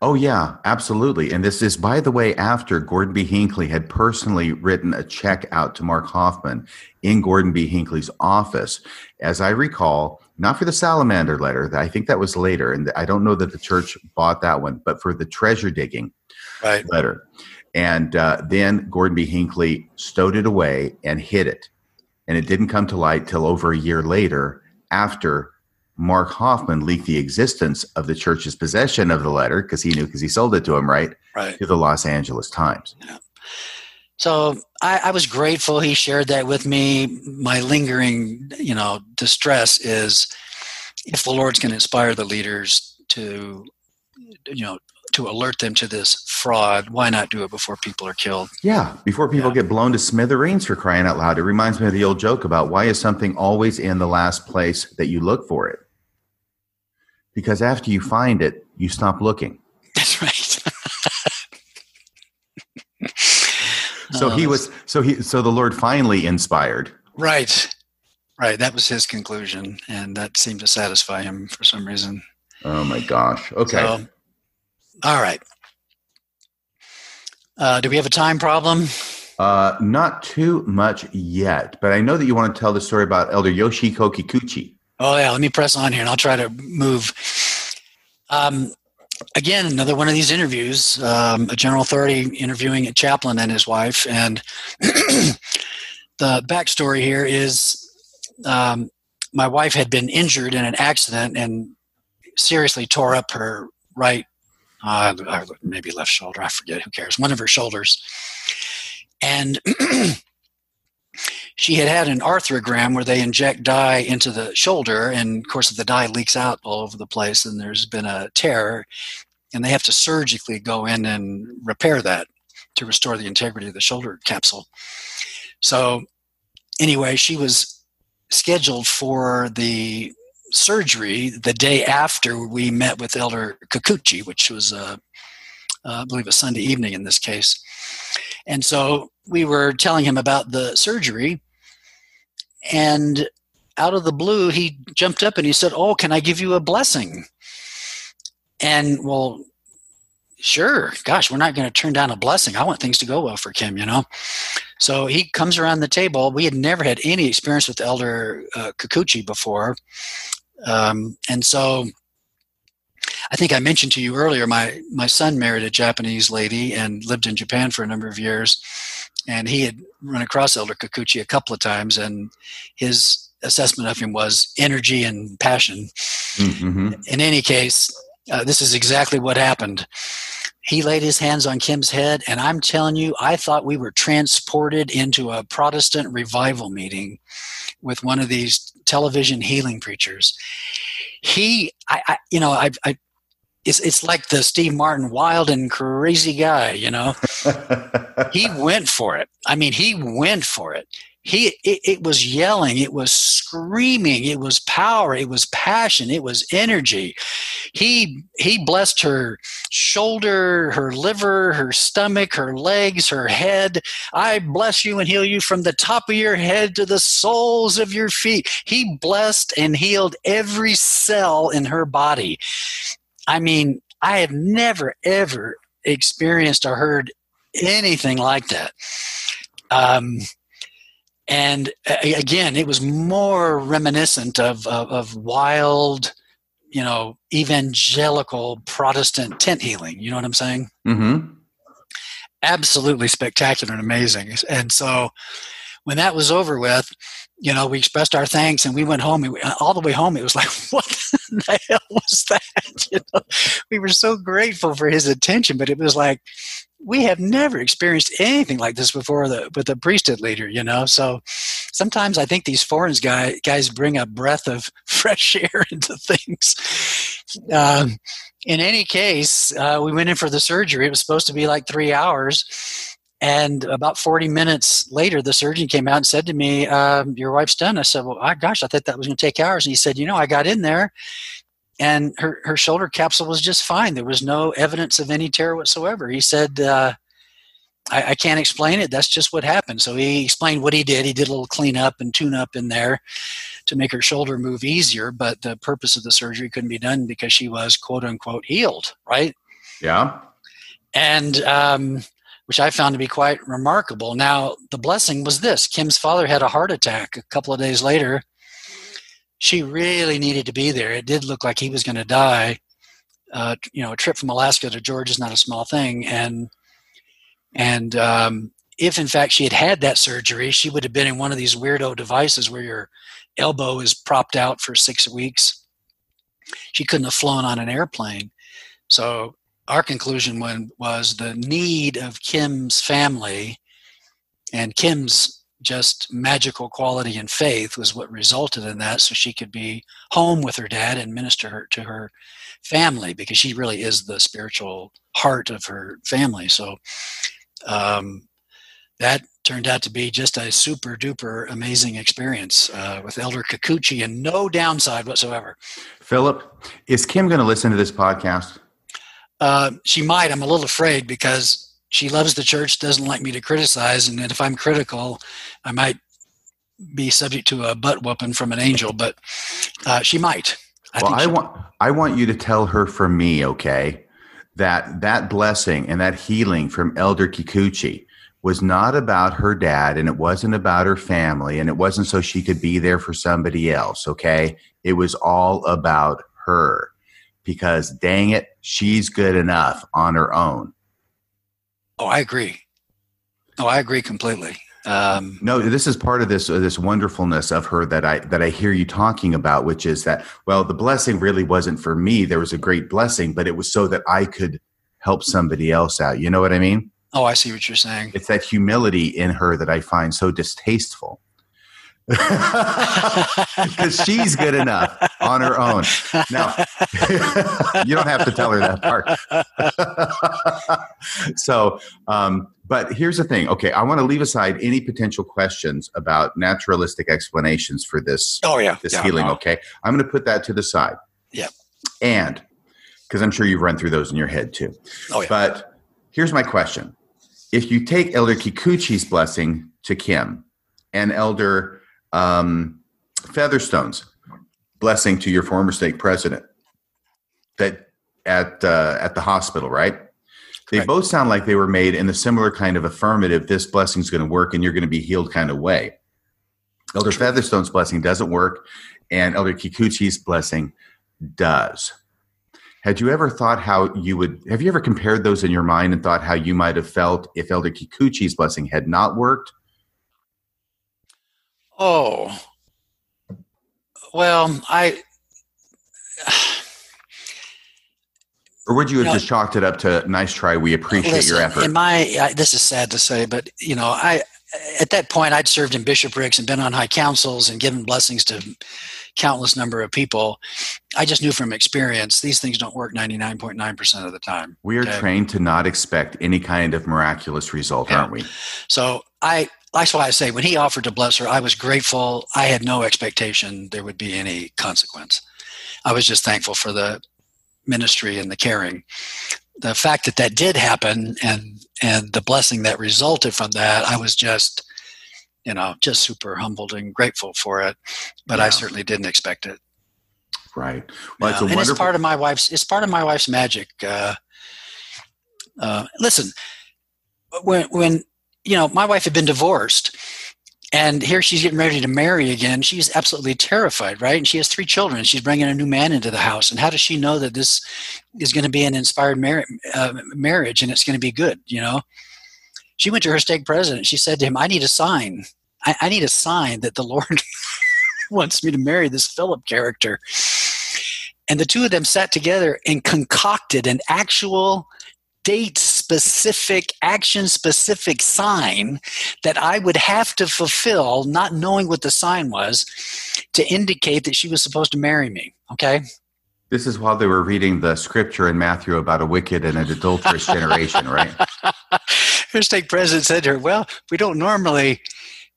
Oh, yeah, absolutely. And this is, by the way, after Gordon B. Hinckley had personally written a check out to Mark Hofmann in Gordon B. Hinckley's office. As I recall, not for the salamander letter, I think that was later. And I don't know that the church bought that one, but for the treasure digging right. letter. And uh, then Gordon B. Hinckley stowed it away and hid it. And it didn't come to light till over a year later after Mark Hofmann leaked the existence of the church's possession of the letter because he knew because he sold it to him, right? Right. To the Los Angeles Times. Yeah. So I, I was grateful he shared that with me. My lingering, you know, distress is if the Lord's going to inspire the leaders to, you know, to alert them to this fraud, why not do it before people are killed? Yeah, before people yeah. get blown to smithereens for crying out loud. It reminds me of the old joke about why is something always in the last place that you look for it? because after you find it, you stop looking. That's right. so he uh, was so he so the Lord finally inspired Right. Right. That was his conclusion, and that seemed to satisfy him for some reason. Oh my gosh. Okay. So, all right. Uh, do we have a time problem? Uh, not too much yet, but I know that you want to tell the story about Elder Yoshihiko Kikuchi. Oh yeah, let me press on here, and I'll try to move. Um, again, another one of these interviews. Um, a general authority interviewing a chaplain and his wife, and the backstory here is um, my wife had been injured in an accident and seriously tore up her right, uh, maybe left shoulder. I forget. Who cares? One of her shoulders, and she had had an arthrogram where they inject dye into the shoulder, and of course, the dye leaks out all over the place, and there's been a tear, and they have to surgically go in and repair that to restore the integrity of the shoulder capsule. So, anyway, she was scheduled for the surgery the day after we met with Elder Kikuchi, which was, uh, uh, I believe, a Sunday evening in this case. And so we were telling him about the surgery, and out of the blue, he jumped up and he said, Oh, can I give you a blessing? And well, sure, gosh, we're not going to turn down a blessing. I want things to go well for Kim, you know? So he comes around the table. We had never had any experience with Elder uh, Kikuchi before. Um, and so I think I mentioned to you earlier, my, my son married a Japanese lady and lived in Japan for a number of years. And he had run across Elder Kikuchi a couple of times, and his assessment of him was energy and passion. Mm-hmm. In any case, uh, this is exactly what happened. He laid his hands on Kim's head, and I'm telling you, I thought we were transported into a Protestant revival meeting with one of these television healing preachers. He, I, I you know, I, I it's it's like the Steve Martin wild and crazy guy, you know. he went for it. I mean, he went for it he it, it, was yelling it was screaming it was power it was passion it was energy. He he blessed her shoulder her liver her stomach her legs her head. I bless you and heal you from the top of your head to the soles of your feet. He blessed and healed every cell in her body. I mean i have never ever experienced or heard anything like that. Um, and again it was more reminiscent of, of, of wild you know evangelical protestant tent healing you know what i'm saying? Mm-hmm. absolutely spectacular and amazing. And so when that was over with you know we expressed our thanks and we went home and we, all the way home it was like what the hell was that? You know we were so grateful for his attention but it was like we have never experienced anything like this before the, with a priesthood leader, you know. So sometimes I think these foreign guy, guys bring a breath of fresh air into things. Um, in any case, uh, we went in for the surgery. It was supposed to be like three hours. And about 40 minutes later, the surgeon came out and said to me, um, Your wife's done. I said, Well, gosh, I thought that was going to take hours. And he said, You know, I got in there and her, her shoulder capsule was just fine. There was no evidence of any tear whatsoever. He said, uh, I, I, can't explain it. That's just what happened. So he explained what he did. He did a little cleanup and tune up in there to make her shoulder move easier, but the purpose of the surgery couldn't be done because she was quote unquote healed, right? Yeah. And um, which I found to be quite remarkable. Now, the blessing was this Kim's father had a heart attack a couple of days later she really needed to be there. It did look like he was going to die. Uh, you know, a trip from Alaska to Georgia is not a small thing, and and um, if in fact she had had that surgery, she would have been in one of these weirdo devices where your elbow is propped out for six weeks. She couldn't have flown on an airplane. So our conclusion was the need of Kim's family and Kim's just magical quality and faith was what resulted in that so she could be home with her dad and minister her, to her family because she really is the spiritual heart of her family. So um, that turned out to be just a super duper amazing experience uh, with elder kikuchi and no downside whatsoever. Philip is kim going to listen to this podcast? Uh, she might. I'm a little afraid because she loves the church, doesn't like me to criticize, and if I'm critical, I might be subject to a butt whooping from an angel, but uh, she might. I well, I want I want you to tell her for me, okay, that that blessing and that healing from Elder Kikuchi was not about her dad and it wasn't about her family and it wasn't so she could be there for somebody else, okay? It was all about her because dang it, she's good enough on her own. Oh, I agree. Oh, I agree completely. Um, no, this is part of this uh, this wonderfulness of her that I that I hear you talking about, which is that well, the blessing really wasn't for me. There was a great blessing, but it was so that I could help somebody else out. You know what I mean? Oh, I see what you're saying. It's that humility in her that I find so distasteful because she's good enough on her own. Now, you don't have to tell her that part. so, um, but here's the thing. Okay, I want to leave aside any potential questions about naturalistic explanations for this. Oh yeah, this yeah, healing. Okay, I'm going to put that to the side. Yeah, and because I'm sure you've run through those in your head too. Oh yeah. But here's my question: If you take Elder Kikuchi's blessing to Kim and Elder um, Featherstone's blessing to your former stake president that at uh, at the hospital, right? They both sound like they were made in a similar kind of affirmative. This blessing's going to work, and you're going to be healed kind of way. Elder True. Featherstone's blessing doesn't work, and Elder Kikuchi's blessing does. Had you ever thought how you would? Have you ever compared those in your mind and thought how you might have felt if Elder Kikuchi's blessing had not worked Oh, well, I. Or would you have you know, just chalked it up to "nice try"? We appreciate listen, your effort. In my, I, this is sad to say, but you know, I at that point I'd served in bishoprics and been on high councils and given blessings to countless number of people. I just knew from experience these things don't work 99.9% of the time. We are okay? trained to not expect any kind of miraculous result, yeah. aren't we? So I that's why I say when he offered to bless her, I was grateful. I had no expectation there would be any consequence. I was just thankful for the ministry and the caring. The fact that that did happen and and the blessing that resulted from that, I was just, you know, just super humbled and grateful for it. But yeah. I certainly didn't expect it. Right. Well, it's and it's part of my wife's. It's part of my wife's magic. Uh, uh, listen, when when you know, my wife had been divorced and here she's getting ready to marry again. She's absolutely terrified, right? And she has three children. She's bringing a new man into the house. And how does she know that this is going to be an inspired mar- uh, marriage and it's going to be good, you know? She went to her stake president. She said to him, I need a sign. I, I need a sign that the Lord wants me to marry this Philip character. And the two of them sat together and concocted an actual date specific, action specific sign that I would have to fulfill, not knowing what the sign was, to indicate that she was supposed to marry me. Okay. This is while they were reading the scripture in Matthew about a wicked and an adulterous generation, right? Her stake president said to her, Well, we don't normally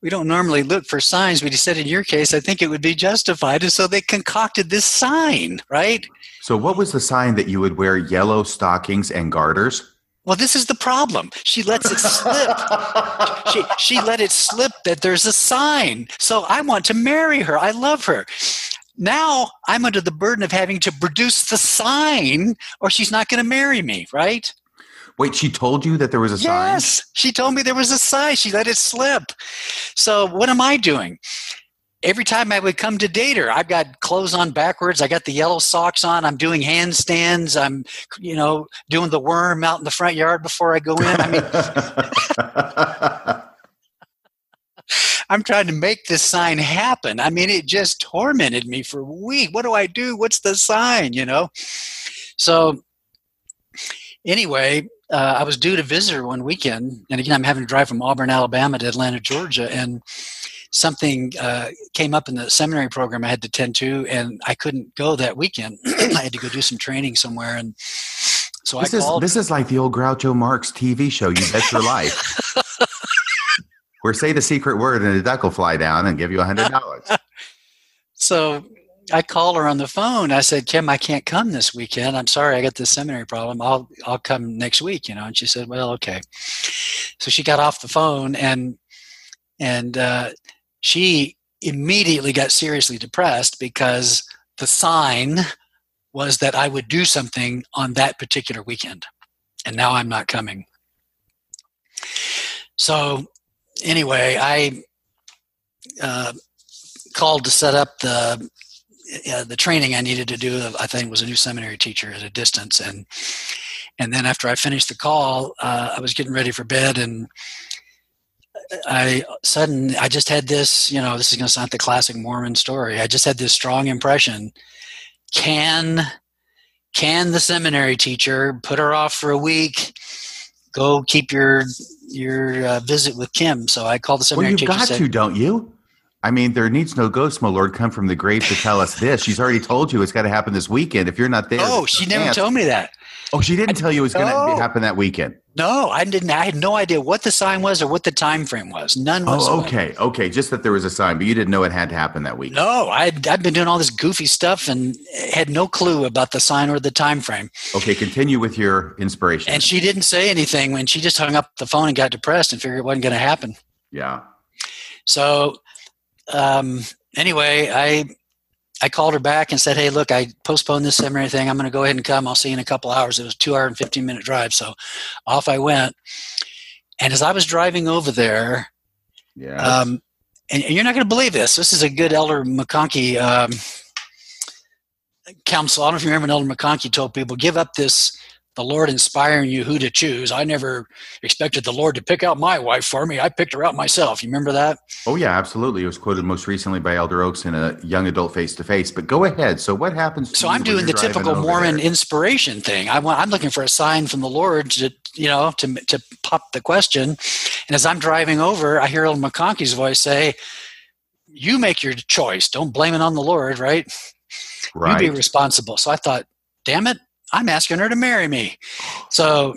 we don't normally look for signs, but he said in your case, I think it would be justified. And so they concocted this sign, right? So, what was the sign that you would wear yellow stockings and garters? Well, this is the problem. She lets it slip. she, she let it slip that there's a sign. So I want to marry her. I love her. Now I'm under the burden of having to produce the sign or she's not going to marry me, right? Wait, she told you that there was a sign? Yes, she told me there was a sign. She let it slip. So what am I doing? Every time I would come to Dater, I've got clothes on backwards. I got the yellow socks on. I'm doing handstands. I'm, you know, doing the worm out in the front yard before I go in. I mean, I'm trying to make this sign happen. I mean, it just tormented me for a week. What do I do? What's the sign? You know? So, anyway, uh, I was due to visit her one weekend. And again, I'm having to drive from Auburn, Alabama to Atlanta, Georgia. And something uh, came up in the seminary program I had to tend to, and I couldn't go that weekend. I had to go do some training somewhere, and so this I called. Is, this is like the old Groucho Marx TV show. You bet your life. Where say the secret word and a duck will fly down and give you a hundred dollars. so I called her on the phone. I said, Kim, I can't come this weekend. I'm sorry, I got this seminary problem. I'll I'll come next week, you know. And she said, Well, okay. So she got off the phone and and uh, she immediately got seriously depressed because the sign was that I would do something on that particular weekend. And now I'm not coming. So, anyway, I uh, called to set up the uh, the training I needed to do. I think was a new seminary teacher at a distance, and and then after I finished the call, uh, I was getting ready for bed, and I sudden I just had this. You know, this is going to sound the classic Mormon story. I just had this strong impression. Can can the seminary teacher put her off for a week? Go keep your your uh, visit with Kim. So I called the seminary well, you've teacher. got said, to, don't you? I mean, there needs no ghost, my lord, come from the grave to tell us this. She's already told you it's got to happen this weekend. If you're not there, oh, she never chance. told me that. Oh, she didn't tell you it was going to happen that weekend. No, I didn't. I had no idea what the sign was or what the time frame was. None whatsoever. Oh, okay, okay. Just that there was a sign, but you didn't know it had to happen that week. No, I'd, I'd been doing all this goofy stuff and had no clue about the sign or the time frame. Okay, continue with your inspiration. And she didn't say anything when she just hung up the phone and got depressed and figured it wasn't going to happen. yeah. So um, anyway, I I called her back and said, "Hey, look, I postponed this seminary thing. I'm going to go ahead and come. I'll see you in a couple hours." It was a two hour and fifteen minute drive, so off I went. And as I was driving over there, Yeah. um, and, and you're not going to believe this. This is a good Elder McConkie um, counsel. I don't know if you remember when Elder McConkie told people, "Give up this." The Lord inspiring you who to choose. I never expected the Lord to pick out my wife for me. I picked her out myself. You remember that? oh, yeah, absolutely. It was quoted most recently by Elder Oaks in a young adult face to face. But go ahead. So, what happens? to so i'm doing the typical mormon there? inspiration thing i want i'm looking for a sign from the lord to you know to to pop the question and as i'm driving over i hear old mcconkie's voice say you make your choice don't blame it on the lord right, right. you be responsible so i thought damn it i'm asking her to marry me so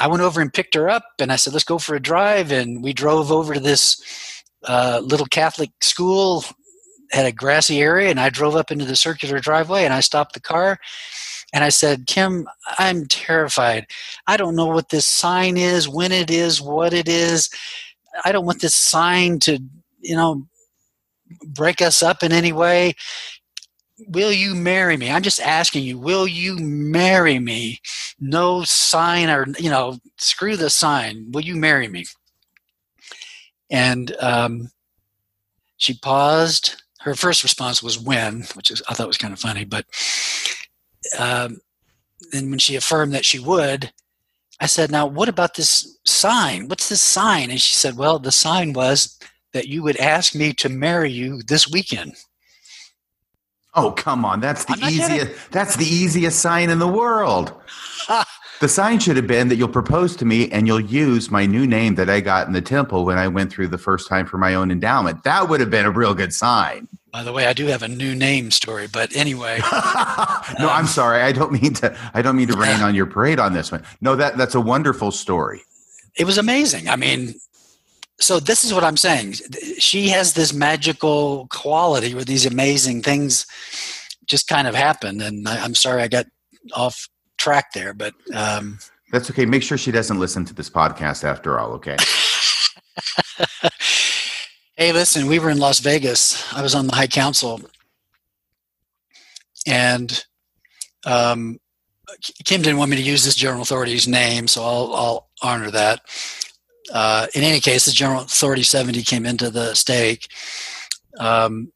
i went over and picked her up and i said let's go for a drive and we drove over to this uh, little catholic school had a grassy area and I drove up into the circular driveway and I stopped the car and I said, Kim, I'm terrified. I don't know what this sign is, when it is, what it is. I don't want this sign to, you know, break us up in any way. Will you marry me? I'm just asking you, will you marry me? No sign or, you know, screw the sign. Will you marry me? And um, she paused her first response was when, which is I thought was kind of funny. But um, then when she affirmed that she would, I said, "Now, what about this sign? What's this sign?" And she said, "Well, the sign was that you would ask me to marry you this weekend." Oh, come on. That's the I'm not kidding. easiest. That's the easiest sign in the world. The sign should have been that you'll propose to me and you'll use my new name that I got in the temple when I went through the first time for my own endowment. That would have been a real good sign. By the way, I do have a new name story, but anyway, no, I'm sorry. I don't mean to. I don't mean to rain on your parade on this one. No, that that's a wonderful story. it was amazing. I mean, so this is what I'm saying. She has this magical quality where these amazing things just kind of happen. And I, I'm sorry I got off track there, but um, That's okay. Make sure she doesn't listen to this podcast after all. Okay. hey, listen, we were in Las Vegas. I was on the High Council, and um, Kim didn't want me to use this general authority's name, so I'll, I'll honor that. Uh, in any case, the general authority 70 came into the stake, um,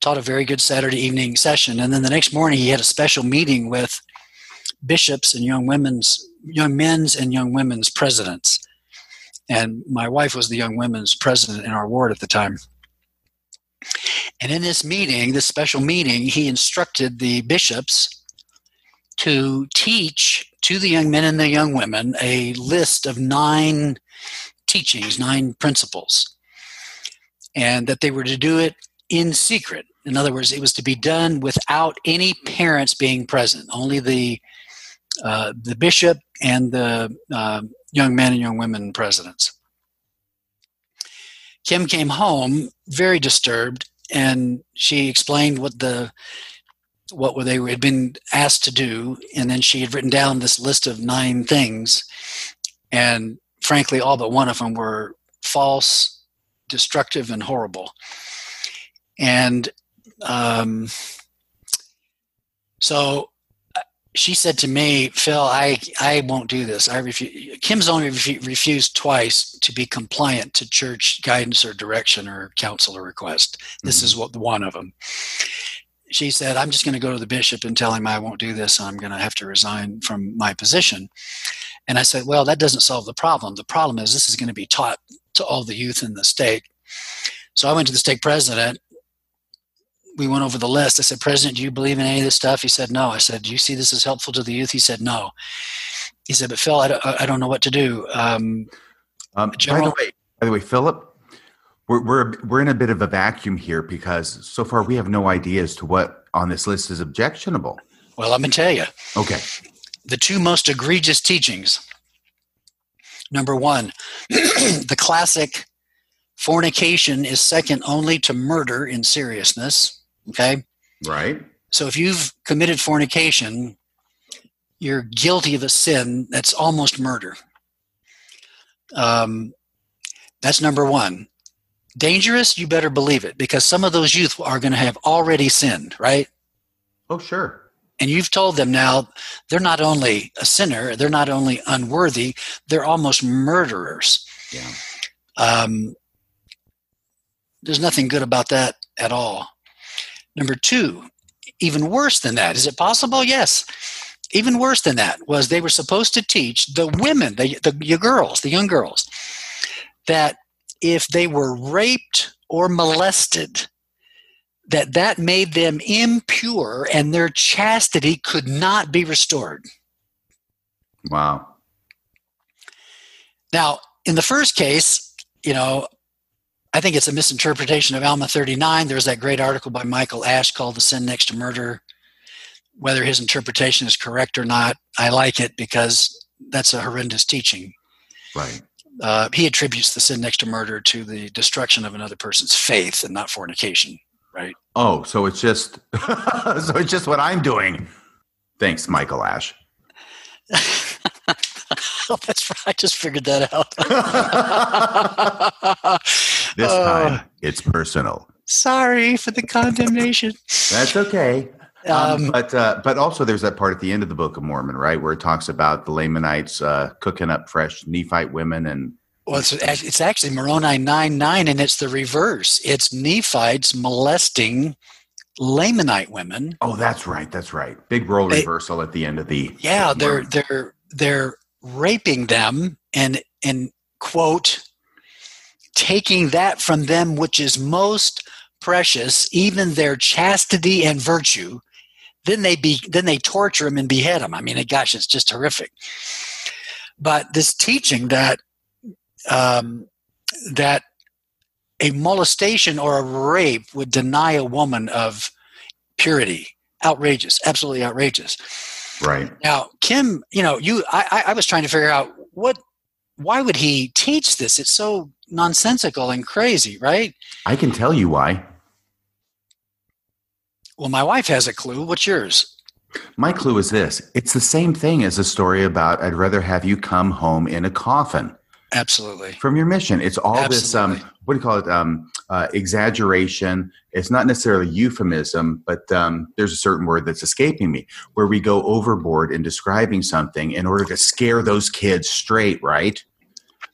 taught a very good Saturday evening session, and then the next morning he had a special meeting with bishops and young women's, young men's and young women's presidents and my wife was the young women's president in our ward at the time. And in this meeting, this special meeting, he instructed the bishops to teach to the young men and the young women a list of nine teachings, nine principles, and that they were to do it in secret. In other words, it was to be done without any parents being present, only the uh, the bishop and the uh, young men and young women presidents. Kim came home very disturbed, and she explained what the what were they had been asked to do, and then she had written down this list of nine things, and frankly, all but one of them were false, destructive and horrible. And um, so uh, she said to me, Phil, I, I won't do this. I refuse. Kim's only refu- refused twice to be compliant to church guidance or direction or counsel or request. This mm-hmm. is what one of them. She said, I'm just going to go to the bishop and tell him I won't do this. I'm going to have to resign from my position. And I said, Well, that doesn't solve the problem. The problem is this is going to be taught to all the youth in the stake. So I went to the stake president. We went over the list. I said, President, do you believe in any of this stuff? He said, No. I said, Do you see this as helpful to the youth? He said, No. He said, But Phil, I don't, I don't know what to do. Um, um, General- by, the way, by the way, Philip, we're, we're, we're in a bit of a vacuum here because so far we have no idea as to what on this list is objectionable. Well, let me tell you. Okay the two most egregious teachings. Number one, the classic fornication is second only to murder in seriousness. Okay? Right. So if you've committed fornication, you're guilty of a sin that's almost murder. Um, that's number one. Dangerous, you better believe it, because some of those youth are going to have already sinned, right? Oh, sure. And you've told them now they're not only a sinner, they're not only unworthy, they're almost murderers. Yeah. Um, there's nothing good about that at all. Number two, even worse than that. Is it possible? Yes. Even worse than that was they were supposed to teach the women, the, the, the girls, the young girls, that if they were raped or molested, that that made them impure and their chastity could not be restored. Wow. Now, in the first case, you know, I think it's a misinterpretation of Alma 39. There's that great article by Michael Ash called The Sin Next to Murder. Whether his interpretation is correct or not, I like it because that's a horrendous teaching. Right. Uh, he attributes the sin next to murder to the destruction of another person's faith and not fornication right? Oh, so it's just so it's just what I'm doing. Thanks, Michael Ash. oh, that's right. I just figured that out. this uh, time it's personal. Sorry for the condemnation. That's okay. Um, um, but uh, but also there's that part at the end of the Book of Mormon, right, where it talks about the Lamanites uh, cooking up fresh Nephite women and well, it's, it's actually Moroni 9 9, and it's the reverse. It's Nephites molesting Lamanite women. Oh, that's right. That's right. Big role they, reversal at the end of the. Yeah, they're they're they're raping them and and quote taking that from them which is most precious, even their chastity and virtue. Then they be then they torture them and behead them. I mean, gosh, it's just horrific. But this teaching that um, that a molestation or a rape would deny a woman of purity. Outrageous, absolutely outrageous. Right now, Kim, you know, you, I, I was trying to figure out what, why would he teach this? It's so nonsensical and crazy, right? I can tell you why. Well, my wife has a clue. What's yours? My clue is this it's the same thing as a story about I'd rather have you come home in a coffin. Absolutely. From your mission. It's all Absolutely. this, um, what do you call it? Um, uh, exaggeration. It's not necessarily euphemism, but um, there's a certain word that's escaping me where we go overboard in describing something in order to scare those kids straight, right?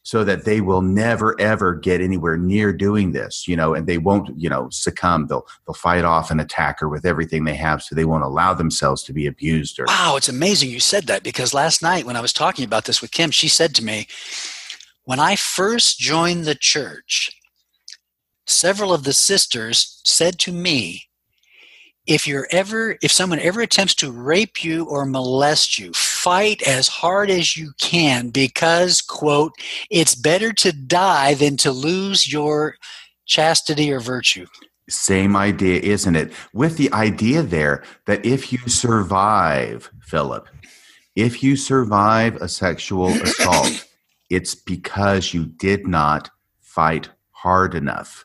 So that they will never ever get anywhere near doing this, you know, and they won't, you know, succumb. They'll they'll fight off an attacker with everything they have, so they won't allow themselves to be abused. Or wow, it's amazing you said that because last night when I was talking about this with Kim, she said to me, when I first joined the church, several of the sisters said to me, if you're ever if someone ever attempts to rape you or molest you fight as hard as you can because quote it's better to die than to lose your chastity or virtue. Same idea isn't it? With the idea there that if you survive philip if you survive a sexual assault it's because you did not fight hard enough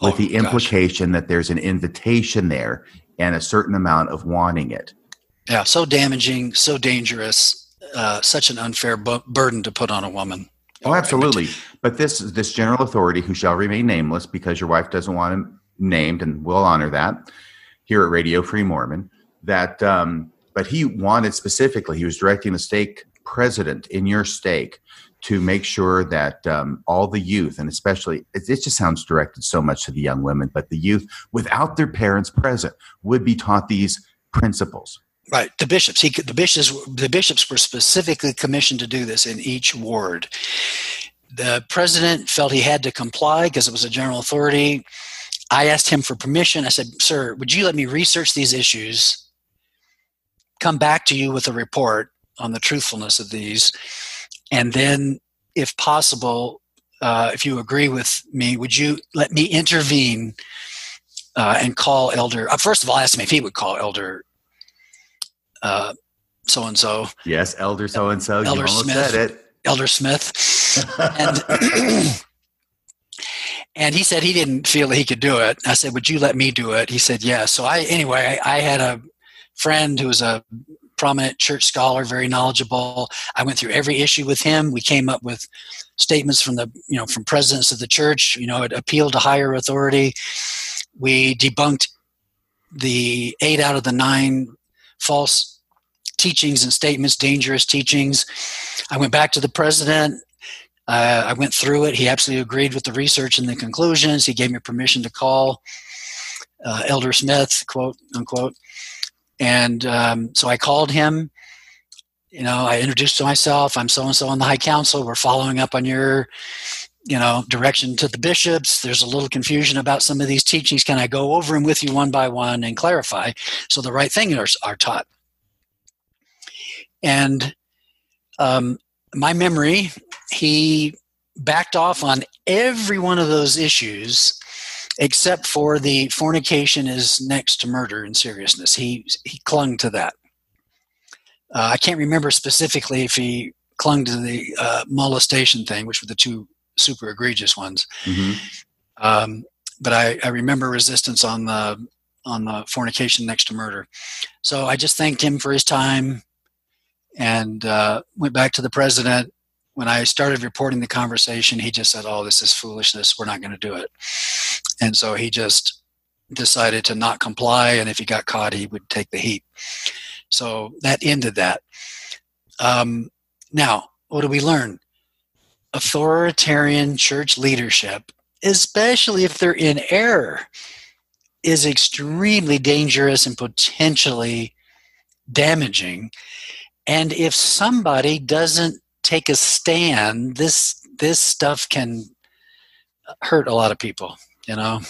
with oh, the implication gosh. that there's an invitation there and a certain amount of wanting it yeah so damaging so dangerous uh, such an unfair bu- burden to put on a woman Oh, absolutely. But this this general authority, who shall remain nameless, because your wife doesn't want him named, and we'll honor that here at Radio Free Mormon. That, um, but he wanted specifically, he was directing the stake president in your stake to make sure that um, all the youth, and especially, it, it, just sounds directed so much to the young women, but the youth, without their parents present, would be taught these principles. Right, the bishops. He, the bishops, the bishops were specifically commissioned to do this in each ward. The president felt he had to comply because it was a general authority. I asked him for permission. I said, "Sir, would you let me research these issues? Come back to you with a report on the truthfulness of these, and then, if possible, uh, if you agree with me, would you let me intervene uh, and call Elder? Uh, first of all, I asked him if he would call Elder so and so. Yes, Elder so and so. You almost Smith, said it. Elder Smith, and and he said he didn't feel that he could do it. I said, "Would you let me do it?" He said, "Yes." Yeah. So I anyway, I, I had a friend who was a prominent church scholar, very knowledgeable. I went through every issue with him. We came up with statements from the you know from presidents of the church. You know, it appealed to higher authority. We debunked the eight out of the nine false teachings and statements, dangerous teachings. I went back to the president. Uh, I went through it. He absolutely agreed with the research and the conclusions. He gave me permission to call uh, Elder Smith, quote unquote. And um, so I called him. You know, I introduced myself. I'm so and so on the High Council. We're following up on your, you know, direction to the bishops. There's a little confusion about some of these teachings. Can I go over them with you one by one and clarify so the right things are, are taught? And um, my memory, he backed off on every one of those issues except for the fornication is next to murder in seriousness. He he clung to that. Uh, I can't remember specifically if he clung to the uh, molestation thing, which were the two super egregious ones. Mm-hmm. Um, but I, I remember resistance on the on the fornication next to murder. So I just thanked him for his time and uh, went back to the president. When I started reporting the conversation, he just said, "Oh, this is foolishness. We're not going to do it." And so he just decided to not comply, and if he got caught, he would take the heat. So that ended that. Um, now, what do we learn? Authoritarian church leadership, especially if they're in error, is extremely dangerous and potentially damaging. And if somebody doesn't take a stand, this this stuff can hurt a lot of people you know?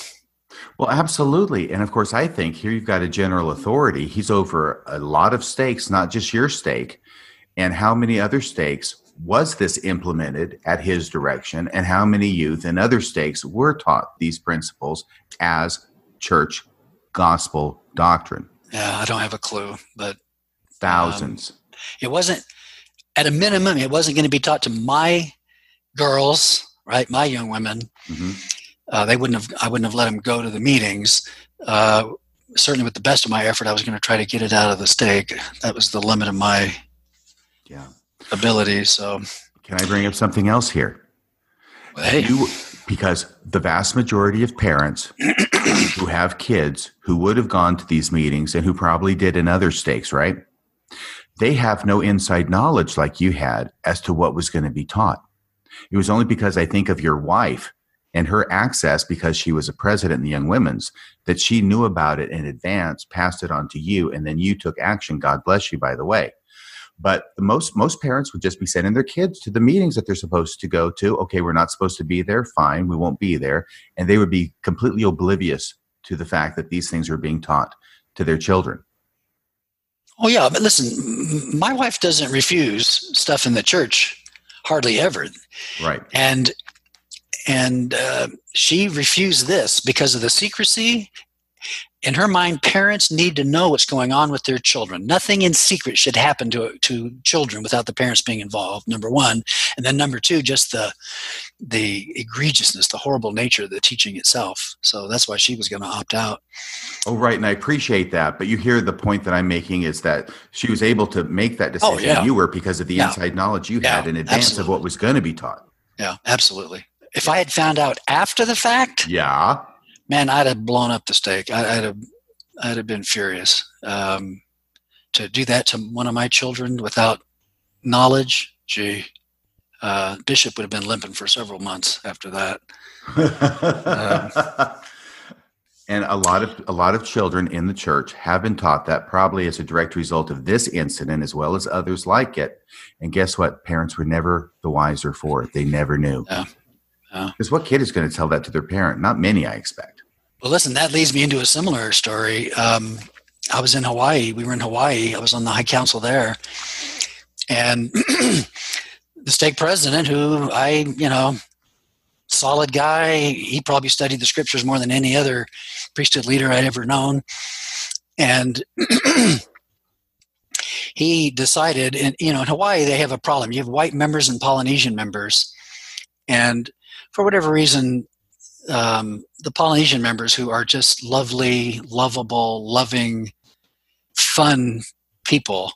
Well absolutely. And of course i think here you've got a general authority. He's over a lot of stakes not just your stake. And how many other stakes was this implemented at his direction? And how many youth and other stakes were taught these principles as church gospel doctrine? Yeah i don't have a clue but thousands. um, it wasn't at a minimum it wasn't going to be taught to my girls right my young women mm-hmm uh, they wouldn't have I wouldn't have let them go to the meetings. Uh, certainly, with the best of my effort, I was going to try to get it out of the stake. That was the limit of my yeah ability. So, can I bring up something else here? Well, hey. You, because the vast majority of parents who have kids who would have gone to these meetings and who probably did in other stakes, right? They have no inside knowledge like you had as to what was going to be taught. It was only because I think of your wife and her access because she was a president in the young women's that she knew about it in advance passed it on to you and then you took action. God bless you by the way. But most most parents would just be sending their kids to the meetings that they're supposed to go to. Okay we're not supposed to be there. Fine we won't be there. And they would be completely oblivious to the fact that these things are being taught to their children oh yeah but listen my wife doesn't refuse stuff in the church hardly ever right and and uh, she refused this because of the secrecy in her mind, parents need to know what's going on with their children. Nothing in secret should happen to to children without the parents being involved. Number one, and then number two, just the the egregiousness, the horrible nature of the teaching itself. So that's why she was going to opt out. Oh, right, and I appreciate that. But you hear the point that I'm making is that she was able to make that oh, decision. Oh, yeah. You were because of the yeah. inside knowledge you yeah, had in advance absolutely. of what was going to be taught. Yeah, absolutely. If I had found out after the fact, Yeah. man, I'd have blown up the stake. I, I'd have, I'd have been furious. Um, to do that to one of my children without knowledge, gee, uh, Bishop would have been limping for several months after that. and a lot of a lot of children in the church have been taught that probably as a direct result of this incident as well as others like it. And guess what? Parents were never the wiser for it. They never knew. Yeah. Because what kid is going to tell that to their parent? Not many, I expect. Well, listen, that leads me into a similar story. Um, I was in Hawaii. We were in Hawaii. I was on the High Council there, and the stake president, who I, you know, solid guy. He probably studied the scriptures more than any other priesthood leader I'd ever known, and he decided. And you know, in Hawaii, they have a problem. You have white members and Polynesian members, and for whatever reason, um, the Polynesian members who are just lovely, lovable, loving, fun people,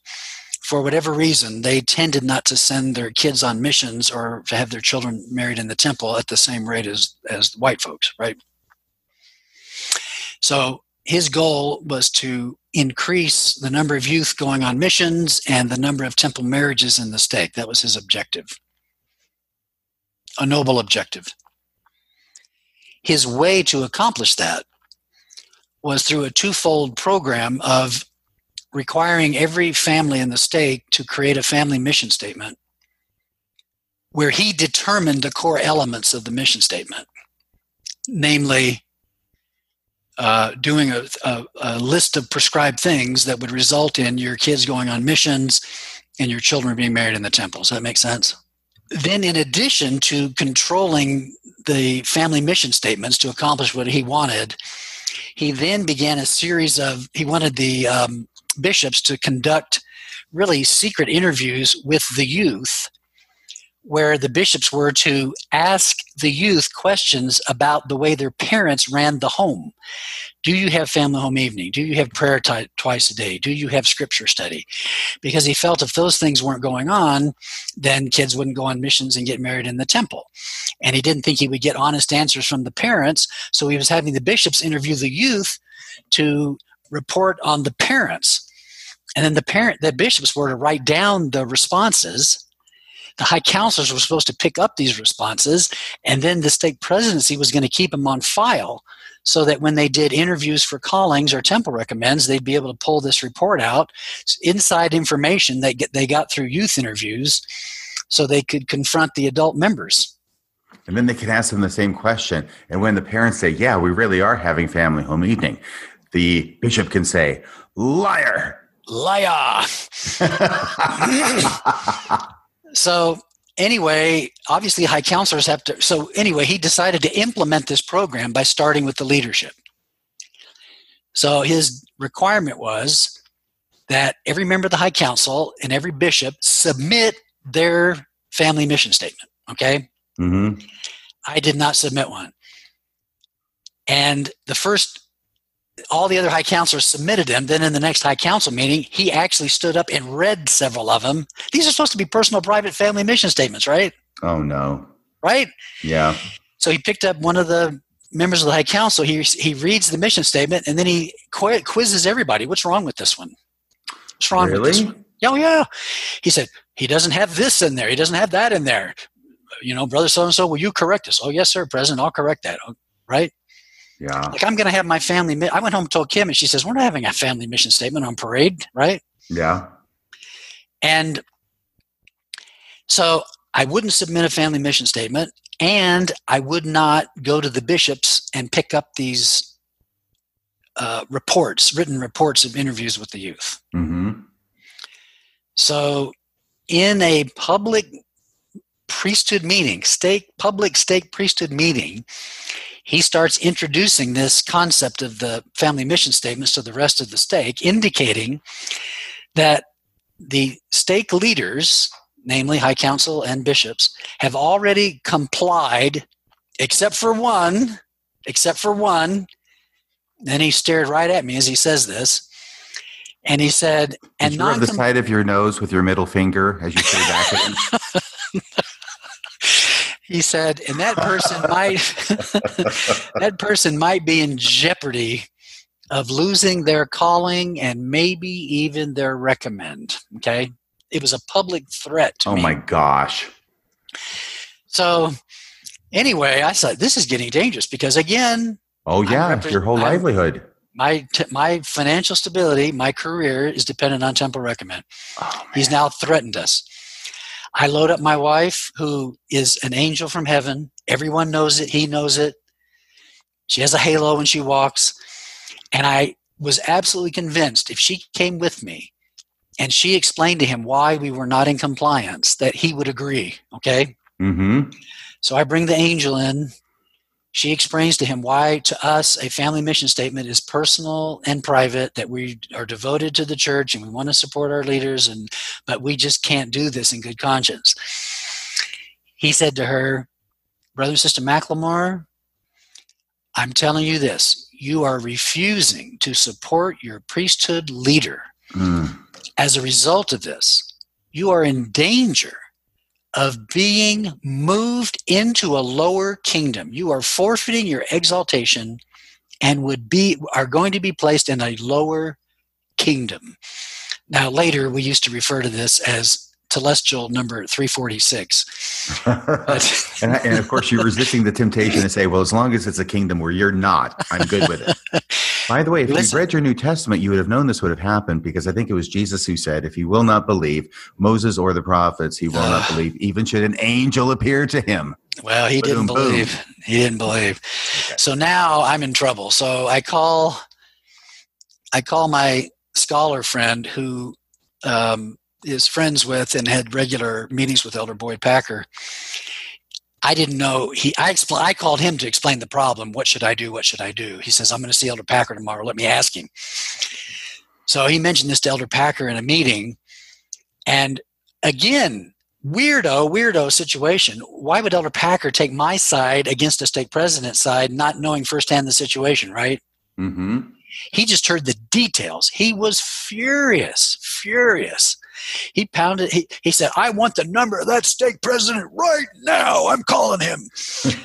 for whatever reason, they tended not to send their kids on missions or to have their children married in the temple at the same rate as, as white folks, right? So his goal was to increase the number of youth going on missions and the number of temple marriages in the stake. That was his objective. A noble objective his way to accomplish that was through a twofold program of requiring every family in the stake to create a family mission statement where he determined the core elements of the mission statement namely uh, doing a, a, a, list of prescribed things that would result in your kids going on missions and your children being married in the temple. Does that make sense? Then, in addition to controlling the family mission statements to accomplish what he wanted, he then began a series of, he wanted the um, bishops to conduct really secret interviews with the youth where the bishops were to ask the youth questions about the way their parents ran the home. Do you have family home evening? Do you have prayer t- twice a day? Do you have scripture study? Because he felt if those things weren't going on, then kids wouldn't go on missions and get married in the temple. And he didn't think he would get honest answers from the parents, so he was having the bishops interview the youth to report on the parents. And then the parent the bishops were to write down the responses the high counselors were supposed to pick up these responses, and then the stake presidency was going to keep them on file so that when they did interviews for callings or temple recommends, they'd be able to pull this report out, inside information that they got through youth interviews, so they could confront the adult members. And then they can ask them the same question. And when the parents say, Yeah, we really are having family home evening, the bishop can say, Liar! Liar! so anyway, obviously high counselors have to. So anyway, he decided to implement this program by starting with the leadership. So his requirement was that every member of the high council and every bishop submit their family mission statement. Okay. Mm-hmm. I did not submit one. And the first all the other high counselors submitted them. Then in the next high council meeting, he actually stood up and read several of them. These are supposed to be personal, private, family mission statements, right? Oh no! Right? Yeah. So he picked up one of the members of the high council. He he reads the mission statement and then he quizzes everybody. What's wrong with this one? What's wrong really? with this one? Oh yeah. He said he doesn't have this in there. He doesn't have that in there. You know, brother so and so, will you correct us? Oh yes, sir, President. I'll correct that. Oh, right? Yeah. Like I'm going to have my family. I went home and told Kim, and she says, "We're not having a family mission statement on parade, right?" Yeah. And so I wouldn't submit a family mission statement, and I would not go to the bishops and pick up these uh, reports, written reports of interviews with the youth. Mm-hmm. So, in a public priesthood meeting, stake public stake priesthood meeting, he starts introducing this concept of the family mission statements to the rest of the stake, indicating that the stake leaders, namely High Council and bishops, have already complied, except for one, except for one. Then he stared right at me as he says this. And he said, and rub the side of your nose with your middle finger as you say back at him. he said, and that person might that person might be in jeopardy of losing their calling and maybe even their recommend. Okay. It was a public threat oh me. my gosh. So anyway, I said, this is getting dangerous because again, Oh yeah, repre- your whole I'm- livelihood. my t- my financial stability, my career is dependent on Temple Recommend. Oh, He's now threatened us. I load up my wife, who is an angel from heaven. Everyone knows it. He knows it. She has a halo when she walks. And I was absolutely convinced if she came with me and she explained to him why we were not in compliance, that he would agree. Okay. mm-hmm. So I bring the angel in. She explains to him why, to us, a family mission statement is personal and private, that we are devoted to the church and we want to support our leaders, and but we just can't do this in good conscience. He said to her, Brother and Sister McLemore, I'm telling you this you are refusing to support your priesthood leader. Mm. As a result of this, you are in danger of being moved into a lower kingdom. You are forfeiting your exaltation and would be are going to be placed in a lower kingdom. Now later we used to refer to this as telestial number 346. and, and of course, you're resisting the temptation to say, "Well, as long as it's a kingdom where you're not, I'm good with it." By the way, if Listen. you read your New Testament, you would have known this would have happened because I think it was Jesus who said, "If he will not believe Moses or the prophets, he will not believe, even should an angel appear to him." Well, he didn't Boom, boom. believe. He didn't believe. So now I'm in trouble. So I call, I call my scholar friend who um, is friends with and had regular meetings with Elder Boyd Packer. I didn't know he. I expl- I called him to explain the problem. What should I do? What should I do? He says I'm going to see Elder Packer tomorrow. Let me ask him. So he mentioned this to Elder Packer in a meeting, and again, weirdo, weirdo situation. Why would Elder Packer take my side against a stake president's side, not knowing firsthand the situation? Right? Mm-hmm. He just heard the details. He was furious, furious. He pounded. He, he said, "I want the number of that stake president right now. I'm calling him."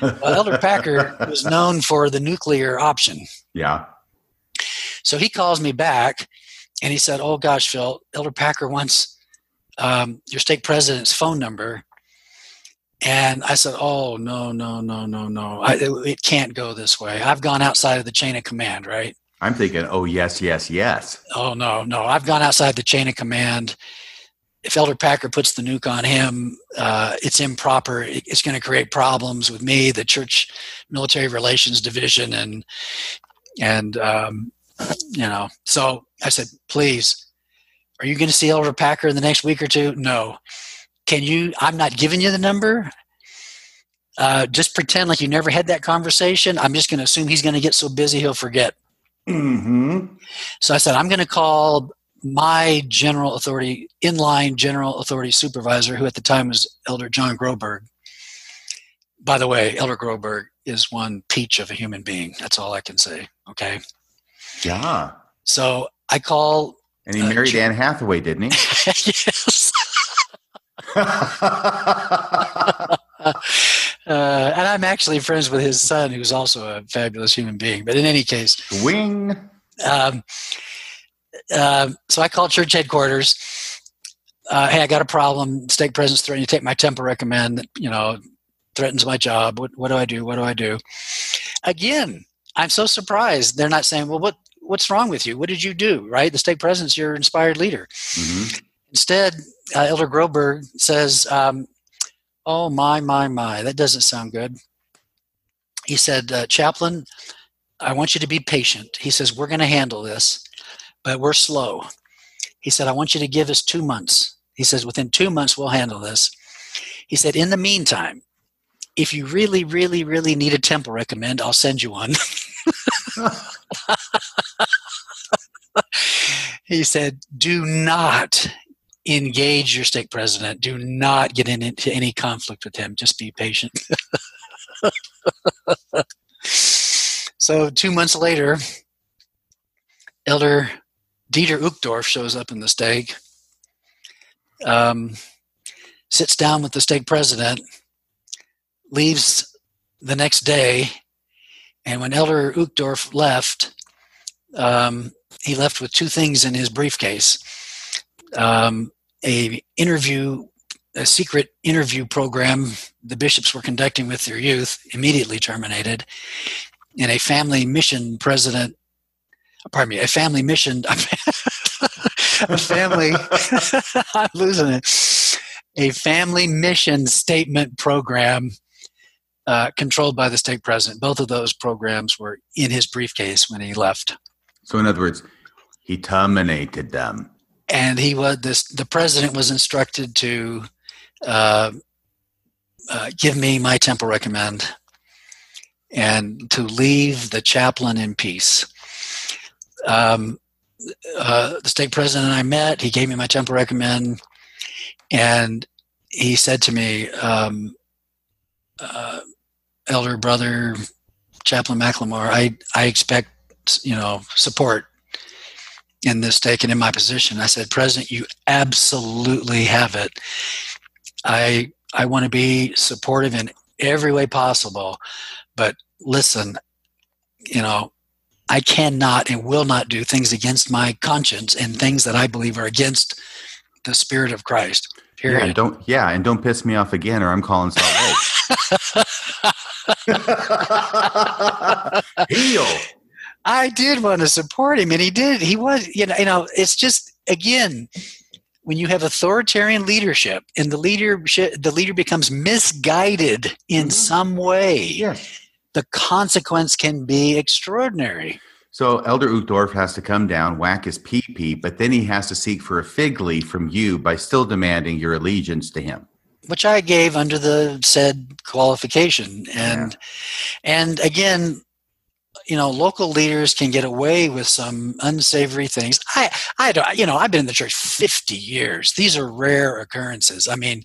Well, Elder Packer was known for the nuclear option. yeah. So he calls me back and he said, Oh gosh, Phil, Elder Packer wants um, your stake president's phone number. And I said, Oh, no, no, no, no, no. I, it, it can't go this way. I've gone outside of the chain of command, right? I'm thinking, oh yes, yes, yes. Oh, no, no. I've gone outside the chain of command. If Elder Packer puts the nuke on him, uh, it's improper. It, it's going to create problems with me, the church military relations division, and and um, you know. So I said, please, are you going to see Elder Packer in the next week or two? No. Can you? I'm not giving you the number. Uh, just pretend like you never had that conversation. I'm just going to assume he's going to get so busy he'll forget. Mm-hmm. So I said, I'm going to call my general authority, inline general authority supervisor, who at the time was Elder John Groberg. By the way, Elder Groberg is one peach of a human being. That's all I can say. Okay. Yeah. So I call. And he Uh, married Anne Hathaway, didn't he? yes. Uh, and I'm actually friends with his son, who's also a fabulous human being. But in any case, Wing. um, um, so I called church headquarters. Uh, hey, I got a problem. Stake presence threatening to take my temple recommend. You know, threatens my job. What, what do I do? What do I do? Again, I'm so surprised. They're not saying, well, what what's wrong with you? What did you do? Right? The stake president's your inspired leader. Mhm. Instead, uh, Elder Groberg says, um, "Oh my, my, my, that doesn't sound good." He said, uh, "Chaplain, I want you to be patient." He says, "We're going to handle this, but we're slow." He said, "I want you to give us two months." He says, "Within two months, we'll handle this." He said, "In the meantime, if you really, really, really need a temple recommend, I'll send you one." he said, "Do not engage your stake president. Do not get in- into any conflict with him. Just be patient." so two months later, Elder Dieter Uchtdorf shows up in the stake, um, sits down with the stake president, leaves the next day. And when Elder Uchtdorf left, um, he left with two things in his briefcase um, a interview a secret interview program the bishops were conducting with their youth immediately terminated and a family mission president pardon me a family mission. A family. I'm losing it. A family mission statement program uh, controlled by the stake president. Both of those programs were in his briefcase when he left. So in other words he terminated them. And he was this the president was instructed to uh, uh, give me my temple recommend and to leave the chaplain in peace um, uh, the stake president and i met he gave me my temple recommend and he said to me um, uh, elder brother chaplain mclemore i i expect you know support in this stake and in my position. I said, President, you absolutely have it. I I want to be supportive in every way possible, but listen, you know, I cannot and will not do things against my conscience and things that I believe are against the spirit of Christ. Period. Yeah, and don't yeah, and don't piss me off again, or I'm calling Salt Lake. Heal. I did want to support him, and he did. He was, you know, you know. It's just again, when you have authoritarian leadership, and the leadership, the leader becomes misguided in mm-hmm. some way. Yes. The consequence can be extraordinary. So Elder Uchtdorf has to come down, whack his pee but then he has to seek for a fig leaf from you by still demanding your allegiance to him which I gave under the said qualification. And yeah. and again, you know local leaders can get away with some unsavory things i i don't you know i've been in the church 50 years these are rare occurrences i mean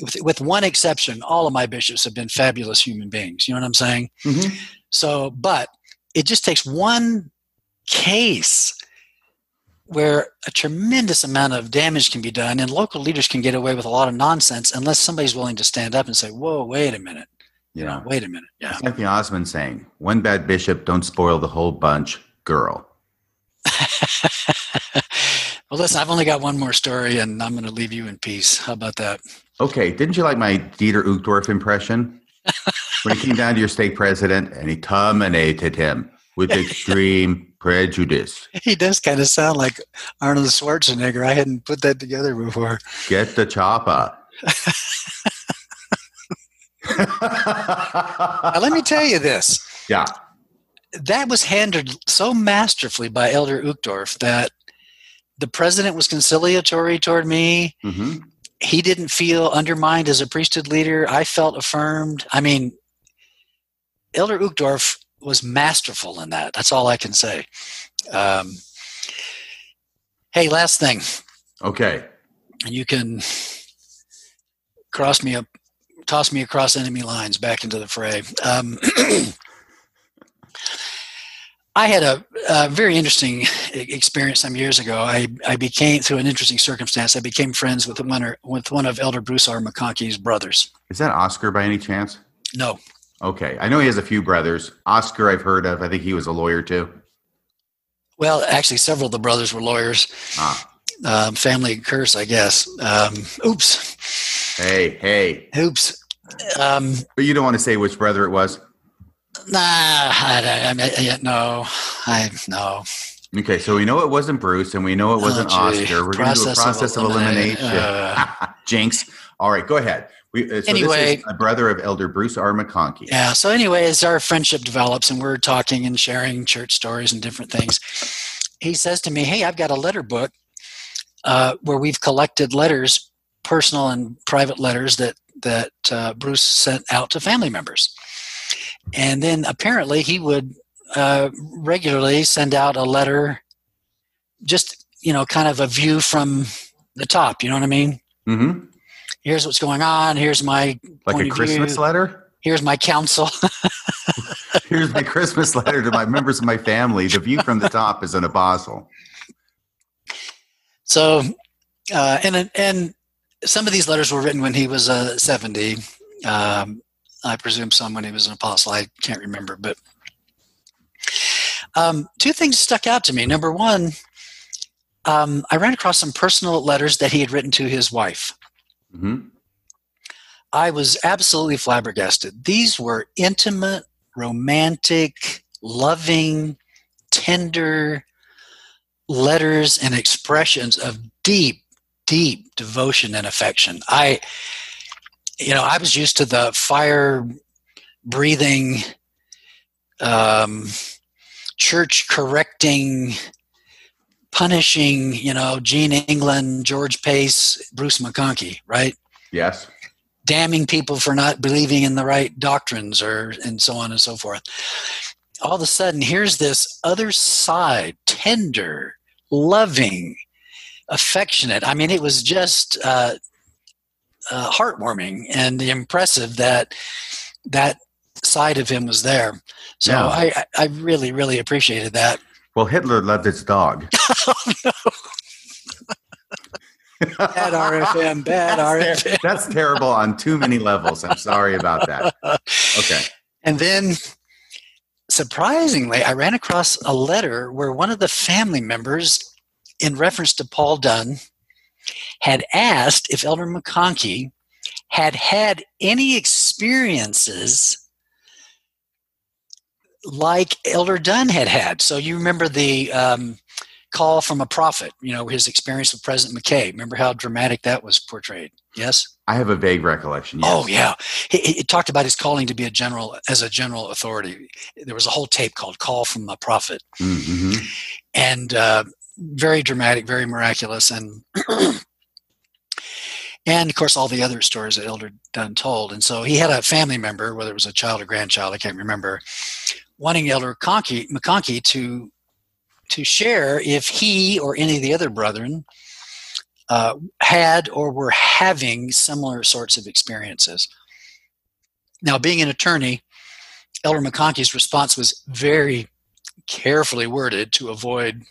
with, with one exception all of my bishops have been fabulous human beings you know what i'm saying mm-hmm. so but it just takes one case where a tremendous amount of damage can be done and local leaders can get away with a lot of nonsense unless somebody's willing to stand up and say whoa wait a minute you know, wait a minute. Yeah. It's like the Osmond saying, one bad bishop, don't spoil the whole bunch, girl. well, listen, I've only got one more story and I'm going to leave you in peace. How about that? Okay. Didn't you like my Dieter Uchtdorf impression? when he came down to your stake president and he terminated him with extreme prejudice. He does kind of sound like Arnold Schwarzenegger. I hadn't put that together before. Get the chopper. let me tell you this. Yeah. That was handled so masterfully by Elder Uchtdorf that the president was conciliatory toward me. Mm-hmm. He didn't feel undermined as a priesthood leader. I felt affirmed. I mean, Elder Uchtdorf was masterful in that. That's all I can say. Um, hey, last thing. Okay. You can cross me up toss me across enemy lines back into the fray. Um, I had a, a, very interesting experience some years ago. I, I became, through an interesting circumstance, I became friends with one, or, with one of Elder Bruce R. McConkie's brothers. Is that Oscar by any chance? No. Okay. I know he has a few brothers. Oscar, I've heard of. I think he was a lawyer too. Well, actually, several of the brothers were lawyers. Ah. Um, family curse, I guess. Um, oops. Hey, hey. Oops. Um, but you don't want to say which brother it was? Nah, I, I, I, no. I no. Okay, so we know it wasn't Bruce, and we know it wasn't oh, Oscar. We're going to do a process of, of elimination. Uh, Jinx. All right, go ahead. We, uh, so anyway, a brother of Elder Bruce R. McConkie. Yeah. So anyway, as our friendship develops, and we're talking and sharing church stories and different things, he says to me, "Hey, I've got a letter book uh, where we've collected letters personal and private letters that that uh, Bruce sent out to family members, and then apparently he would uh, regularly send out a letter, just you know, kind of a view from the top. You know what I mean? Mm-hmm. Here's what's going on. Here's my like a Christmas view. letter. Here's my counsel. Here's my Christmas letter to my members of my family. The view from the top is an apostle. So, uh, and and some of these letters were written when he was uh, 70. Um, I presume someone he was an apostle. I can't remember, but um, two things stuck out to me. Number one, um, I ran across some personal letters that he had written to his wife. Mm-hmm. I was absolutely flabbergasted. These were intimate, romantic, loving, tender letters and expressions of deep, deep devotion and affection. I, you know, I was used to the fire breathing, um, church correcting, punishing, you know, Gene England, George Pace, Bruce McConkie, right? Yes. Damning people for not believing in the right doctrines or and so on and so forth. All of a sudden, here's this other side, tender, loving, affectionate. I mean, it was just uh, uh, heartwarming and impressive that that side of him was there. So yeah. I, I really, really appreciated that. Well, Hitler loved his dog. oh, no. bad RFM, bad that's RFM. Ter- that's terrible on too many levels. I'm sorry about that. Okay. And then, surprisingly, I ran across a letter where one of the family members, in reference to Paul Dunn, had asked if Elder McConkie had had any experiences like Elder Dunn had had. So you remember the um, call from a prophet, you know, his experience with President McKay. Remember how dramatic that was portrayed? Yes? I have a vague recollection. Yes. Oh, yeah. He, he, talked about his calling to be a general, as a general authority. There was a whole tape called Call from a Prophet. Mm-hmm. And uh, very dramatic, very miraculous. And and of course all the other stories that Elder Dunn told. And so he had a family member, whether it was a child or grandchild, I can't remember, wanting Elder Conky, McConkie to to share if he or any of the other brethren uh, had or were having similar sorts of experiences. Now, being an attorney, Elder McConkie's response was very carefully worded to avoid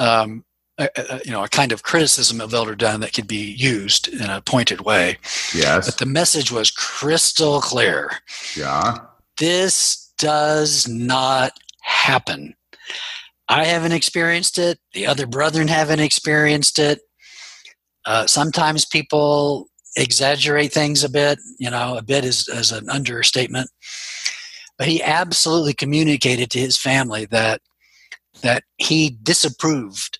um, a, a, you know a kind of criticism of Elder Dunn that could be used in a pointed way. Yes. But the message was crystal clear. Yeah. This does not happen. I haven't experienced it. The other brethren haven't experienced it. Uh, sometimes people exaggerate things a bit. You know, a bit is, is an understatement. But he absolutely communicated to his family that that he disapproved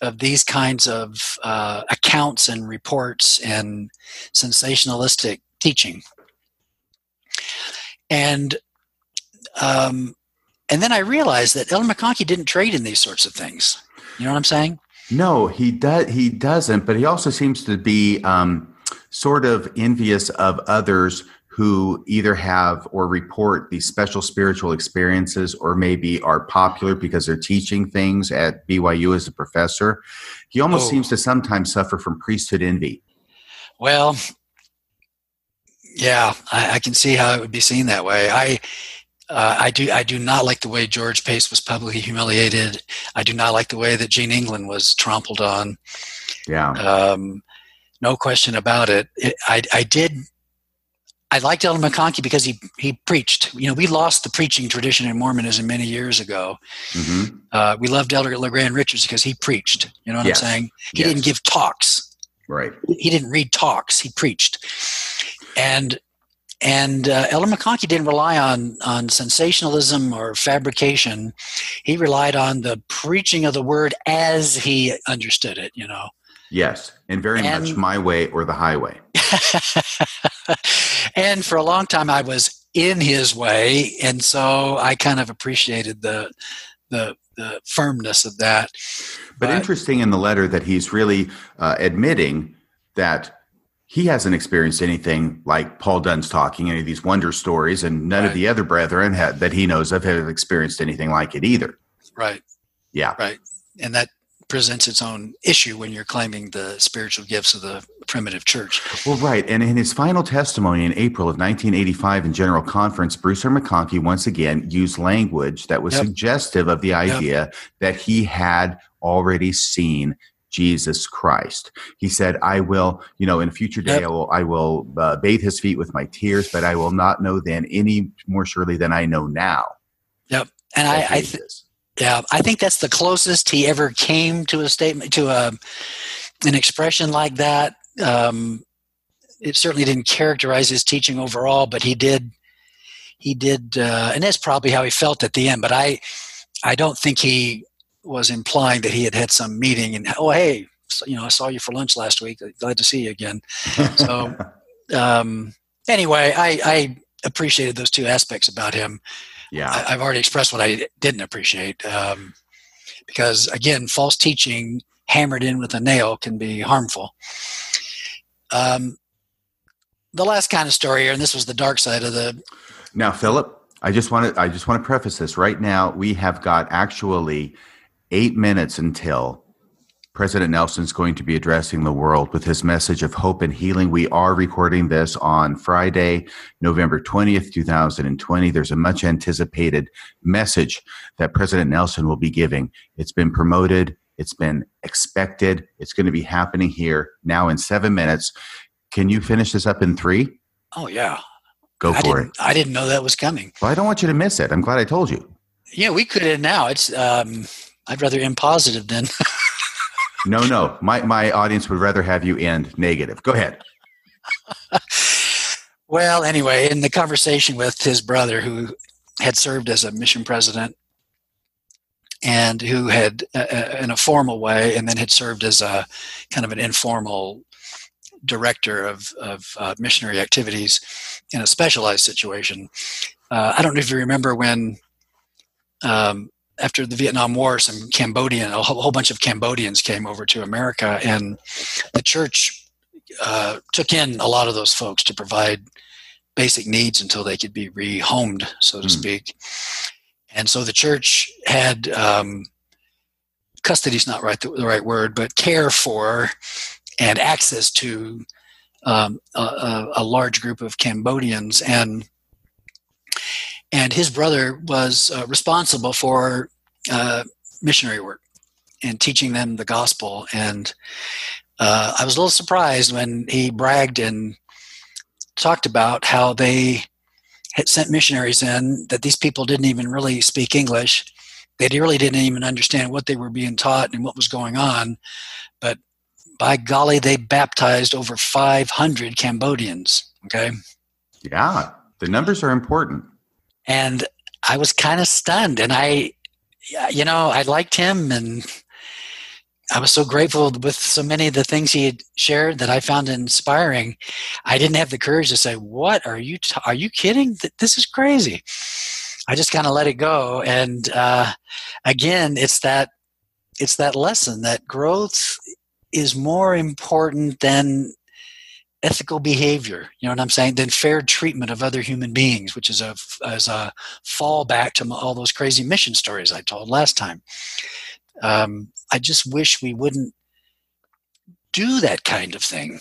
of these kinds of uh, accounts and reports and sensationalistic teaching. And um, and then I realized that Elder McConkie didn't trade in these sorts of things. You know what I'm saying? No, he does. He doesn't. But he also seems to be um, sort of envious of others who either have or report these special spiritual experiences or maybe are popular because they're teaching things at BYU as a professor. He almost oh. seems to sometimes suffer from priesthood envy. Well, yeah, I, I, can see how it would be seen that way. I, uh, I do, I do not like the way George Pace was publicly humiliated. I do not like the way that Gene England was trampled on. Yeah. Um, no question about it. it I, I did I liked Elder McConkie because he he preached. You know, we lost the preaching tradition in Mormonism many years ago. Mm-hmm. Uh, we loved Elder LeGrand Richards because he preached. You know what yes. I'm saying? He yes. didn't give talks. Right. He didn't read talks. He preached. And and uh, Elder McConkie didn't rely on on sensationalism or fabrication. He relied on the preaching of the word as he understood it. You know. Yes, and very and, much my way or the highway. and for a long time, I was in his way, and so I kind of appreciated the the, the firmness of that. But, but, interesting in the letter that he's really uh, admitting that he hasn't experienced anything like Paul Dunn's talking, any of these wonder stories, and none right. of the other brethren had, that he knows of have experienced anything like it either. Right. Yeah. Right. And that presents its own issue when you're claiming the spiritual gifts of the primitive church. Well, right. And in his final testimony in April of 1985 in General Conference, Bruce R. McConkie once again used language that was yep. suggestive of the idea yep. that he had already seen Jesus Christ. He said, I will, you know, in a future day, yep. I will, I will uh, bathe his feet with my tears, but I will not know then any more surely than I know now. Yep. And I, I th- yeah, I think that's the closest he ever came to a statement, to a, an expression like that. Um, it certainly didn't characterize his teaching overall, but he did, he did, uh, and that's probably how he felt at the end. But I, I don't think he was implying that he had had some meeting and oh hey you know i saw you for lunch last week glad to see you again so um, anyway I, I appreciated those two aspects about him yeah I, have already expressed what i didn't appreciate um, because again false teaching hammered in with a nail can be harmful um, the last kind of story here and this was the dark side of the now philip I just want to I just want to preface this right now. We have got actually eight minutes until President Nelson's going to be addressing the world with his message of hope and healing. We are recording this on Friday, November 20th, 2020. There's a much anticipated message that President Nelson will be giving. It's been promoted, it's been expected, it's going to be happening here now in seven minutes. Can you finish this up in three? Oh, yeah. Go I for it. I didn't know that was coming. Well, I don't want you to miss it. I'm glad I told you. Yeah, we could end now. It's um, I'd rather end positive than. no, no. My my audience would rather have you end negative. Go ahead. well, anyway, in the conversation with his brother, who had served as a mission president and who had uh, uh, in a formal way and then had served as a kind of an informal director of, of uh, missionary activities in a specialized situation uh, i don't know if you remember when um, after the Vietnam War, some Cambodian, a whole, bunch of Cambodians came over to America, and the church uh, took in a lot of those folks to provide basic needs until they could be rehomed, so to mm. speak. And so the church had um, custody is not right the, the, right word, but care for and access to um, a, a large group of Cambodians and and his brother was uh, responsible for uh, missionary work and teaching them the gospel. And uh, I was a little surprised when he bragged and talked about how they had sent missionaries in that these people didn't even really speak English. They really didn't even understand what they were being taught and what was going on. But by golly, they baptized over 500 Cambodians. Okay. Yeah, the numbers are important and I was kind of stunned. And I, you know, I liked him, and I was so grateful with so many of the things he had shared that I found inspiring. I didn't have the courage to say, "What are you? T- are you kidding? This is crazy." I just kind of let it go, and uh, again, it's that it's that lesson that growth is more important than ethical behavior you know what i'm saying than fair treatment of other human beings which is a as a fallback to all those crazy mission stories i told last time. Um, i just wish we wouldn't do that kind of thing.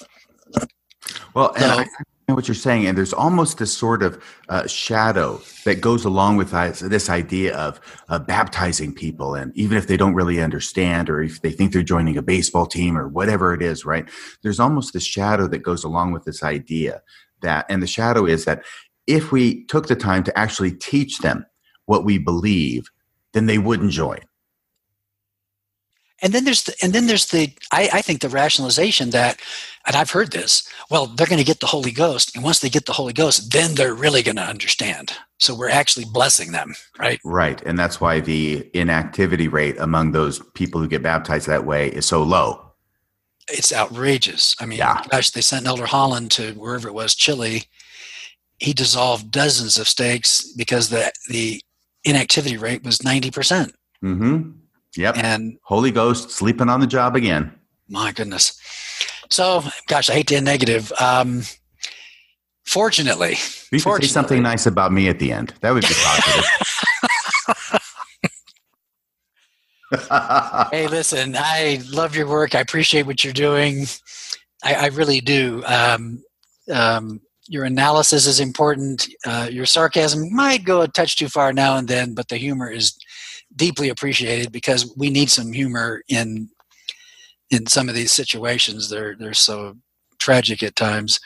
Well and so, I, what you're saying, and there's almost this sort of uh, shadow that goes along with this idea of uh, baptizing people, and even if they don't really understand, or if they think they're joining a baseball team or whatever it is, right? There's almost this shadow that goes along with this idea that, and the shadow is that if we took the time to actually teach them what we believe, then they wouldn't join and then there's the, and then there's the I, I think the rationalization that and I've heard this. Well, they're going to get the Holy Ghost, and once they get the Holy Ghost, then they're really going to understand. So we're actually blessing them, right? Right, and that's why the inactivity rate among those people who get baptized that way is so low. It's outrageous. I mean, yeah. gosh, they sent Elder Holland to wherever it was, Chile. He dissolved dozens of stakes because the the inactivity rate was ninety percent. Mm-hmm. Yep. And Holy Ghost sleeping on the job again. My goodness. So, gosh, I hate to end negative. Um, fortunately, you could say something nice about me at the end. That would be positive. hey, listen, I love your work. I appreciate what you're doing. I, I really do. Um, um, your analysis is important. Uh, your sarcasm might go a touch too far now and then, but the humor is deeply appreciated because we need some humor in in some of these situations. They're they're so tragic at times.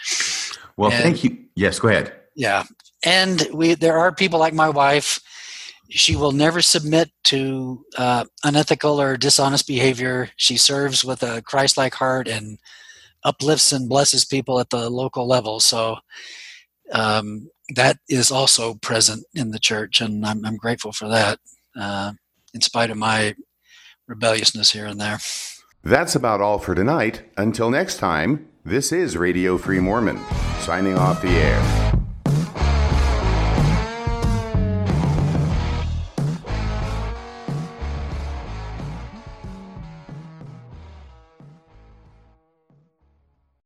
Well, and, thank you. Yes, go ahead. Yeah, and we there are people like my wife. She will never submit to uh, unethical or dishonest behavior. She serves with a Christ-like heart and uplifts and blesses people at the local level. So um, that is also present in the church, and I'm, I'm grateful for that. Uh, in spite of my rebelliousness here and there. That's about all for tonight. Until next time, this is Radio Free Mormon, signing off the air.